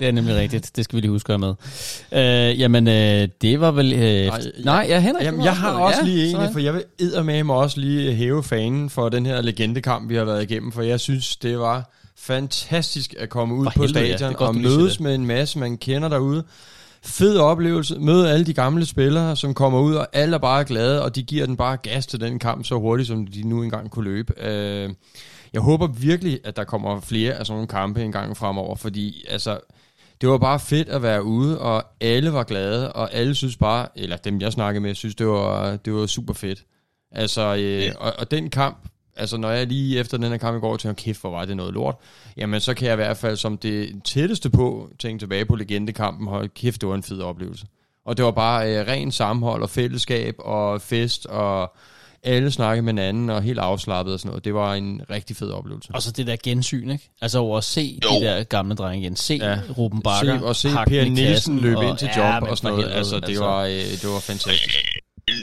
Det er nemlig rigtigt. Det skal vi lige huske at med. Øh, jamen, øh, det var vel... Øh, Nej, nej, ja, Henrik. Jamen, jeg har også ja, lige en, for jeg vil eddermame også lige hæve fanen for den her legendekamp, vi har været igennem, for jeg synes, det var fantastisk at komme ud For på helvede, ja. Stadion godt, og mødes det. med en masse, man kender derude. Fed oplevelse. Møde alle de gamle spillere, som kommer ud, og alle er bare glade, og de giver den bare gas til den kamp så hurtigt, som de nu engang kunne løbe. Øh, jeg håber virkelig, at der kommer flere af sådan nogle kampe en gang fremover, fordi altså, det var bare fedt at være ude, og alle var glade, og alle synes bare, eller dem jeg snakkede med, synes det var, det var super fedt. Altså, øh, og, og den kamp, altså når jeg lige efter den her kamp i går tænkte, kæft, hvor var det noget lort, jamen så kan jeg i hvert fald som det tætteste på tænke tilbage på legendekampen, hold kæft, det var en fed oplevelse. Og det var bare øh, ren sammenhold og fællesskab og fest, og alle snakkede med hinanden og helt afslappet og sådan noget. Det var en rigtig fed oplevelse. Og så det der gensyn, ikke? Altså over at se Jo. de der gamle drenge igen. Se Ja. ja. Ruben Bakker se, og se Per Nielsen løbe ind til ja, jump men og sådan noget. helvede, Altså, det var, øh, det var fantastisk.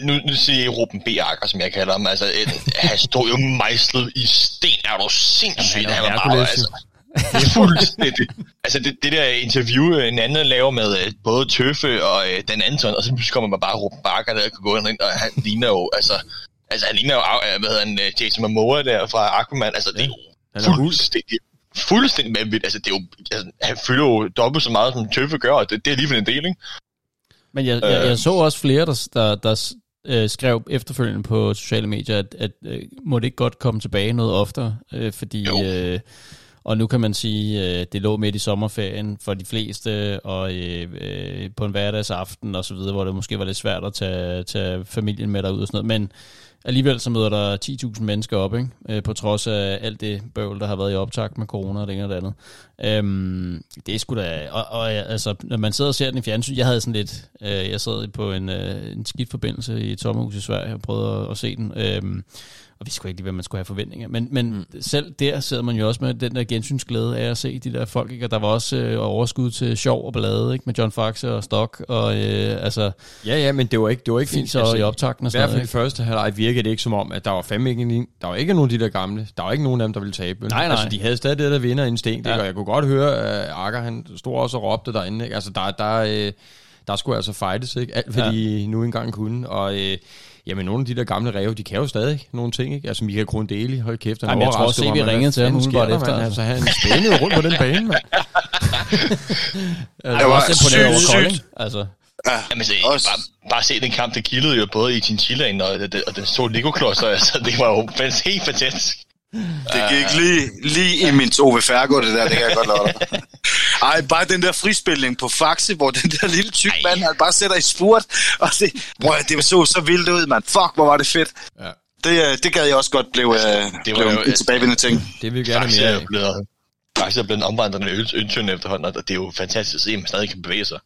Nu, nu siger jeg Ruben B. Akker, som jeg kalder ham. Altså, et, han stod jo mejslet i sten. Er du sindssygt? Jamen, han er han var bare, altså, fuldstændig. altså, det, det der interview, øh, en anden laver med øh, både Tøffe og øh, Dan Anton, og så pludselig kommer man bare Ruben Bakker, der kan gå ind, og han ligner jo, altså, altså han ligner jo, øh, hvad hedder han, Jason Momoa der fra Aquaman. Altså, det er jo er fuldstændig, fuldstændig vanvittigt. Altså, det er jo, altså, han fylder jo dobbelt så meget, som Tøffe gør, og det, det er alligevel en del, ikke? Men jeg, jeg, jeg så også flere, der, der, der øh, skrev efterfølgende på sociale medier, at, at øh, må det ikke godt komme tilbage noget oftere, øh, fordi... Jo. Øh, og nu kan man sige, øh, det lå midt i sommerferien for de fleste, og øh, øh, på en hverdagsaften og så videre, hvor det måske var lidt svært at tage, tage familien med derud og sådan noget. Men alligevel så møder der 10.000 mennesker op, ikke? Øh, på trods af alt det bøvl, der har været i optakt med corona og det ene og det andet. Øhm, det er sgu da... Og, og ja, altså, når man sidder og ser den i fjernsyn, jeg havde sådan lidt... Øh, jeg sad på en, øh, en skidt forbindelse i et sommerhus i Sverige og prøvede at, at se den. Øhm, og vi skulle ikke lige, hvad man skulle have forventninger. Men, men mm. selv der sidder man jo også med den der gensynsglæde af at se de der folk. Ikke? Og der var også øh, overskud til sjov og ballade ikke? med John Faxe og Stock. Og øh, altså, Ja, ja, men det var ikke, det var ikke fint så altså, i optakten og I sådan hvert fald i første halvleg virkede det ikke som om, at der var fandme ikke, der var ikke nogen af de der gamle. Der var ikke nogen af dem, der ville tabe. Nej, nej. Altså, de havde stadig det der vinder instinkt, Ja. og jeg kunne godt høre, at Akker, han stod også og råbte derinde. Ikke? Altså, der, der, øh, der skulle altså fightes, ikke? Alt, hvad ja. de nu engang kunne. Og øh, jamen, nogle af de der gamle ræve, de kan jo stadig nogle ting, ikke? Altså, Michael Grundeli, hold kæft, han Jamen, jeg tror også, vi ringede til ham umiddelbart sker der, efter, mand? Altså, han spændede rundt på den bane, mand. Jeg Det var var også imponeret over sygt, Kolding. sygt. Altså, Jamen, se, Også- bare, bare se den kamp, det kildede jo både i Chinchillaen og, og, og den store Lego-klodser, *laughs* altså det var jo fandens helt fantastisk. Det gik lige, lige i min Tove Fergo, det der, det kan jeg godt love dig. *laughs* Ej, bare den der frispilling på Faxe, hvor den der lille tyk Ej. mand, han bare sætter i spurt, og det, bror, det så så vildt ud, mand. Fuck, hvor var det fedt. Ja. Det, øh, det gad jeg også godt blive, øh, Det var blev jo- en tilbagevendende ting. Det vil vi gerne Faxe er mere af. blevet, Faxe er blevet en omvandrende øl, øltønde efterhånden, og det er jo fantastisk at se, at man stadig kan bevæge sig.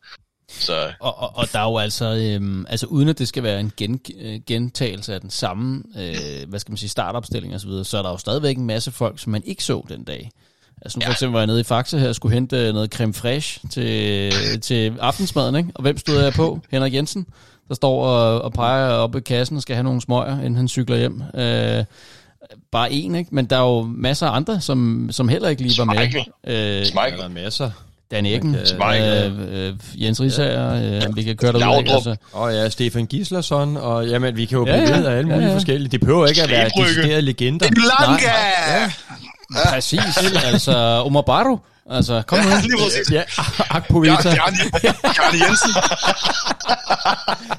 Så Og, og, og der er jo altså, øhm, altså uden at det skal være en gen, øh, gentagelse af den samme, øh, hvad skal man sige, startopstilling og så videre, så er der jo stadigvæk en masse folk, som man ikke så den dag. Altså nu for Ja. eksempel var jeg nede i Faxe her og skulle hente øh, noget creme fraiche til, til aftensmaden, ikke? Og hvem stod jeg på? *laughs* Henrik Jensen, der står og, og peger op i kassen og skal have nogle smøger, inden han cykler hjem. Øh, bare en, ikke? Men der er jo masser af andre, som, som heller ikke lige var med. Schmeichel. Øh, Ja, Michael, der er masser. Dan Ecken, Schmeichel. øh, øh, Jens Risager, øh, vi kan køre derud. ikke? Altså, Og ja, Stefan Gislason, og jamen, vi kan jo Ja, blive ja. ved af alle Ja, mulige ja. forskellige. Det behøver ikke at være deciderede legender. Blanca! Nej, Præcis, altså Omar Barro. Altså, kom nu. Ja, lige præcis. Ja, Akpovita, Bjarne, Bjarne Jensen.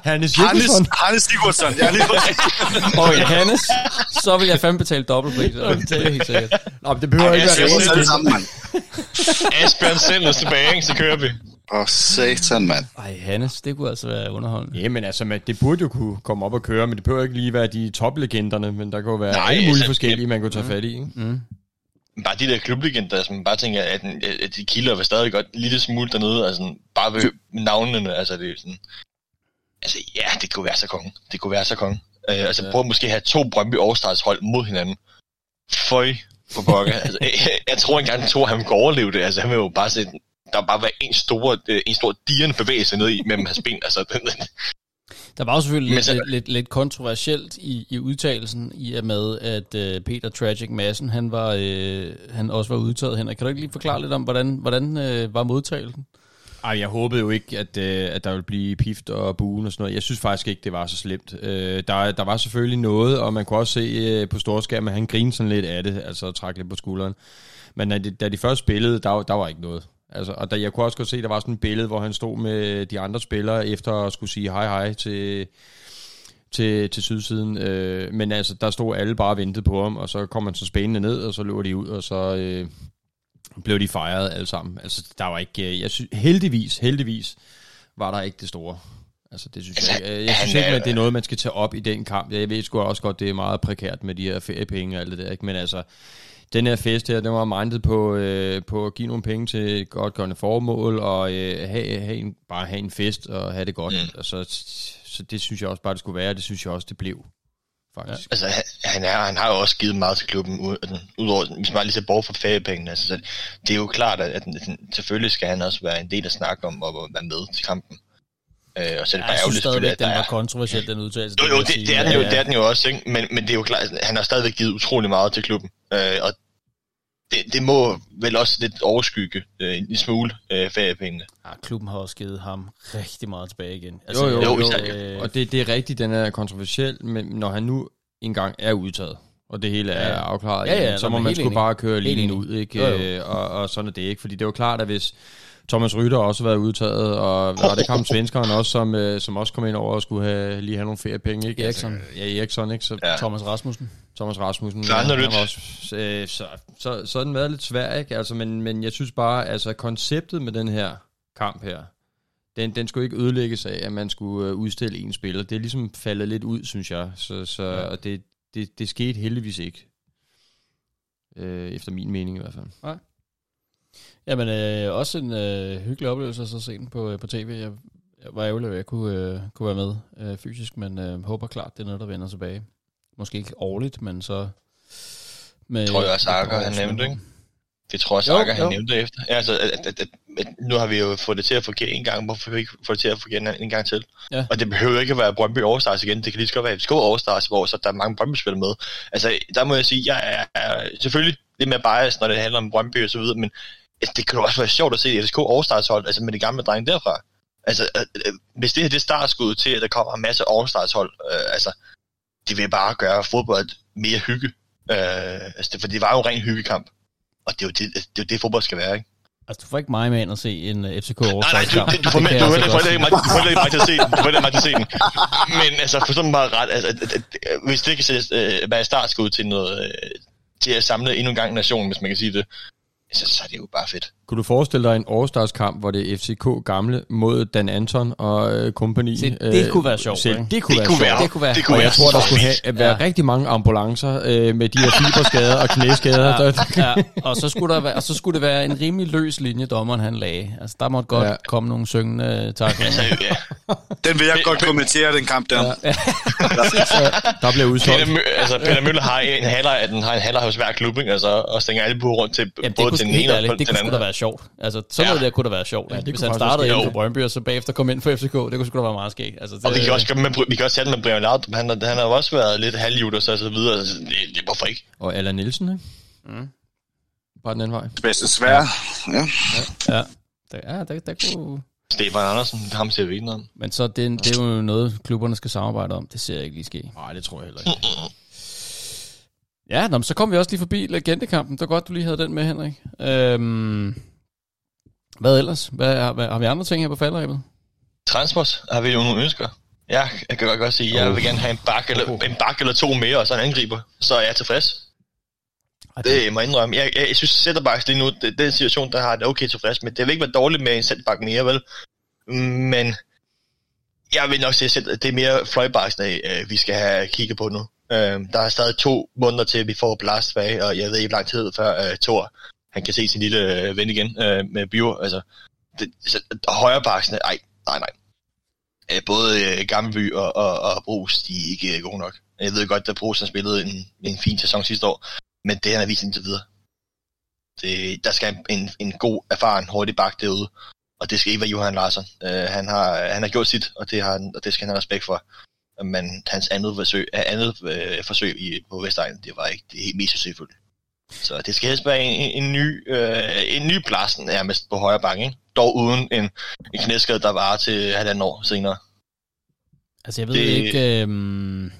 Hannes Hannes, Jørgensen. Hannes Sigurdsson. Ja, lige præcis. Og ja, Hannes, så vil jeg fandme betale dobbeltpris. Det er helt sikkert. Nå, men det behøver Ej, ikke jeg være Det er legender. sammen, mand. Asbjørn Senders tilbage, ikke? så kører vi. Åh, oh, satan, mand. Ej, Hannes, det kunne altså være underholdende. Jamen altså, man, det burde jo kunne komme op og køre, men det behøver ikke lige være de toplegenderne, men der jo være Nej, alle mulige altså, forskellige, man kunne tage fat i. Ikke? Bare de der klublegender, som man bare tænker, at, at de kilder var stadig godt lille smule dernede, altså bare ved navnene, altså det er sådan, altså ja, det kunne være så konge, det kunne være så konge. Øh, altså prøv måske at have to Brøndby All-Stars hold mod hinanden. Føj for pokker. altså, jeg, jeg, tror engang, to han kunne overleve det, altså han vil jo bare sætte, der bare være en stor, øh, en stor dirrende bevægelse ned i mellem hans ben, altså den, den, Der var jo selvfølgelig lidt, så- lidt, lidt, lidt kontroversielt i, i udtalelsen, i og med, at øh, Peter Tragic Madsen, han, var, øh, han også var udtaget. Henrik, kan du ikke lige forklare lidt om, hvordan, hvordan øh, var modtagelsen? Ej, jeg håbede jo ikke, at, øh, at der ville blive pift og buen og sådan noget. Jeg synes faktisk ikke, det var så slemt. Øh, der, der var selvfølgelig noget, og man kunne også se øh, på storskærmen, at han grinede sådan lidt af det, altså trak lidt på skulderen. Men da de, da de først spillede, der, der var ikke noget. Altså, og der, jeg kunne også godt se, der var sådan et billede, hvor han stod med de andre spillere, efter at skulle sige hej hej til, til, til sydsiden. Øh, men altså, der stod alle bare og ventede på ham, og så kom han så spænende ned, og så løber de ud, og så... Øh, blev de fejret alle sammen. Altså, der var ikke... øh, Jeg synes, heldigvis, heldigvis var der ikke det store. Altså, det synes jeg ikke. Jeg synes ikke, at det er noget, man skal tage op i den kamp. Jeg ved sgu også godt, det er meget prekært med de her feriepenge og alt det der, ikke? Men altså, den her fest her, den var mindet på, øh, på at give nogle penge til et godt gørende formål, og øh, have, have en, bare have en fest og have det godt. Mm. Altså, så det synes jeg også bare, det skulle være, det synes jeg også, det blev. Faktisk. Altså, han, er, han har jo også givet meget til klubben, altså, udover, hvis man lige ser bort fra feriepengene. Altså, så det er jo klart, at, at selvfølgelig skal han også være en del af snak om at være med til kampen. Øh, og så er det bare jeg synes stadigvæk, at den var er... kontroversiel, den udtalelse. Jo, jo, det, det, er den jo, Ja, det er den jo også, ikke? Men, men det er jo klart, at han har stadigvæk givet utrolig meget til klubben. Øh, og det, det må vel også lidt overskygge øh, en smule øh, feriepengene. Ja, klubben har også givet ham rigtig meget tilbage igen. Jo, jo, jo, jo, især- øh, og det, det er rigtigt, den er kontroversiel, men når han nu engang er udtaget, og det hele er Ja. afklaret, Ja, ja, så må man sgu bare køre lige ud, ikke? Jo, jo. Øh, Og, og sådan er det ikke, fordi det er jo klart, at hvis Thomas Rytter også har været udtaget, og var det kom svenskeren også, som, øh, som også kom ind over og skulle have, lige have nogle feriepenge, ikke? Eriksson. Altså, ja, Eriksson, ikke? Så Ja. Thomas Rasmussen. Thomas Rasmussen. Så andre han også, øh, så, så, så er den været lidt svær, ikke? Altså, men, men jeg synes bare, altså konceptet med den her kamp her, den, den skulle ikke ødelægges af, at man skulle øh, udstille en spiller. Det er ligesom faldet lidt ud, synes jeg. Så, så Ja. ja. det, det, det skete heldigvis ikke. Øh, efter min mening i hvert fald. Jamen, øh, også en øh, hyggelig oplevelse at så se den på, øh, på tv. Jeg, jeg var ærgerlig, at jeg kunne, øh, kunne være med øh, fysisk, men øh, håber klart, det er noget, der vender tilbage. Måske ikke årligt, men så... Med, tror jeg også, Akker, han nævnte, ikke? Det tror jeg Akker, han jo. nævnte efter. Ja, altså, at, at, at, at, nu har vi jo fået det til at fungere en gang, hvorfor vi ikke få det til at fungere en, en gang til? Ja. Og det behøver ikke at være Brøndby All-Stars igen, det kan lige så godt være FCK All-Stars, hvor så der er mange Brøndby-spillere med. Altså, der må jeg sige, jeg er, er selvfølgelig lidt mere biased, når det handler om Brøndby og så videre, men det kan jo også være sjovt at se FCK All-Stars hold, altså med de gamle drenge derfra. Altså, øh, øh, hvis det her det er startskud til, at der kommer en masse All-Stars hold, øh, altså, det vil bare gøre fodbold mere hygge. Øh, altså, det, for det var jo en ren hyggekamp. Og det er jo det, det, er jo det fodbold skal være, ikke? Altså, du får ikke mig med ind og se en uh, FCK Nej, nej, All-Stars du, du, du får med, du jeg får altså ikke mig, du får ikke mig til at se den. Du får ikke mig til at se den. Men altså, forstå mig bare ret. Altså, at, at, at, hvis det kan sættes, øh, være startskud til noget, øh, til at samle endnu en gang nationen, hvis man kan sige det, så, så er det jo bare fedt. Kunne du forestille dig en All-Stars kamp, hvor det er FCK gamle mod Dan Anton og øh, company? Se, det kunne være sjovt, ikke? det kunne Det være kunne sjovt. være, Det kunne være- det kunne Og være jeg tror, der skulle have, være Ja. rigtig mange ambulancer øh, med de her fiberskader og knæskader. Ja, Der, ja, og så skulle der være, og så skulle det være en rimelig løs linje, dommeren han lagde. Altså, der måtte godt Ja. ja. komme nogle syngende taklinger. Ja. Den vil jeg godt kommentere, den kamp der. Ja. der bliver udsolgt. Peter, Mø- altså, Peter Møller har en halvleg den, har en halvleg hos hver klub, ikke? Altså, og stænger alle på rundt til Jamen, det både den ene og ærligt, til det den kunne da anden. Være sjovt. Altså, sådan Ja. noget der kunne da være sjovt. Ja, Ja, det Hvis han startede inden for Brøndby, og så bagefter kom ind for FCK, det kunne sgu da være meget skægt. Altså, det, Og vi kan også, med, vi kan også den med Brian Laudrup. Han, har- han har også været lidt halvjud og så, så videre. Altså, det, det, hvorfor ikke? Og Allan Nielsen, ikke? Mm. Bare den anden vej. Bedste svær. Ja. Ja, der, ja der, der kunne... Stefan Andersen, ham ser vi ikke noget om. Men så det, det er jo noget, klubberne skal samarbejde om. Det ser jeg ikke lige ske. Nej, det tror jeg heller ikke. Ja, nå, men så kom vi også lige forbi legendekampen. Det var godt, du lige havde den med, Henrik. Øhm, hvad ellers? Hvad, hvad, har vi andre ting her på faldrebet? Transport, har vi jo nogle ønsker? Ja, jeg kan godt, godt sige, jeg vil gerne have en bak, eller, en bak eller to mere, og så en angriber. Så er jeg tilfreds. Det må jeg indrømme. Jeg, jeg, jeg synes, Sætterbaks lige nu, det, den situation, der har det okay tilfreds med. Det vil ikke være dårligt med en Sætterbak mere, vel? Men jeg vil nok sige, at det er mere fløjbaksen, øh, vi skal have kigget på nu. Øh, der er stadig to måneder til, at vi får Blast tilbage, og jeg ved ikke, lang tid før øh, Thor, han kan se sin lille øh, ven igen øh, med Bio. Altså, det, altså, så, højrebaksene, ej, nej, nej. Øh, både øh, Gammelby og, og, og Brugs, de er ikke øh, gode nok. Jeg ved godt, at Brugs har spillet en, en fin sæson sidste år, men det han har vist indtil videre. Det, der skal en, en god, erfaren, hurtig bak derude. og det skal ikke være Johan Larsson. Øh, han, har, han har gjort sit, og det, har, han- og det skal han have respekt for. Men hans andet forsøg, andet, øh, forsøg i, på Vestegnen, det var ikke det helt mest succesfulde. Så det skal helst være en, en, en ny, øh, en ny plads nærmest på højre bank, ikke? dog uden en, en knæskade, der var til halvanden år senere. Altså, jeg ved Det- ikke... Øhm,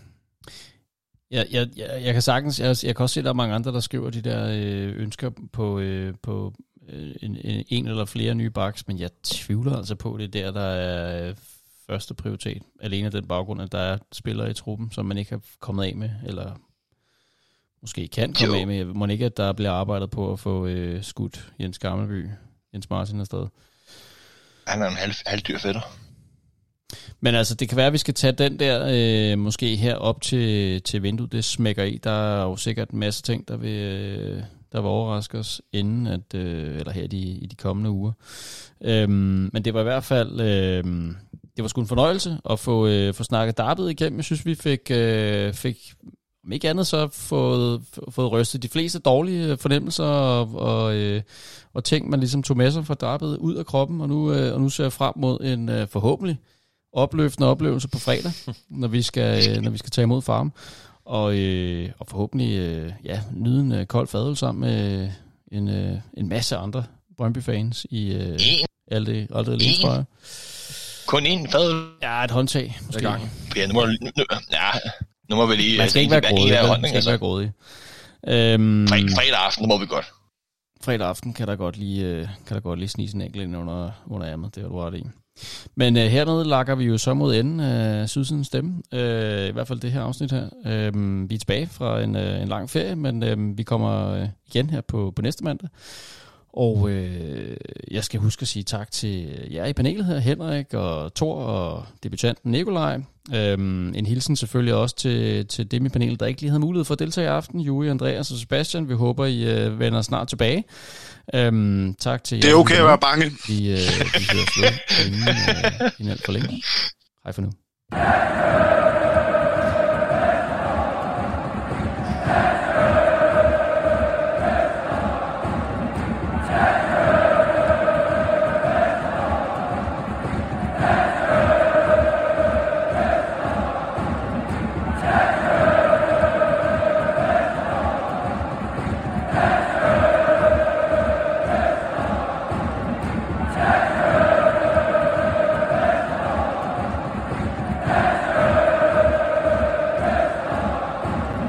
jeg, jeg, jeg, jeg kan sagtens... Jeg, jeg kan også se, at der er mange andre, der skriver de der øh, ønsker på, øh, på øh, en, en, eller flere nye backs, men jeg tvivler altså på, det er der, der er øh, første prioritet. Alene af den baggrund, at der er spillere i truppen, som man ikke har kommet af med, eller måske kan komme Jo. af med. Må ikke, at der bliver arbejdet på at få øh, skudt Jens Gammelby, Jens Martin afsted. Han er en halv, halvdyr fætter. Men altså, det kan være, at vi skal tage den der, øh, måske her op til, til vinduet, det smækker i. Der er jo sikkert en masse ting, der vil, øh, der vil overraske os inden, at, øh, eller her i de, i de kommende uger. Øhm, men det var i hvert fald, øh, det var sgu en fornøjelse at få, øh, få snakket dartet igennem. Jeg synes, vi fik, øh, fik om ikke andet så fået, fået rystet de fleste dårlige fornemmelser og, og, øh, og ting, man ligesom tog med sig fra dartet ud af kroppen, og nu, øh, og nu ser jeg frem mod en øh, forhåbentlig opløftende oplevelse på fredag, *laughs* når vi skal, øh, når vi skal tage imod farm. Og, øh, og forhåbentlig øh, ja, nyde en øh, kold fadøl sammen med en, øh, en masse andre Brøndby-fans i øh, alt det, alt det alene, En? tror jeg. Kun en fadøl. Ja, et håndtag måske. gang. Ja, nu må, nu, ja, nu må vi lige... Man skal ikke være grådig. Man skal altså. ikke være grådig. Øhm, Fredag, fredag aften, må vi godt. fredag aften kan der godt lige, øh, kan der godt lige snige en enkelt ind under, under ærmet, det har du ret i. Men øh, hernede lakker vi jo så mod enden af Sydsidens stemme, øh, i hvert fald det her afsnit her. Øh, vi er tilbage fra en, øh, en lang ferie, men øh, vi kommer øh, igen her på, på næste mandag. Og øh, jeg skal huske at sige tak til jer i panelet her, Henrik og Thor og debutanten Nikolaj. Øhm, en hilsen selvfølgelig også til, til dem i panelet, der ikke lige havde mulighed for at deltage i aften. Julie, Andreas og Sebastian. Vi håber, I øh, vender snart tilbage. Øhm, tak til jer. Det er okay at være bange. Vi, øh, vi høres *laughs* ved inden, øh, inden alt for længe. Hej for nu.